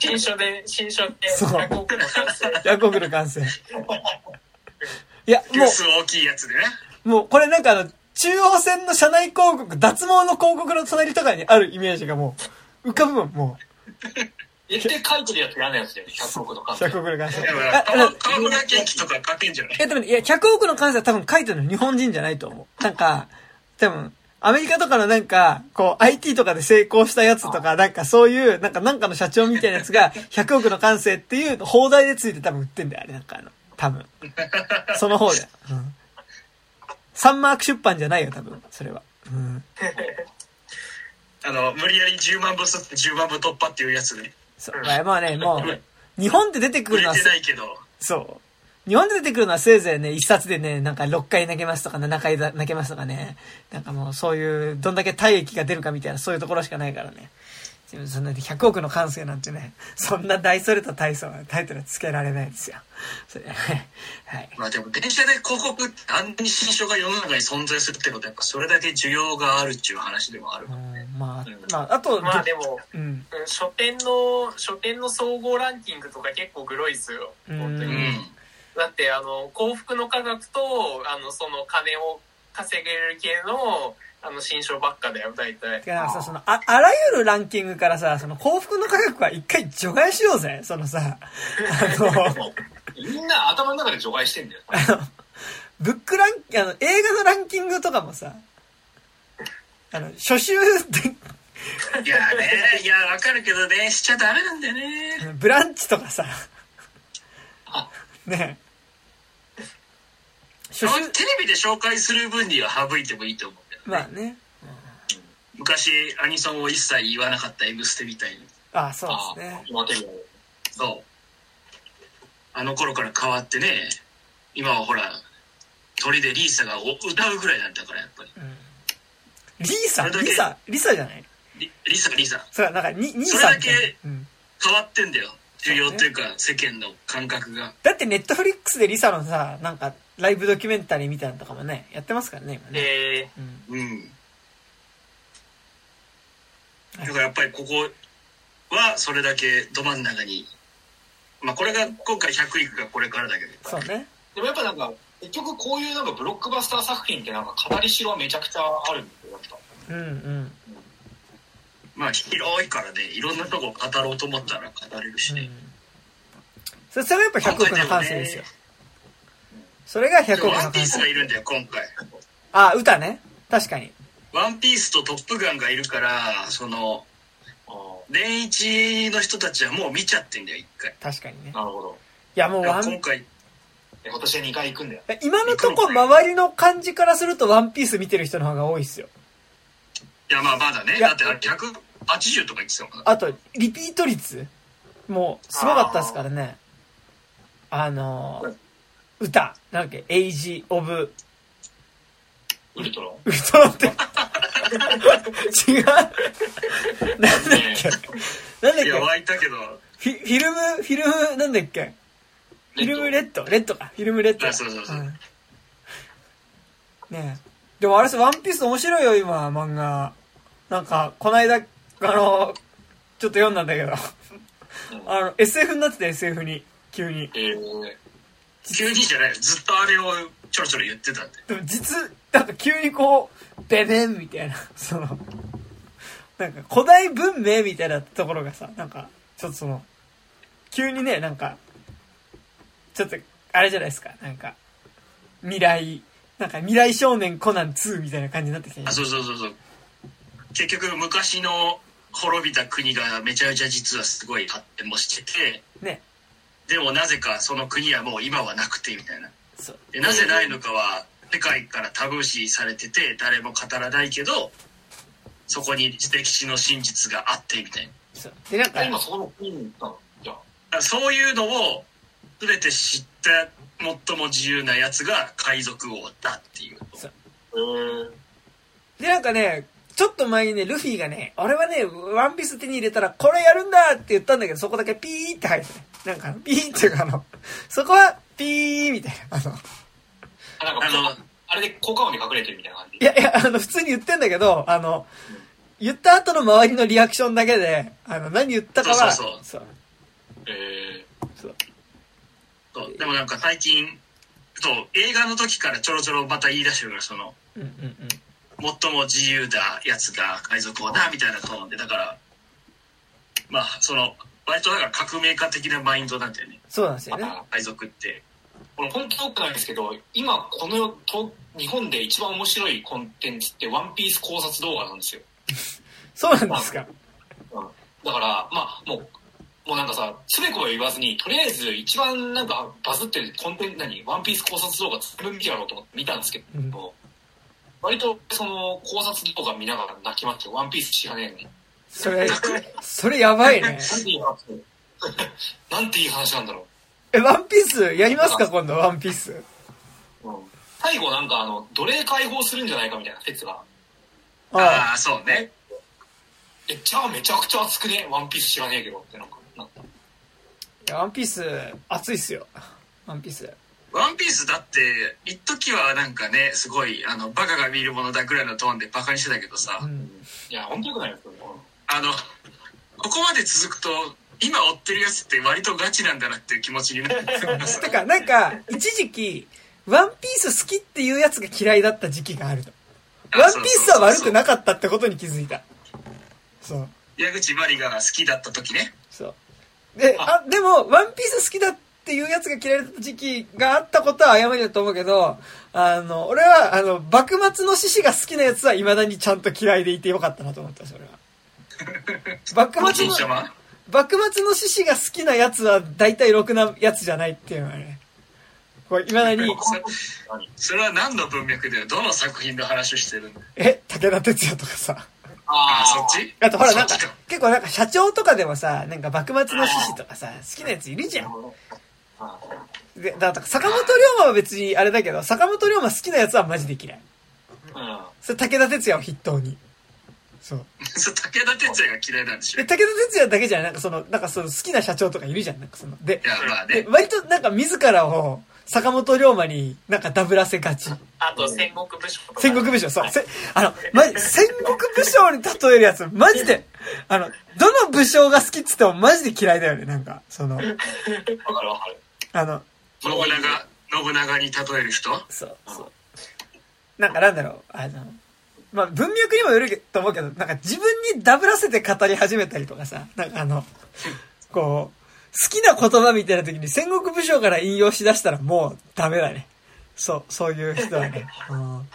新書で、新書でそう100億の感性。ヤコブの完成。いや、もニュース大きいやつでね。う、もう、これなんかあの、中央線の車内広告、脱毛の広告の隣とかにあるイメージがもう、浮かぶもん、も言って書いてるやつ嫌なやつだよね、100億のう。感性。100億の完成。だから、あ、あ川川村元気とか書けんじゃない？え、でもね、いや、100億の関西は多分書いてるの日本人じゃないと思う。なんか、多分、アメリカとかのなんか、こう、IT とかで成功したやつとか、なんかそういう、なんか、なんかの社長みたいなやつが、(laughs) 100億の感性っていう放題でついて多分売ってんだよ、あれ、なんかあの、多分。その方で。うん。サンマーク出版じゃないよ、多分、それは。うん。(laughs) あの、無理やり10万部吸って10万部突破っていうやつで。そう。まあね、もう、日本で出てくるのは売 (laughs) れて、ないけど。そう。日本で出てくるのはせいぜいね、一冊でね、なんか6回投げますとか7回だ投げますとかね、なんかもうそういう、どんだけ体液が出るかみたいな、そういうところしかないからね。でもそんな100億の感性なんてね、そんな大それた体操はタイトルはつけられないですよ。それ (laughs) はい。まあでも電車で広告ってあんなに新書が世の中に存在するってことはやっぱそれだけ需要があるっていう話でもあるう。ん、まあうん、まあ、あと、まあでも、うん。うん書店の、書店の総合ランキングとか結構グロいですよ。本当うに。うん。だって、あの、幸福の科学と、あの、その金を稼げる系の、あの、新書ばっかだよ、大体て。かさ、その、あ、あらゆるランキングからさ、その幸福の科学は一回除外しようぜ。そのさ、あの、みんな頭の中で除外してんだよ。ブックラン、あの、映画のランキングとかもさ、あの、初週で、いやね、いや、わかるけどね、しちゃダメなんだよね。ブランチとかさ、ねえ。テレビで紹介する分には省いてもいいと思うけど、ね。まあね。昔、アニソンを一切言わなかった「M ステ」みたいに。ああ、そうあですね。そう。あの頃から変わってね、今はほら、鳥でリーサがお歌うぐらいなんだから、やっぱり。うんリーサ？リサ？リサじゃないリリサ、リサ。そう、なんか、に、さんみたいなけうん。変わってんだよ。需要っていうか、世間の感覚が。だってネットフリックスでリサのさ、なんか、ライブドキュメンタリーみたいなのとかもね、やってますからね、今ね。えうん。うん。だからやっぱりここはそれだけど真ん中に。まあこれが今回100いくがこれからだけど。そうね。でもやっぱなんか、結局こういうなんかブロックバスター作品ってなんか語りしろはめちゃくちゃあるんだよ、やっぱ。うんうん。まあ広いからね、いろんなとこ語ろうと思ったら語れるしね。うん。それそれがやっぱ100億の感性ですよ。それが100億のワンピー。スがいるんだよ、今回。あ、歌ね。確かに。ワンピースとトップガンがいるから、その、年一の人たちはもう見ちゃってんだよ、一回。確かにね。なるほど。いや、もうワン、ら今回、で今年は2回行くんだよ。今のとこ周りの感じからするとワンピース見てる人の方が多いっすよ。いやまあまだね、だってあれ180とか言ってたもんな。あと、リピート率もう、すごかったですからね。あのー、歌。なんだっけ、エイジ・オブ・ウルトラ？ウルトラって。違う。なんだっけ？なんだっいや、け湧いたけど、フィフィルム、フィルム、なんだっけ？フィルムレッドレッドか。フィルムレッド。あそうそうそうんねえ。でもあれさ、ワンピース面白いよ、今、漫画。なんか、こないだ、あの、ちょっと読んだんだけど。あの、SF になってた、SF に。急に。えー、急にじゃないよずっとあれをちょろちょろ言ってたんで。でも実、なんか急にこう、ベベンみたいな、(laughs) その、なんか古代文明みたいなところがさ、なんか、ちょっとその、急にね、なんか、ちょっと、あれじゃないですか、なんか、未来、なんか未来少年コナン2みたいな感じになってきて、あ、そうそうそうそう。結局、昔の滅びた国がめちゃめちゃ実はすごい発展もしてて、ね。でもなぜかその国はもう今はなくてみたいな。でなぜないのかは世界からタブー視されてて誰も語らないけどそこに歴史の真実があってみたいそう。で、なんか、今そこの国に行ったの？じゃそういうのを全て知った最も自由なやつが海賊王だっていう。そう。へー。で、なんかね、ちょっと前にね、ルフィがね、俺はね、ワンピース手に入れたら、これやるんだって言ったんだけど、そこだけピーって入ってね。なんかピーっていうかあの、そこは、ピーみたいな。あの、あなんかあのあれで効果音で隠れてるみたいな感じ？いやいや、あの、普通に言ってんだけど、あの、言った後の周りのリアクションだけで、あの、何言ったかは、そうそうそう。えそう。そうでもなんか最近そう映画の時からちょろちょろまた言い出してるからそのうんうんうん。最も自由なやつが海賊王だみたいなトーンでだからまあその割とだから革命家的なマインドなんだよね。そうなんですよね。あ海賊って。これ本当多くないんですけど今このと日本で一番面白いコンテンツってワンピース考察動画なんですよ。(laughs) そうなんですか。だからまあもうもうなんかさつべこべ言わずにとりあえず一番なんかバズってるコンテンツ何？ワンピース考察動画全部見てやろうと思って見たんですけど、うん。割とその考察動画見ながら泣きましたよ。ワンピース知らねえのにそれ、それやばいね。なんていい話なんだろえ、ワンピースやりますか今度、ワンピース？う、うん、最後なんかあの奴隷解放するんじゃないかみたいな説があああそうねえじゃあめちゃくちゃ熱くね？ワンピース知らねえけどってなんかなったあ。ワンピース、熱いっすよ。ワンピース。ワンピースだって一時はなんかねすごいあのバカが見るものだぐらいのトーンでバカにしてたけどさ、うん。いや本当よくないですよあのここまで続くと今追ってるやつって割とガチなんだなっていう気持ちになってますてか、なんか、一時期、ワンピース好きっていうやつが嫌いだった時期があると。ワンピースは悪くなかったってことに気づいた。そう。矢口真理が好きだった時ねそう。で、あ、でも、ワンピース好きだっていうやつが嫌いだった時期があったことは誤りだと思うけど、あの、俺は、あの、幕末の獅子が好きなやつは未だにちゃんと嫌いでいてよかったなと思ったし、俺は。(laughs) 幕個末の、幕末の獅子が好きなやつは大体ろくなやつじゃないっていうのはね。これ、未だに、それは何の文脈でどの作品の話をしてるんだ？え、武田鉄矢とかさ。ああそっち？あとほらなんか結構なんか社長とかでもさ、なんか幕末の獅子とかさ、好きなやついるじゃん。で、だから坂本龍馬は別にあれだけど、坂本龍馬好きなやつはマジで嫌い。うんそれ武田鉄矢を筆頭に。そう。(laughs) そう武田鉄矢が嫌いなんでしょ？で、武田鉄矢だけじゃない？なんかその、なんかその好きな社長とかいるじゃん？なんかその、でい、やまあでね割となんか自らを坂本龍馬になんかダブらせがち。あと戦国武将とか。戦国武将、そう。せあの、まじ、戦国武将に例えるやつ、マジで、(laughs) あの、どの武将が好きっつってもマジで嫌いだよね、なんか、その、わかるわかるあの、信長信長に例える人？そう、そう。なんかなんだろう、あの、まあ、文脈にもよると思うけど、なんか自分にダブらせて語り始めたりとかさ、なんかあの、こう、好きな言葉みたいな時に戦国武将から引用しだしたらもうダメだね。そう、そういう人はね。(laughs) うん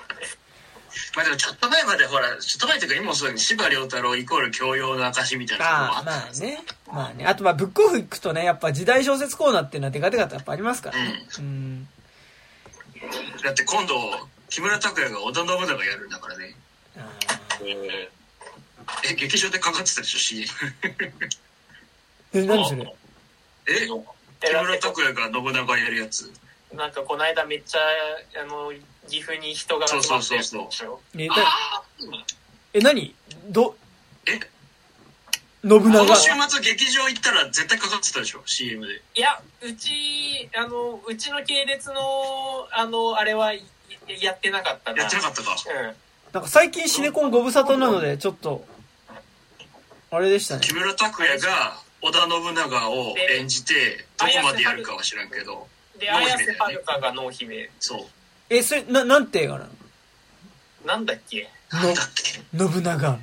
まあでもちょっと前までほらちょっと前っていうか今もそうだけど司馬遼太郎イコール教養の証みたいなとこもあったまあね。まあね。あとまあ、ブックオフ行くとね、やっぱ時代小説コーナーっていうのはデカデカとやっぱありますからね。うん。だって今度木村拓哉が織田信長やるんだからねあええ劇場でかかってたでしょ CM ー (laughs) え、何それ？え？ー木村拓哉が信長やるやつ。なんかこの間めっちゃ、あの、岐阜に人が集まってるでしょ。え、だあえ、何？ど、え？信この長。週末劇場行ったら絶対かかってたでしょ CM で。いや、うち、あの、うちの系列の、あの、あれはいやってなかったな。やってなかったか。うん。なんか最近シネコンご無沙汰なので、ちょっと、あれでしたね木。村拓哉が織田信長を演じてどこまでやるかは知らんけどで、綾瀬はるかが濃姫。そうえ、それ、な、なんて映画なの？なんだっけ？なんだっけ？信長みたいな。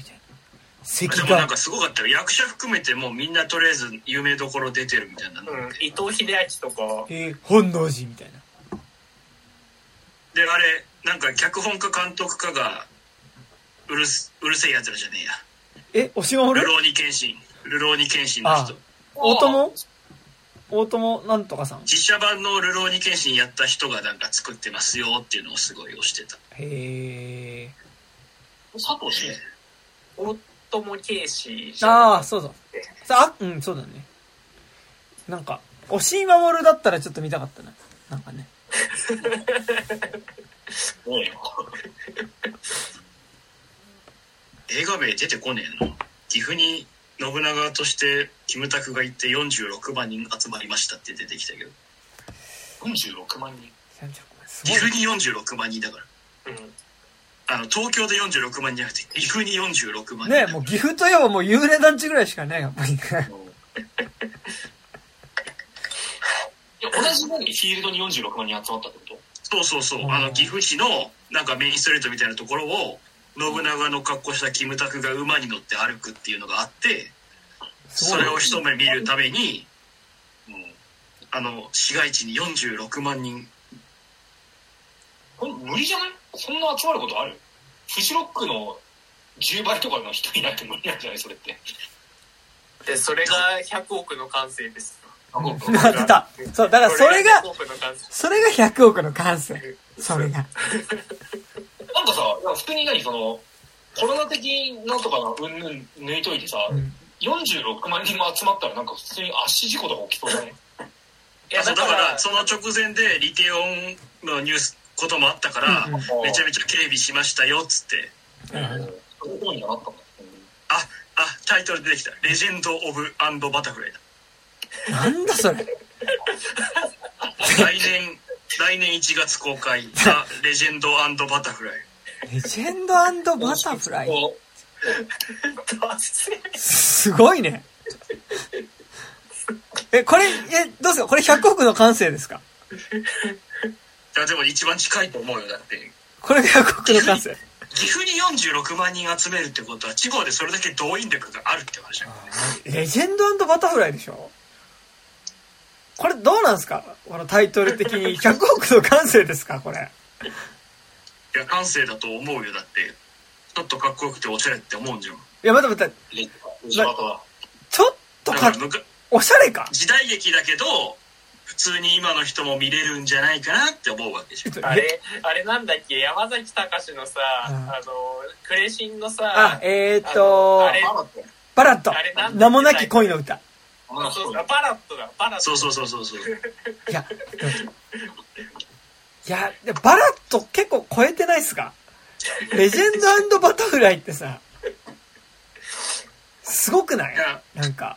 関が。でもなんかすごかったよ役者含めてもうみんなとりあえず有名どころ出てるみたいなのうん。伊藤英明とか、えー本能寺みたいな。であれなんか脚本家監督家がうるすうるせえやつらじゃねえやえ、押し守る？ルローニケンシンルローニケンシンの人大友？大友なんとかさん。実写版のルローニケンシンやった人がなんか作ってますよっていうのをすごい推してた。へえ。佐藤慎大友圭司ああ、そうそう。さあ、うん、そうだね。なんか、押井守だったらちょっと見たかったな。なんかね。(laughs) ね (laughs) 映画名出てこねえな。岐阜に信長としてキムタクが行って46万人集まりましたって出てきたけど。46万人。岐阜に46万人だから。うんあの、東京で46万人じゃなくて、岐阜に46万人。ねもう岐阜といえばもう幽霊団地ぐらいしかね、(laughs) やっぱりね。同じようにフィールドに46万人集まったってこと？そうそうそうう。んあの、岐阜市の、なんかメインストリートみたいなところを、信長の格好したキムタクが馬に乗って歩くっていうのがあって、それを一目見るために、うん。あの、市街地に46万人。これ無理じゃない？そんな集まることある？フジロックの10倍とかの人いないと無理なんじゃない？それって。でそれが100億の感性ですあもうなってた。そう、だからそれが100、億の感性それが100億の感性。それが。(laughs) なんかさ、普通に何その、コロナ的なとかのうんぬん抜いといてさ、うん46万人も集まったらなんか普通に足事故とか起きそうじゃない (laughs) いやそうだか、だかららその直前でリテオンのニュース、こともあったから、うんうんめちゃめちゃ警備しましたよ、っつって。うんそういうことになったんだ。あ、あ、タイトル出てきた。レジェンド・オブ・アンド・バタフライだ。なんだそれ。来年、来年1月公開、ザ・レジェンド・アンド・バタフライ。レジェンドバタフライ。こすごいね。え、これ、え、どうですか？これ100億の感性ですか？いや、でも一番近いと思うよ。だって、これが100億の感性。岐阜に46万人集めるってことは、地方でそれだけ動員力があるって話だからね。レジェンドバタフライでしょ？これどうなんですか？このタイトル的に100億の感性ですか？これ。いや、感性だと思うよ。だって、ちょっとかっこよくておしゃれって思うんじゃん。いや、待って待って。ちょっとかだから、むかおしゃれか？時代劇だけど、普通に今の人も見れるんじゃないかなって思うわけじゃん。あれあれなんだっけ？山崎隆のさ、うんあのクレシンのあさ、えーっあとのあれ、バラットあれなん。名もなき恋の歌。そうそう。バラットだバラット。そうそうそうそうそう。(laughs) いや、いや、でバラット結構超えてないっすか？(laughs) レジェンドバタフライってさ、すごくない？なんか。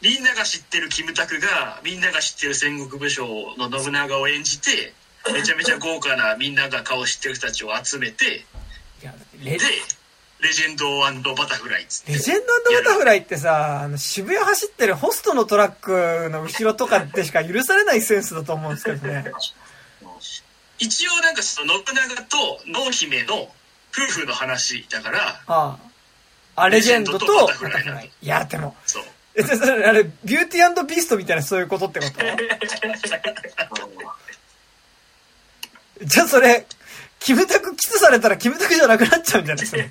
みんなが知ってるキムタクが、みんなが知ってる戦国武将の信長を演じて、めちゃめちゃ豪華なみんなが顔知ってる人たちを集めて、いや、レで、レジェンドバタフライ。レジェンドバタフライってさ、あの渋谷走ってるホストのトラックの後ろとかでしか許されないセンスだと思うんですけどね。一応なんかその信長と濃姫の夫婦の話だから、ああ。あ、レジェンドとバタフライ。いや、でも、そう。え、それあれ、ビューティービーストみたいなそういうことってこと？(laughs) じゃあそれ、キムタクキスされたらキムタクじゃなくなっちゃうんじゃないそれ。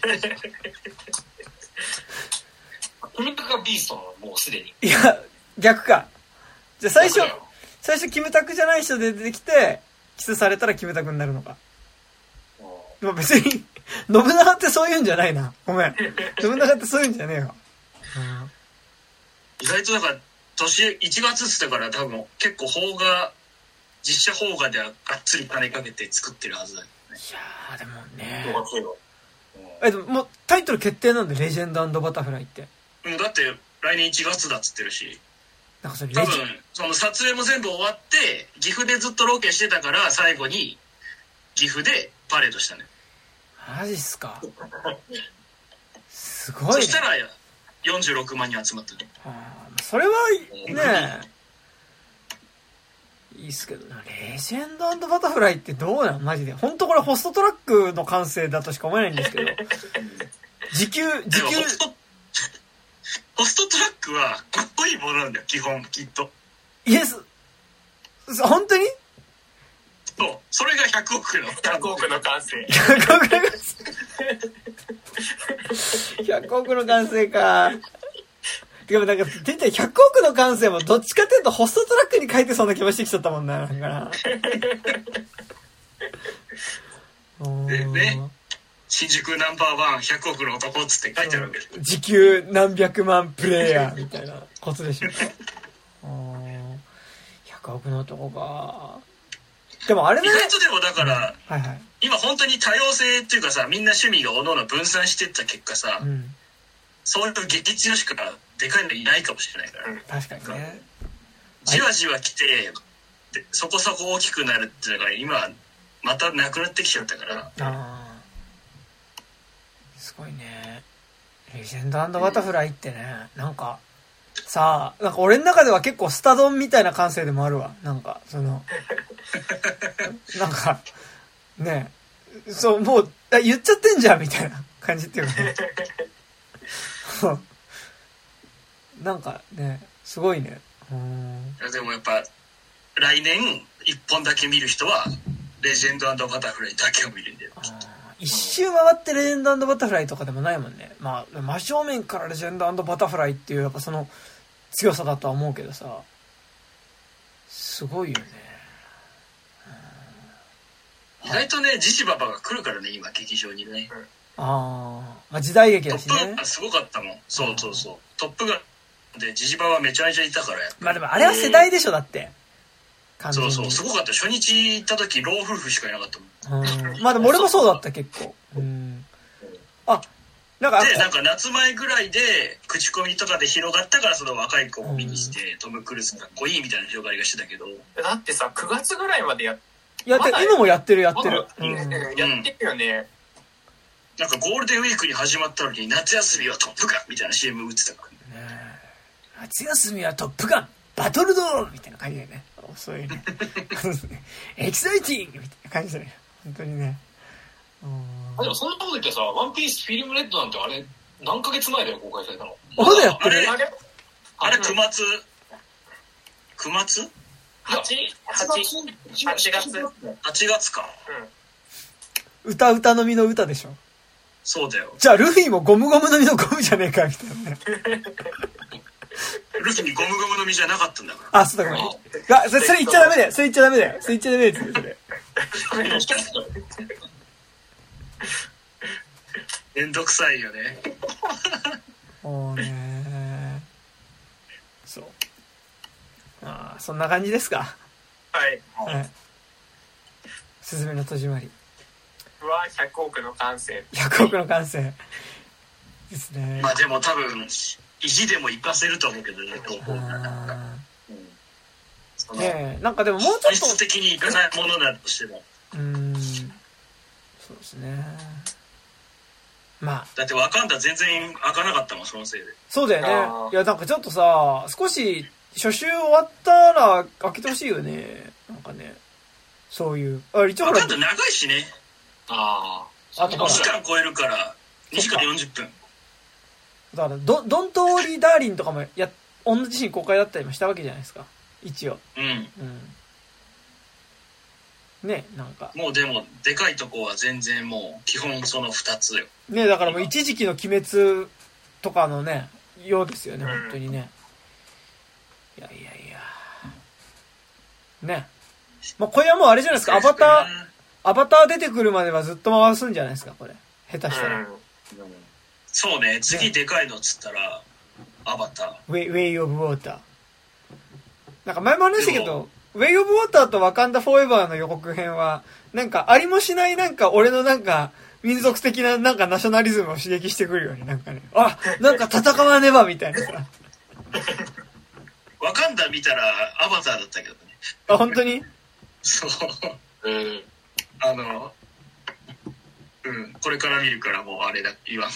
キムタクがビーストなの、もうすでに。いや、逆か。じゃあ最初最初キムタクじゃない人で出てきて、キスされたらキムタクになるのか。でも別に、(laughs) 信長ってそういうんじゃないな。ごめん。信長ってそういうんじゃねえよ。意外とだから、年、1月っつったから多分結構邦画、実写邦画ではがっつり金かけて作ってるはずだよやー、でもねえ、でももうタイトル決定なんで、レジェンドバタフライって。うん、だって来年1月だっつってるし、なんかそれ多分、その撮影も全部終わって、岐阜でずっとロケしてたから、最後に岐阜でパレードしたね。マジっすか。(laughs) すごい、ね。そしたら46万人集まったね。あーそれはねいいっすけど。なレジェンドバタフライってどうなんマジで。本当これホストトラックの完成だとしか思えないんですけど。(laughs) 時給時給。ホスト、(laughs) トトラックはかっこいいものなんだよ、基本、きっと。イエス。そ本当に？そう。それが100億の。100億の感性100億の完成。100 (laughs) 億の完成かでもなんか、てんちゃん100億の感性もどっちかっていうとホストトラックに書いてそうな気もしてきちゃったもんな、なんかな。で (laughs) ね新宿ナンバーワン100億の男っつって書いてあるわけです。時給何百万プレイヤーみたいなことでしょ。(laughs) うん100億の男か。でもあれね。外とでもだから、はいはい。今本当に多様性っていうかさ、みんな趣味が各々分散してった結果さ、うん。そういう激強しかでかいのいないかもしれないから、うん確かにね。じわじわ来て、でそこそこ大きくなるっていうのが今、またなくなってきちゃったから、ああ。すごいね。レジェンドバタフライってね、なんか、さあ、なんか俺の中では結構スタドンみたいな感性でもあるわ。なんか、その、(laughs) なんか、ねそう、もう、あ言っちゃってんじゃんみたいな感じっていうかね。(laughs) なんかね、すごいね。うん。でもやっぱ、来年一本だけ見る人は、レジェンドバタフライだけを見るんだよ。一周回ってレジェンドバタフライとかでもないもんね。まあ、真正面からレジェンドバタフライっていう、やっぱその強さだとは思うけどさ、すごいよね。意外とね、ジジババが来るからね、今、劇場にね。あーまあ、時代劇トだしねップガン。すごかったもん。そうそうそう。トップガンでジジババめちゃめちゃいたからやっぱまあでもあれは世代でしょ、だって。そうそう、すごかった。初日行った時、老夫婦しかいなかったもん。うん。まあでも俺もそうだった、結構。うん。あ、なんか、で、なんか夏前ぐらいで、口コミとかで広がったから、その若い子を見にして、トム・クルーズかっこいいみたいな広がりがしてたけど、だってさ、9月ぐらいまでやっやって今もやってる、やってる。まだやってるよね。なんかゴールデンウィークに始まったのに、夏休みはトップガンみたいな CM 打ってたから。ねえ夏休みはトップガンバトルドーンみたいな感じだよね。そういうね。(laughs) エキサイティングみたいな感じだよね。本当にね。うんあでもそんなこと言ってさ、 ONE PIECE FILM RED なんてあれ、何ヶ月前だよ、公開されたの。まだやってるあれあれあれ、うん9月、9月 ?8、8、8月？?8 月か。歌歌のみの歌でしょ。そうだよ。じゃあルフィもゴムゴムのみのゴムじゃねえかみたいなね。(laughs) ルフィにゴムゴムの実じゃなかったんだから。あ、そうだから。あ、それ、それ言っちゃダメだよ。それ言っちゃダメだよ。それ言っちゃダメだよ。それ。めんどくさいよね。もうねそう。まあ、そんな感じですか。はい。はい。すずめの戸締まり。うわ、100億の感性。100億の完成。ですね。まあでも多分、意地でも活かせると思うけどね、東宝あそのーねえ、なんかでももうちょ本質っ的にいかないものだとしても。と、うーん。そうですね。まあ、だってワカンダ全然開かなかったもん、そのせいで。そうだよね。いや、なんかちょっとさ、少し、初週終わったら開けてほしいよね。なんかね。そういう。あ、一応ほら長いしね。ああ。あとほら2時間超えるから、2時間40分。だから、ドドントーリーダーリンとかもや、同じシーン公開だったりもしたわけじゃないですか。一応。うん。うん。ね、なんか。もうでも、でかいとこは全然もう、基本その2つよ。ね、だからもう一時期の鬼滅とかのね、ようですよね、うん本当にね。いやいやいや。ね。まあ、これはもうあれじゃないですか、アバター、アバター出てくるまではずっと回すんじゃないですか、これ。下手したら。うん。そうね、次でかいのっつったら、アバター。ウェイ、ウェイオブウォーター。なんか前も話したけど、ウェイオブウォーターとワカンダフォーエバーの予告編は、なんかありもしないなんか俺のなんか、民族的ななんかナショナリズムを刺激してくるよね、なんかね。あ、なんか戦わねばみたいなさ。(laughs) ワカンダ見たらアバターだったけどね。あ、本当に？(laughs) そう。えー、あの、うん、これから見るからもうあれだ、言わん。あ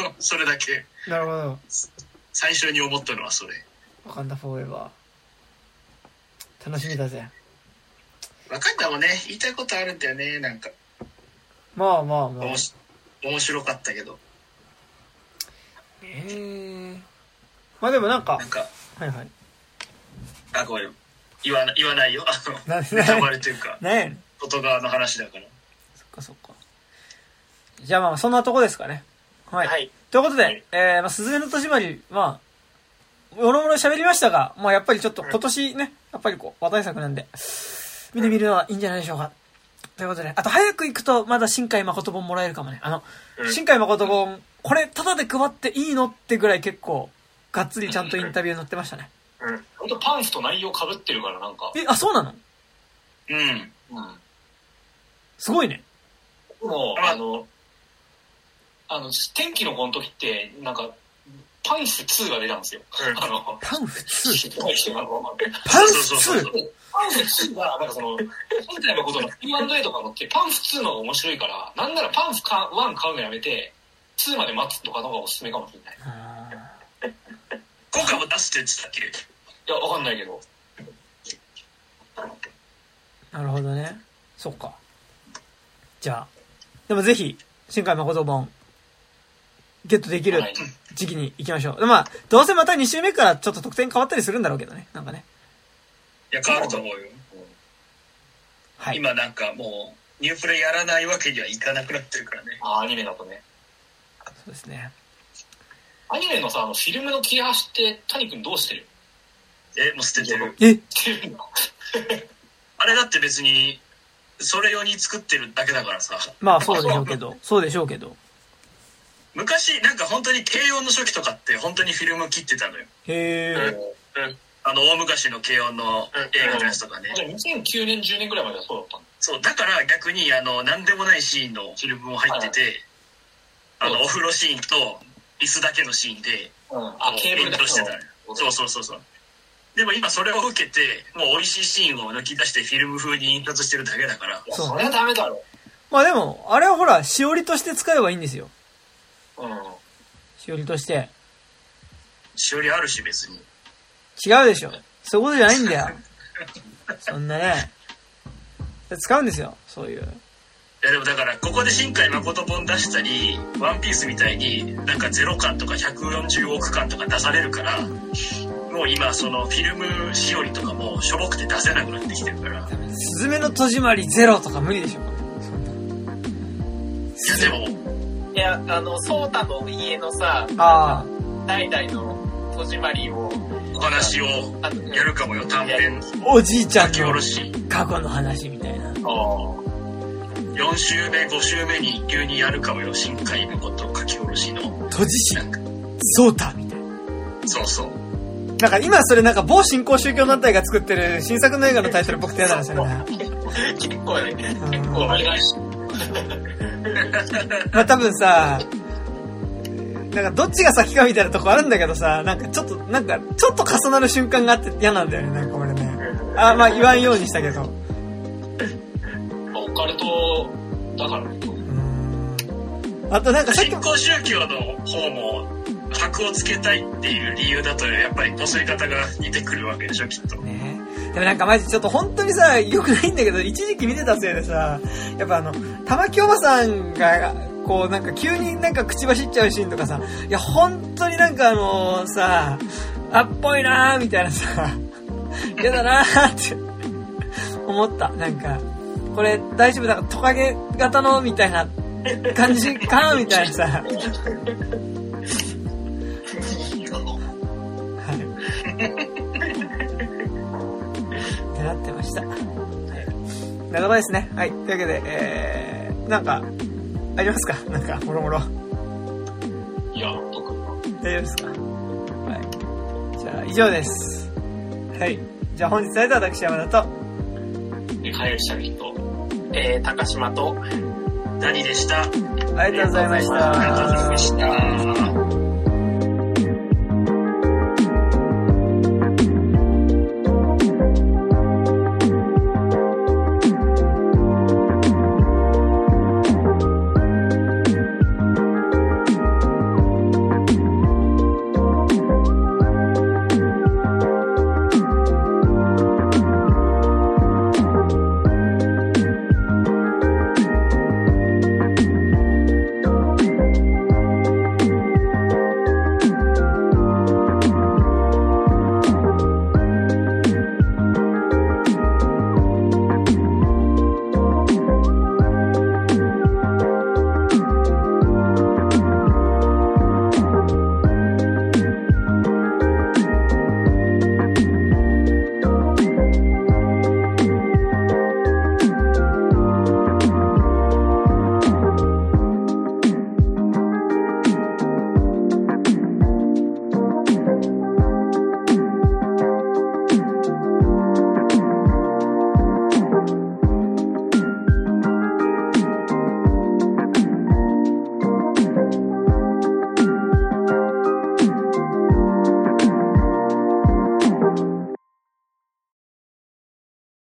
の、それだけ、なるほど。最初に思ったのはそれ。ワカンダフォーエバー。楽しみだぜ。ワカンダもね、言いたいことあるんだよね、なんか。まあまあまあおも。し面白かったけど。ええまあでもなんか、なんか、はいはい。あ、ごめん。言わな言わないよ。あの、な、ネタバレというか。外側の話だから。そっかそっか。じゃあまあそんなとこですかね。はい。はい。ということで、はいえー、まあ、すずめの戸締まり、まあ、もろもろ喋りましたが、まあやっぱりちょっと今年ね、やっぱりこう、話題作なんで、見てみるのはいいんじゃないでしょうか。ということで、あと早く行くとまだ新海誠本もらえるかもね。あの、うん新海誠本、これタダで配っていいのってぐらい結構、がっつりちゃんとインタビュー載ってましたね。うん。本当パンフと内容被ってるからなんか。え、あ、そうなの？うん。うん。すごいね。もう、ああの、あの、天気の子の時って、なんか、パンフ2が出たんですよ。うんあの、パンフ2。あのパンフそうそうそう 2? パンフ2が、なんかその、今回のことの Q&A とか乗って、パンフ2の方が面白いから、なんならパンフか1買うのやめて、2まで待つとかの方がおすすめかもしれない。今回も出すって言ってたっけいや、わかんないけど。なるほどね。そっか。じゃあ、でもぜひ、新海誠本、ゲットできるはい時期に行きましょう。でまあ、どうせまた2週目からちょっと得点変わったりするんだろうけどね。なんかね。いや、変わると思うよ。はい。今なんかもう、ニュープレイやらないわけにはいかなくなってるからね。あ、アニメだとね。そうですね。アニメのさ、あの、フィルムの切れ端って、谷君どうしてる？え、もう捨ててる。え？(laughs) あれだって別に、それ用に作ってるだけだからさ。まあ、そうでしょうけど。そうでしょうけど。昔、なんか本当に軽音の初期とかって本当にフィルム切ってたのよ。へえ。あの、大昔の軽音の映画のやつとかね。じゃあ2009年、10年ぐらいまではそうだったんだ。そう、だから逆に、あの、なんでもないシーンのフィルムも入ってて、あの、お風呂シーンと、椅子だけのシーンで、うん。あ、ケーブルだしてたのよ。そうそうそうそう。でも今それを受けて、もう美味しいシーンを抜き出してフィルム風に印刷してるだけだから、そうそれはダメだろ。まあでも、あれはほら、しおりとして使えばいいんですよ。うん。しおりとして。しおりあるし別に。違うでしょ。そういうことじゃないんだよ。そんなね。使うんですよ。そういう。いやでもだから、ここで新海誠本出したり、ワンピースみたいになんか0巻とか140億巻とか出されるから、もう今そのフィルムしおりとかもしょぼくて出せなくなってきてるから。いすずめの戸締まりゼロとか無理でしょ。そんやでも、いや、あの、ソータの家のさ、なあ代々の戸締まりを、お話をあのやるかもよ、短編あ、おじいちゃ書き下んのろし。過去の話みたいな。あ4週目、5週目に急にやるかもよ、新海誠書き下ろしの。戸寺市なんか、ソータみたいな。そうそう。なんか今それなんか某新興宗教団体が作ってる新作の映画のタイトル僕とやだな、それな。結構ね、うん結構あ。お願いし (laughs) (laughs) まあ多分さ、なんかどっちが先かみたいなとこあるんだけどさ、なんかちょっと、なんかちょっと重なる瞬間があって嫌なんだよね、なんか俺ね。あ、まあ言わんようにしたけど。オカルトだからね。うんあとなんかさっきも、新興宗教の方も、箔をつけたいっていう理由だと、やっぱりこすり方が似てくるわけでしょ、きっと。ねでもなんかマジちょっと本当にさ、良くないんだけど、一時期見てたせいでさ、やっぱあの、玉木おばさんが、こうなんか急になんか口走っちゃうシーンとかさ、いや本当になんかあのさ、あっぽいなーみたいなさ、嫌だなーって思った。なんか、これ大丈夫だからトカゲ型のみたいな感じかみたいなさ。(laughs) はい。なってました。はい。なるほどですね。はい。というわけで、えー、なんか、ありますか？なんか、もろもろ。いや、特に。大丈夫ですか？はい。じゃあ、以上です。はい。じゃあ本日は私山田と、で、帰るした人。えー、高島と、何でしたありがとうございました。ありがとうございました。